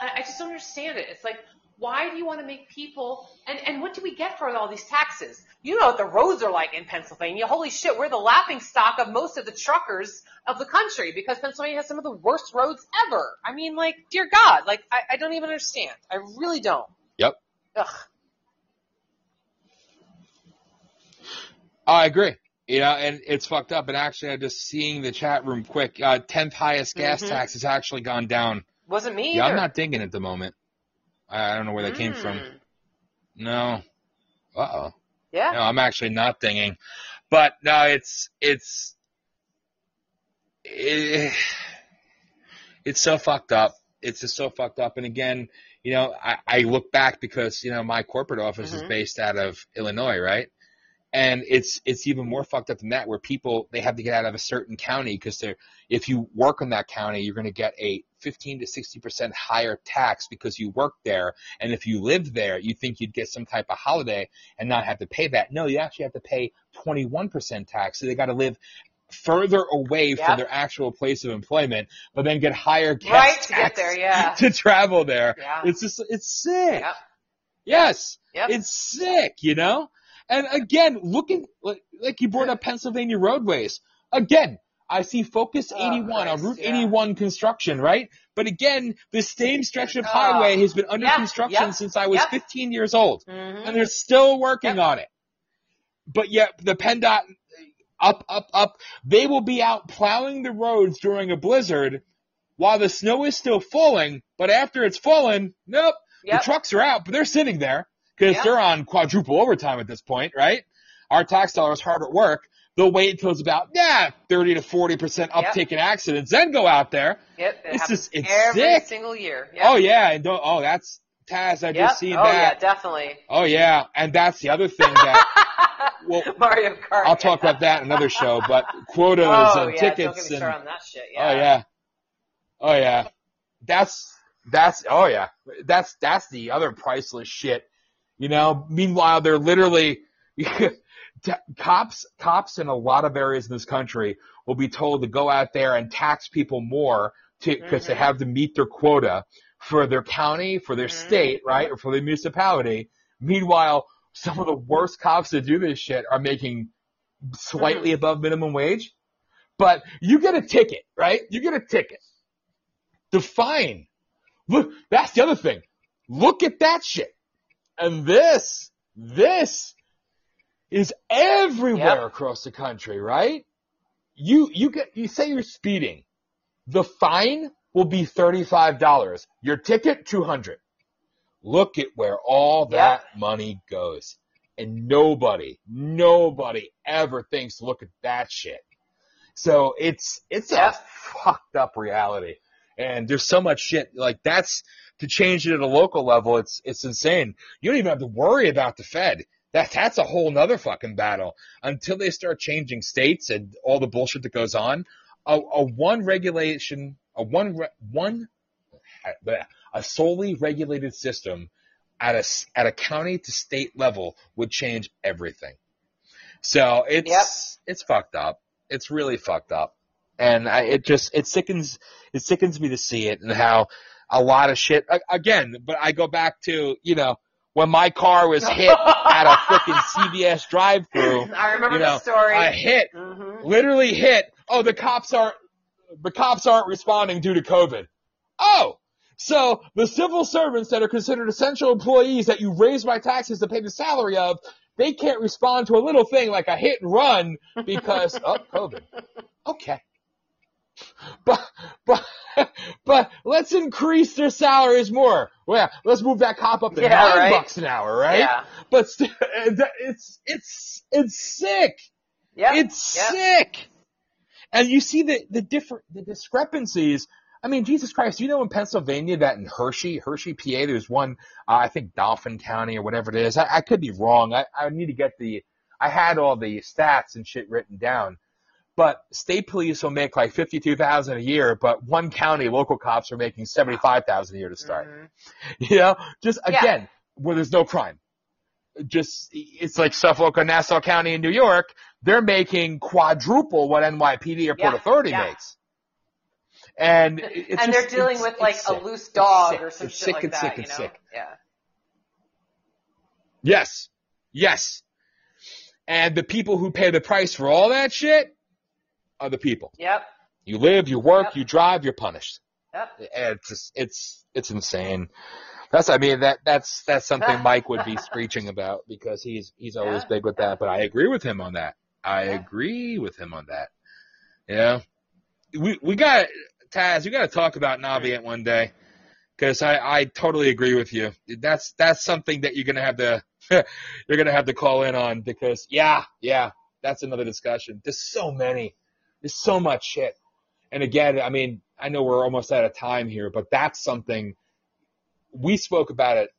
I, I just don't understand it. It's like why do you want to make people and and what do we get for all these taxes? You know what the roads are like in Pennsylvania. Holy shit, we're the laughing stock of most of the truckers of the country because Pennsylvania has some of the worst roads ever. I mean, like, dear God, like I, I don't even understand. I really don't. Yep. Ugh. I agree. You know, and it's fucked up. And actually, I'm just seeing the chat room quick. Uh, 10th highest gas Mhm. tax has actually gone down. Wasn't me Yeah, either. I'm not thinking at the moment. I don't know where that came from. Mm. No. Uh oh. Yeah. No, I'm actually not thinking. But no, it's it's it, it's so fucked up. It's just so fucked up. And again, you know, I, I look back because you know my corporate office is Mhm. based out of Illinois, right? And it's it's even more fucked up than that, where people they have to get out of a certain county because they're if you work in that county, you're going to get a 15 to 60 percent higher tax because you work there, and if you live there, you think you'd get some type of holiday and not have to pay that. No, you actually have to pay 21% tax. So they got to live further away Yep. from their actual place of employment, but then get higher gas Right, to get there, yeah. to travel there. Yeah. It's just, it's sick. Yep. Yes. Yep. It's sick, you know? And again, looking, like, like you brought up Pennsylvania roadways. Again, I see Focus Oh, 81 on Route yeah. 81 construction, right? But again, the same stretch of Oh, highway has been under yeah, construction yeah, since I was yeah. 15 years old Mhm. and they're still working on it. But yet the PennDOT up, up, up, they will be out plowing the roads during a blizzard while the snow is still falling. But after it's fallen, nope, Yep. the trucks are out, but they're sitting there because Yeah. they're on quadruple overtime at this point, right? Our tax dollars hard at work. They'll wait until it's about yeah, thirty to forty percent Yep. uptick in accidents, then go out there. Yep. It It's just- it's every sick. single year. Yep. Oh yeah, and don't, oh that's Taz. I Yep. just seen oh that. yeah, definitely. Oh yeah, and that's the other thing that well, Mario Kart. I'll talk about that in another show, but quotas Oh and yeah, tickets and on that shit. Oh, yeah. oh yeah, oh yeah, that's that's oh yeah, that's that's the other priceless shit. You know, meanwhile they're literally cops cops in a lot of areas in this country will be told to go out there and tax people more to because they Mhm. have to meet their quota for their county, for their Mhm. state, right, or for their municipality. Meanwhile, some of the worst cops that do this shit are making slightly above minimum wage. But you get a ticket, right? You get a ticket. The fine. Look, that's the other thing. Look at that shit. And this, this is everywhere Yep. across the country, right? You, you get, you say you're speeding. The fine will be $35. Your ticket, 200. Look at where all that money goes. And nobody, nobody ever thinks to look at that shit. So it's, it's Yep. a fucked up reality. And there's so much shit, like that's, to change it at a local level, it's, it's insane. You don't even have to worry about the Fed. That, that's a whole nother fucking battle. Until they start changing states and all the bullshit that goes on, a, a one regulation, a one, re- one, a solely regulated system at a at a county to state level would change everything. So it's, Yep. it's fucked up. It's really fucked up. And I, it just, it sickens, it sickens me to see it and how a lot of shit, again, but I go back to, you know, when my car was hit at a freaking CVS drive through, I remember you know, the story. I hit, hmm literally hit, oh, the cops aren't, the cops aren't responding due to COVID. Oh, so the civil servants that are considered essential employees that you raise my taxes to pay the salary of, they can't respond to a little thing like a hit and run because, oh, COVID. Okay. But, but, but let's increase their salaries more. Well, yeah, let's move that cop up to Yeah, nine right. bucks an hour, right? Yeah. But st- it's, it's, it's sick. Yeah. It's sick. And you see the, the different, the discrepancies. I mean, Jesus Christ, you know in Pennsylvania that in Hershey, Hershey, PA, there's one, uh, I think Dauphin County or whatever it is. I, I could be wrong. I, I need to get the, I had all the stats and shit written down. But state police will make like 52,000 a year, but one county local cops are making 75,000 a year to start. Mhm. You know, just Yeah. again, where there's no crime. Just, it's like Suffolk or Nassau County in New York. They're making quadruple what NYPD or Port Yeah, Authority yeah. makes. And it's and just- they're dealing with like a loose dog or some It's shit sick like and that, sick and you know? sick. Yeah. Yes. Yes. And the people who pay the price for all that shit the people. Yep. You live, you work, Yep. you drive, you're punished. Yep. And it's just, it's it's insane. That's I mean that that's that's something Mike would be screeching about because he's he's always Yeah. big with that. But I agree with him on that. I Yeah. agree with him on that. Yeah. We we got Taz, we got to talk about Navient one day because I I totally agree with you. That's that's something that you're gonna have to you're gonna have to call in on because yeah yeah that's another discussion. There's so many, there's so much shit. And again, I mean, I know we're almost out of time here, but that's something we spoke about it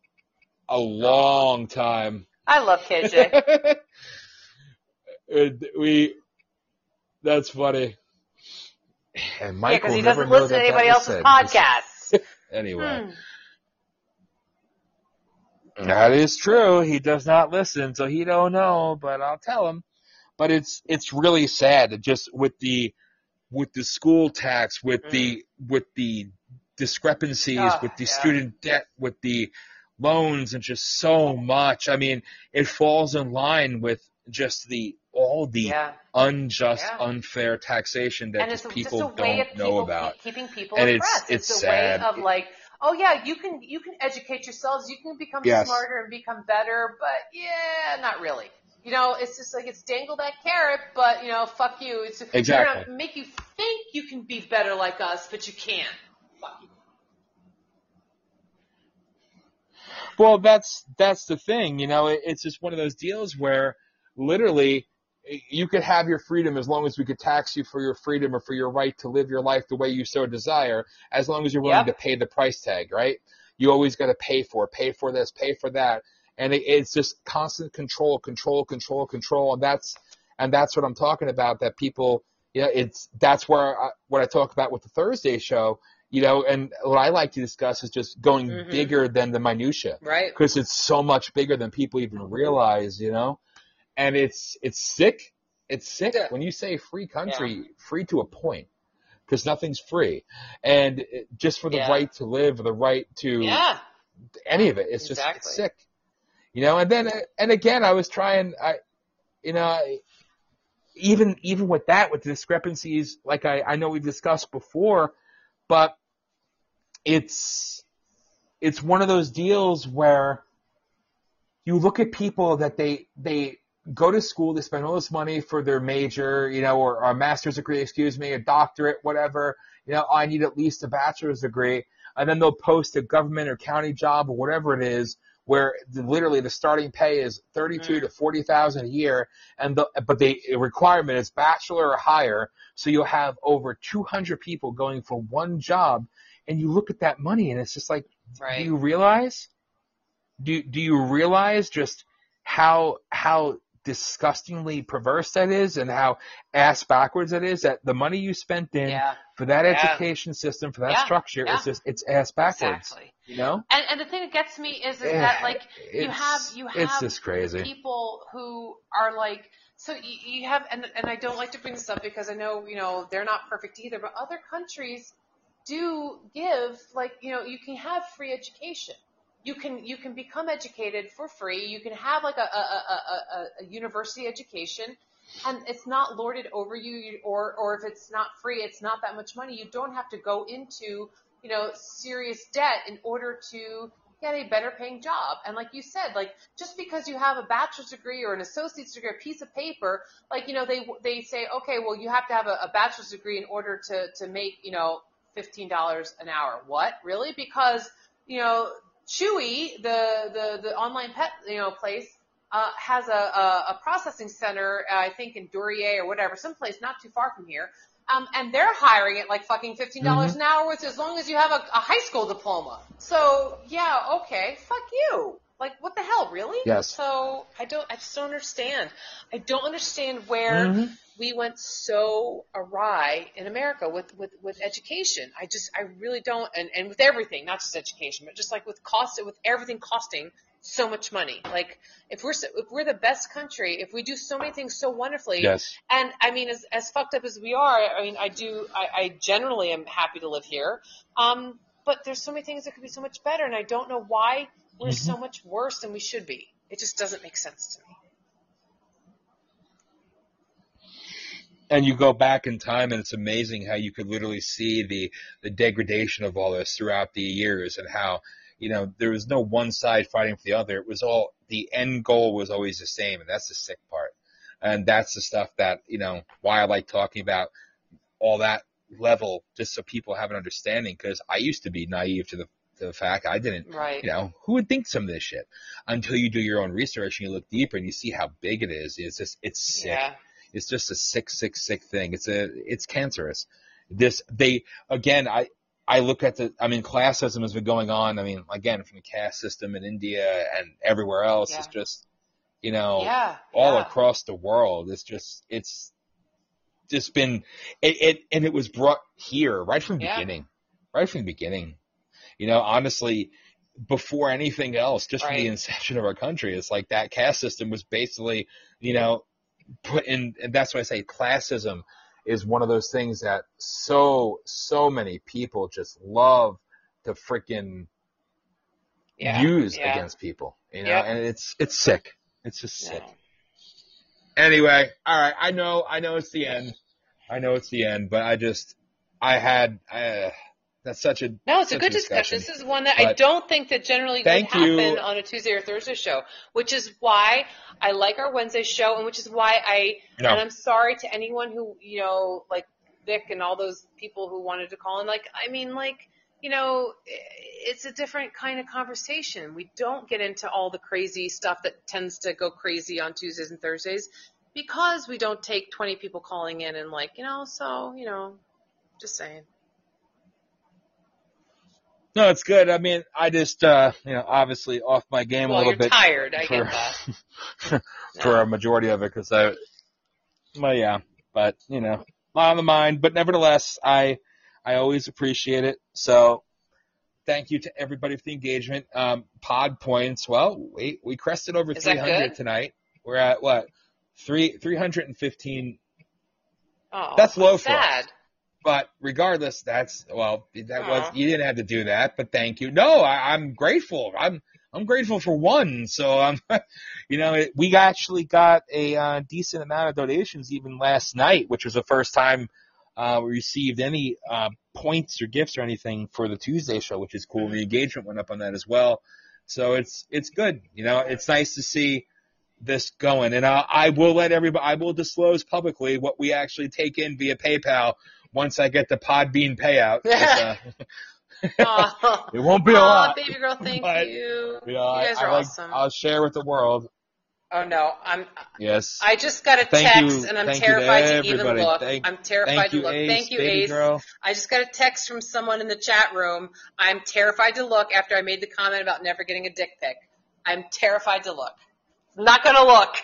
a long time. I love KJ. We, that's funny. And yeah, Mike because he never doesn't listen to anybody else's said. podcasts. Anyway, Hmm. that is true. He does not listen, so he don't know. But I'll tell him. But it's it's really sad that just with the with the school tax, with the with the discrepancies, Ah, with the yeah. student debt, with the loans, and just so much. I mean, it falls in line with just the all the Yeah. unjust, Yeah. unfair taxation that just people just don't of know about. keep- keeping people And it's- oppressed. it's a sad. way of like, oh yeah, you can you can educate yourselves, you can become Yes. smarter and become better, but yeah, not really. You know, it's just like it's dangle that carrot, but you know, fuck you. It's Exactly. Gonna make you think you can be better like us, but you can't. Fuck you. Well, that's that's the thing, you know. It, it's just one of those deals where literally you could have your freedom as long as we could tax you for your freedom or for your right to live your life the way you so desire, as long as you're willing Yep. to pay the price tag, right? You always got to pay for it, pay for this, pay for that, and it, it's just constant control, control, control, control, and that's and that's what I'm talking about. That people, yeah, it's that's where I, what I talk about with the Thursday show, you know, and what I like to discuss is just going Mhm. bigger than the minutia Right. because it's so much bigger than people even realize, you know. And it's it's sick. It's sick Yeah. when you say free country, free to a point, because nothing's free, and just for the Yeah. right to live, the right to Yeah. any of it, it's just it's sick, you know. And then and again, I was trying, I, you know, even even with that, with discrepancies, like I I know we discussed before, but it's it's one of those deals where you look at people that they they go to school, they spend all this money for their major, you know, or, or a master's degree, excuse me, a doctorate, whatever. You know, oh, I need at least a bachelor's degree, and then they'll post a government or county job or whatever it is, where literally the starting pay is thirty-two mm. to forty thousand a year, and the but the requirement is bachelor or higher. So you'll have over two hundred people going for one job, and you look at that money, and it's just like, Right. do you realize? Do do you realize just how how disgustingly perverse that is, and how ass backwards it is? That the money you spent in Yeah. for that Yeah. education system, for that Yeah. structure, is just it's ass backwards. Exactly. You know? And and the thing that gets me is, is Yeah, that eh, like you have you have it's just crazy. people who are like so you, you have and and I don't like to bring this up because I know you know they're not perfect either, but other countries do give like you know you can have free education. You can you can become educated for free. You can have like a a, a, a, a university education. And it's not lorded over you, you- or or if it's not free, it's not that much money. You don't have to go into you know, serious debt in order to get a better paying job. And like you said, like just because you have a bachelor's degree or an associate's degree, a piece of paper, like, you know, they, they say, okay, well, you have to have a, a bachelor's degree in order to, to make, you know, $15 an hour. What? Really? Because, you know, Chewy, the, the, the online pet, you know, place, uh, has a, a, a processing center, uh, I think in Duryea or whatever, someplace not too far from here. Um, and they're hiring at like fucking fifteen dollars an hour, with as long as you have a, a high school diploma. So yeah, okay, fuck you. Like what the hell, really? Yes. So I don't, I just don't understand. I don't understand where Mhm. we went so awry in America with, with, with education. I just, I really don't, and, and with everything, not just education, but just like with cost, with everything costing so much money. Like if we're, so, if we're the best country, if we do so many things so wonderfully, Yes. and I mean, as, as fucked up as we are, I mean, I do, I, I generally am happy to live here. Um, but there's so many things that could be so much better, and I don't know why we're Mm-hmm. so much worse than we should be. It just doesn't make sense to me. and you go back in time and it's amazing how you could literally see the the degradation of all this throughout the years and how you know there was no one side fighting for the other. It was all the end goal was always the same and that's the sick part. And that's the stuff that, you know, why I like talking about all that level just so people have an understanding because I used to be naive to the to the fact I didn't Right. you know who would think some of this shit? Until you do your own research and you look deeper and you see how big it is it's just it's sick. Yeah. it's just a sick sick sick thing. It's a it's cancerous. This they again I I look at the I mean classism has been going on I mean again from the caste system in India and everywhere else Yeah. it's just you know Yeah. all yeah. across the world. It's just it's just been it, it and it was brought here right from the Yeah. beginning. Right from the beginning. You know, honestly, before anything else, just from the inception of our country, it's like that caste system was basically, you know, put in and that's why I say classism is one of those things that so so many people just love to freaking Yeah. use yeah. against people. You know, Yep. and it's it's sick. It's just sick. Yeah. Anyway, all right. I know, I know it's the end. I know it's the end, but I just, I had, uh, that's such a. No, it's a good discussion. This is one that I don't think that generally would Thank you. happen on a Tuesday or Thursday show, which is why I like our Wednesday show, and which is why I. No. And I'm sorry to anyone who you know, like Vic and all those people who wanted to call in. Like, I mean, like you know, it's a different kind of conversation. We don't get into all the crazy stuff that tends to go crazy on Tuesdays and Thursdays because we don't take 20 people calling in and like, you know, so, you know, just saying. No, it's good. I mean, I just, uh, you know, obviously off my game well, a little you're bit tired. I for, get that. for No. a majority of it because I, well, yeah, but you know, a lot on the mind. But nevertheless, I, I always appreciate it. So, thank you to everybody for the engagement. Um, pod points. Well, we we crested over Is 300 tonight. We're at what three 315 Oh, That's low for us. But regardless, that's well, that was you didn't have to do that, but thank you. No, I, I'm grateful. I'm I'm grateful for one. So um, you know, it, we actually got a uh, decent amount of donations even last night, which was the first time uh, we received any uh, points or gifts or anything for the Tuesday show, which is cool. The engagement went up on that as well, so it's it's good. You know, it's nice to see this going, and I, I will let everybody. I will disclose publicly what we actually take in via PayPal once I get the Podbean payout. Uh, it won't be a Aw, lot. baby girl, thank but, you. You, know, you guys I, are I, awesome. I'll share with the world. oh no, I'm. Yes. I just got a Thank text you- and I'm you to terrified to, even look. Thank- I'm terrified Thank to look. Ace, thank you, baby Ace. girl. I just got a text from someone in the chat room. I'm terrified to look after I made the comment about never getting a dick pic. I'm terrified to look. Not gonna look.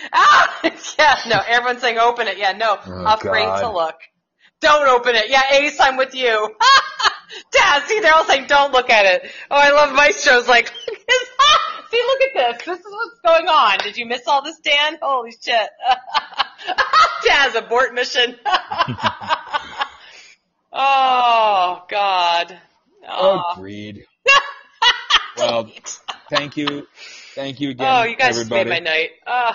ah, yeah, no. Everyone's saying open it. Yeah, no. Oh, Afraid God. to look. Don't open it. Yeah, Ace, I'm with you. Dad, see, they're all saying don't look at it. Oh, I love Maestro's like, look at this. see, look at this. This is what's going on. Did you miss all this, Dan? Holy shit. Dad's abort mission. oh, God. Oh, greed. well, thank you. Thank you again, oh you guys just everybody. made my night. Oh.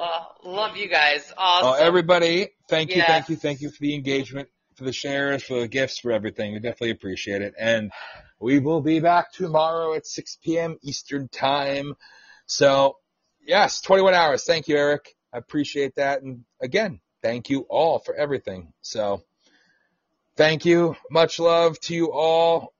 Oh, love you guys. Oh, awesome. Oh, everybody, thank you, Yes. thank you, thank you for the engagement, for the shares, for the gifts, for everything. We definitely appreciate it. And we will be back tomorrow at 6 p.m. Eastern Time. So, yes, 21 hours. Thank you, Eric. I appreciate that. And again, thank you all for everything. So, thank you. Much love to you all.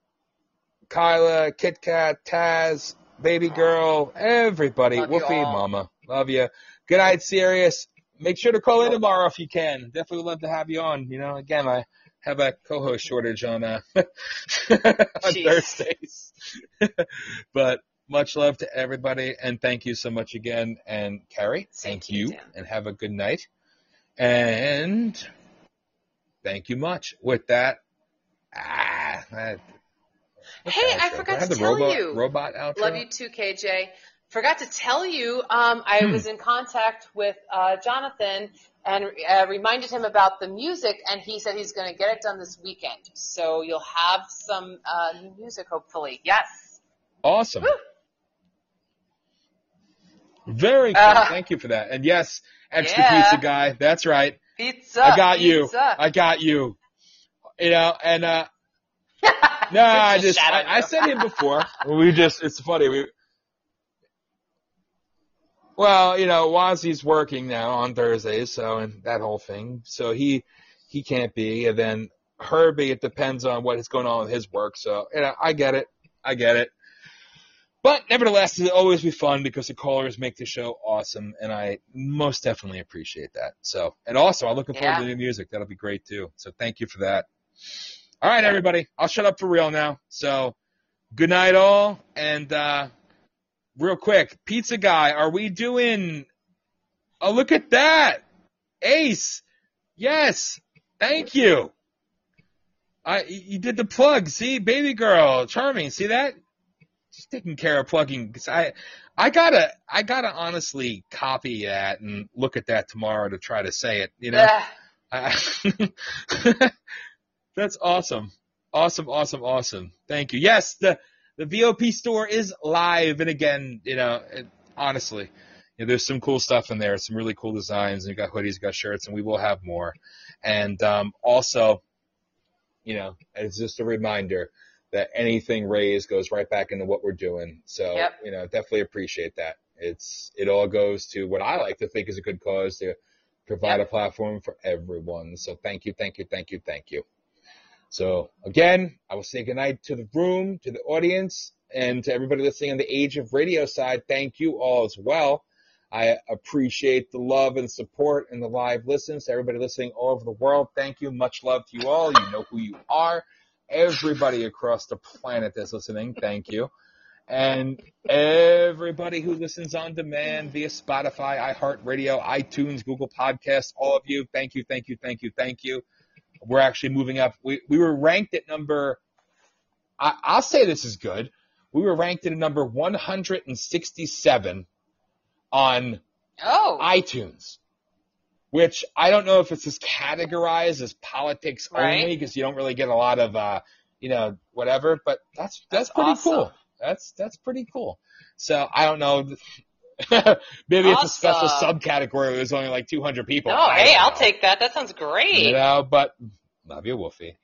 Kyla, Kit Kat, Taz, Baby Girl, everybody. Love you Mama. Love you. Good night, Sirius. Make sure to call in tomorrow if you can. Definitely would love to have you on. You know, again, I have a co-host shortage on uh on Thursdays. but much love to everybody and thank you so much again. And Carrie, Same thank you, and have a good night. And thank you much. With that, ah, I- Hey, I forgot Do I have to tell robot, you. Robot outro. Love you too, KJ. Forgot to tell you, um, I Hmm. was in contact with uh, Jonathan and uh, reminded him about the music, and he said he's going to get it done this weekend. So you'll have some uh, new music, hopefully. Yes. Awesome. Woo. Very cool. Uh, Thank you for that. And yes, extra Yeah. pizza guy. That's right. Pizza. I got you. I got you. You know, and uh no, I just Shadow I, I said him before. We just it's funny. We Well, you know, Wazzy's working now on Thursdays, so and that whole thing. So he he can't be, and then Herbie, it depends on what is going on with his work. So you know, I get it, I get it. But nevertheless, it'll always be fun because the callers make the show awesome, and I most definitely appreciate that. So, and also, I'm looking forward Yeah. to the new music. That'll be great too. So, thank you for that. All right, everybody, I'll shut up for real now. So, good night, all, and uh, real quick, pizza guy, are we doing? Oh, look at that, Ace. Yes, thank you. I you did the plug. See, baby girl, charming. See that? Just taking care of plugging. 'cause I, I gotta, I gotta honestly copy that and look at that tomorrow to try to say it. You know, I- that's awesome, awesome, awesome, awesome. Thank you. Yes, the the VOP store is live, and again, you know, it, honestly, you know, there's some cool stuff in there, some really cool designs, and you got hoodies, you got shirts, and we will have more. And um, also, you know, it's just a reminder that anything raised goes right back into what we're doing. So, Yep. you know, definitely appreciate that. It's it all goes to what I like to think is a good cause to provide Yep. a platform for everyone. So thank you, thank you, thank you, thank you. So again, I will say goodnight to the room, to the audience, and to everybody listening on the Age of Radio side. Thank you all as well. I appreciate the love and support and the live listens. To everybody listening all over the world, thank you. Much love to you all. You know who you are. Everybody across the planet that's listening, thank you. And everybody who listens on demand via Spotify, iHeartRadio, iTunes, Google Podcasts, all of you, thank you, thank you, thank you, thank you. We're actually moving up. We, we were ranked at number, I, I'll say this is good. We were ranked at number 167 on Oh, iTunes, which I don't know if it's just categorized as politics Right. only because you don't really get a lot of, uh, you know, whatever. But that's that's, That's pretty awesome. cool. That's that's pretty cool. So I don't know. Maybe it's a special subcategory. Where there's only like 200 people. no, I hey, don't I'll take that. That sounds great. You know, but love you, Wolfie.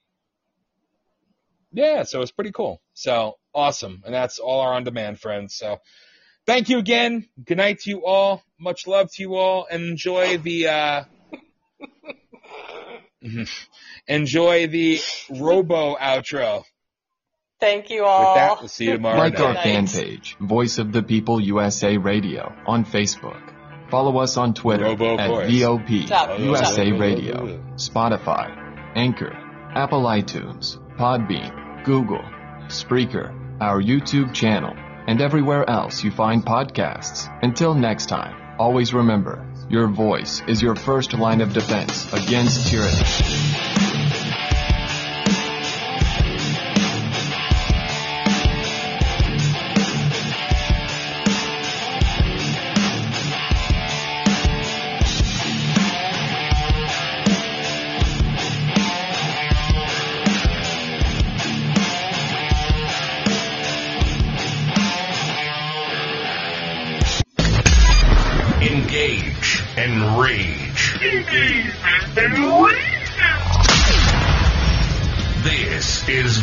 Yeah, so it's pretty cool. So awesome. And that's all our on demand friends. So thank you again. Good night to you all. Much love to you all and enjoy the uh enjoy the robo outro. Thank you With all. that, we'll see you tomorrow Like our fan page, Voice of the People USA Radio, on Facebook. Follow us on Twitter Robo at voice. VOP Stop. USA Stop. Radio, Spotify, Anchor, Apple iTunes, Podbean, Google, Spreaker, our YouTube channel, and everywhere else you find podcasts. Until next time, always remember, your voice is your first line of defense against tyranny.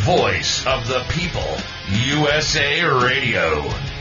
Voice of the People, USA Radio.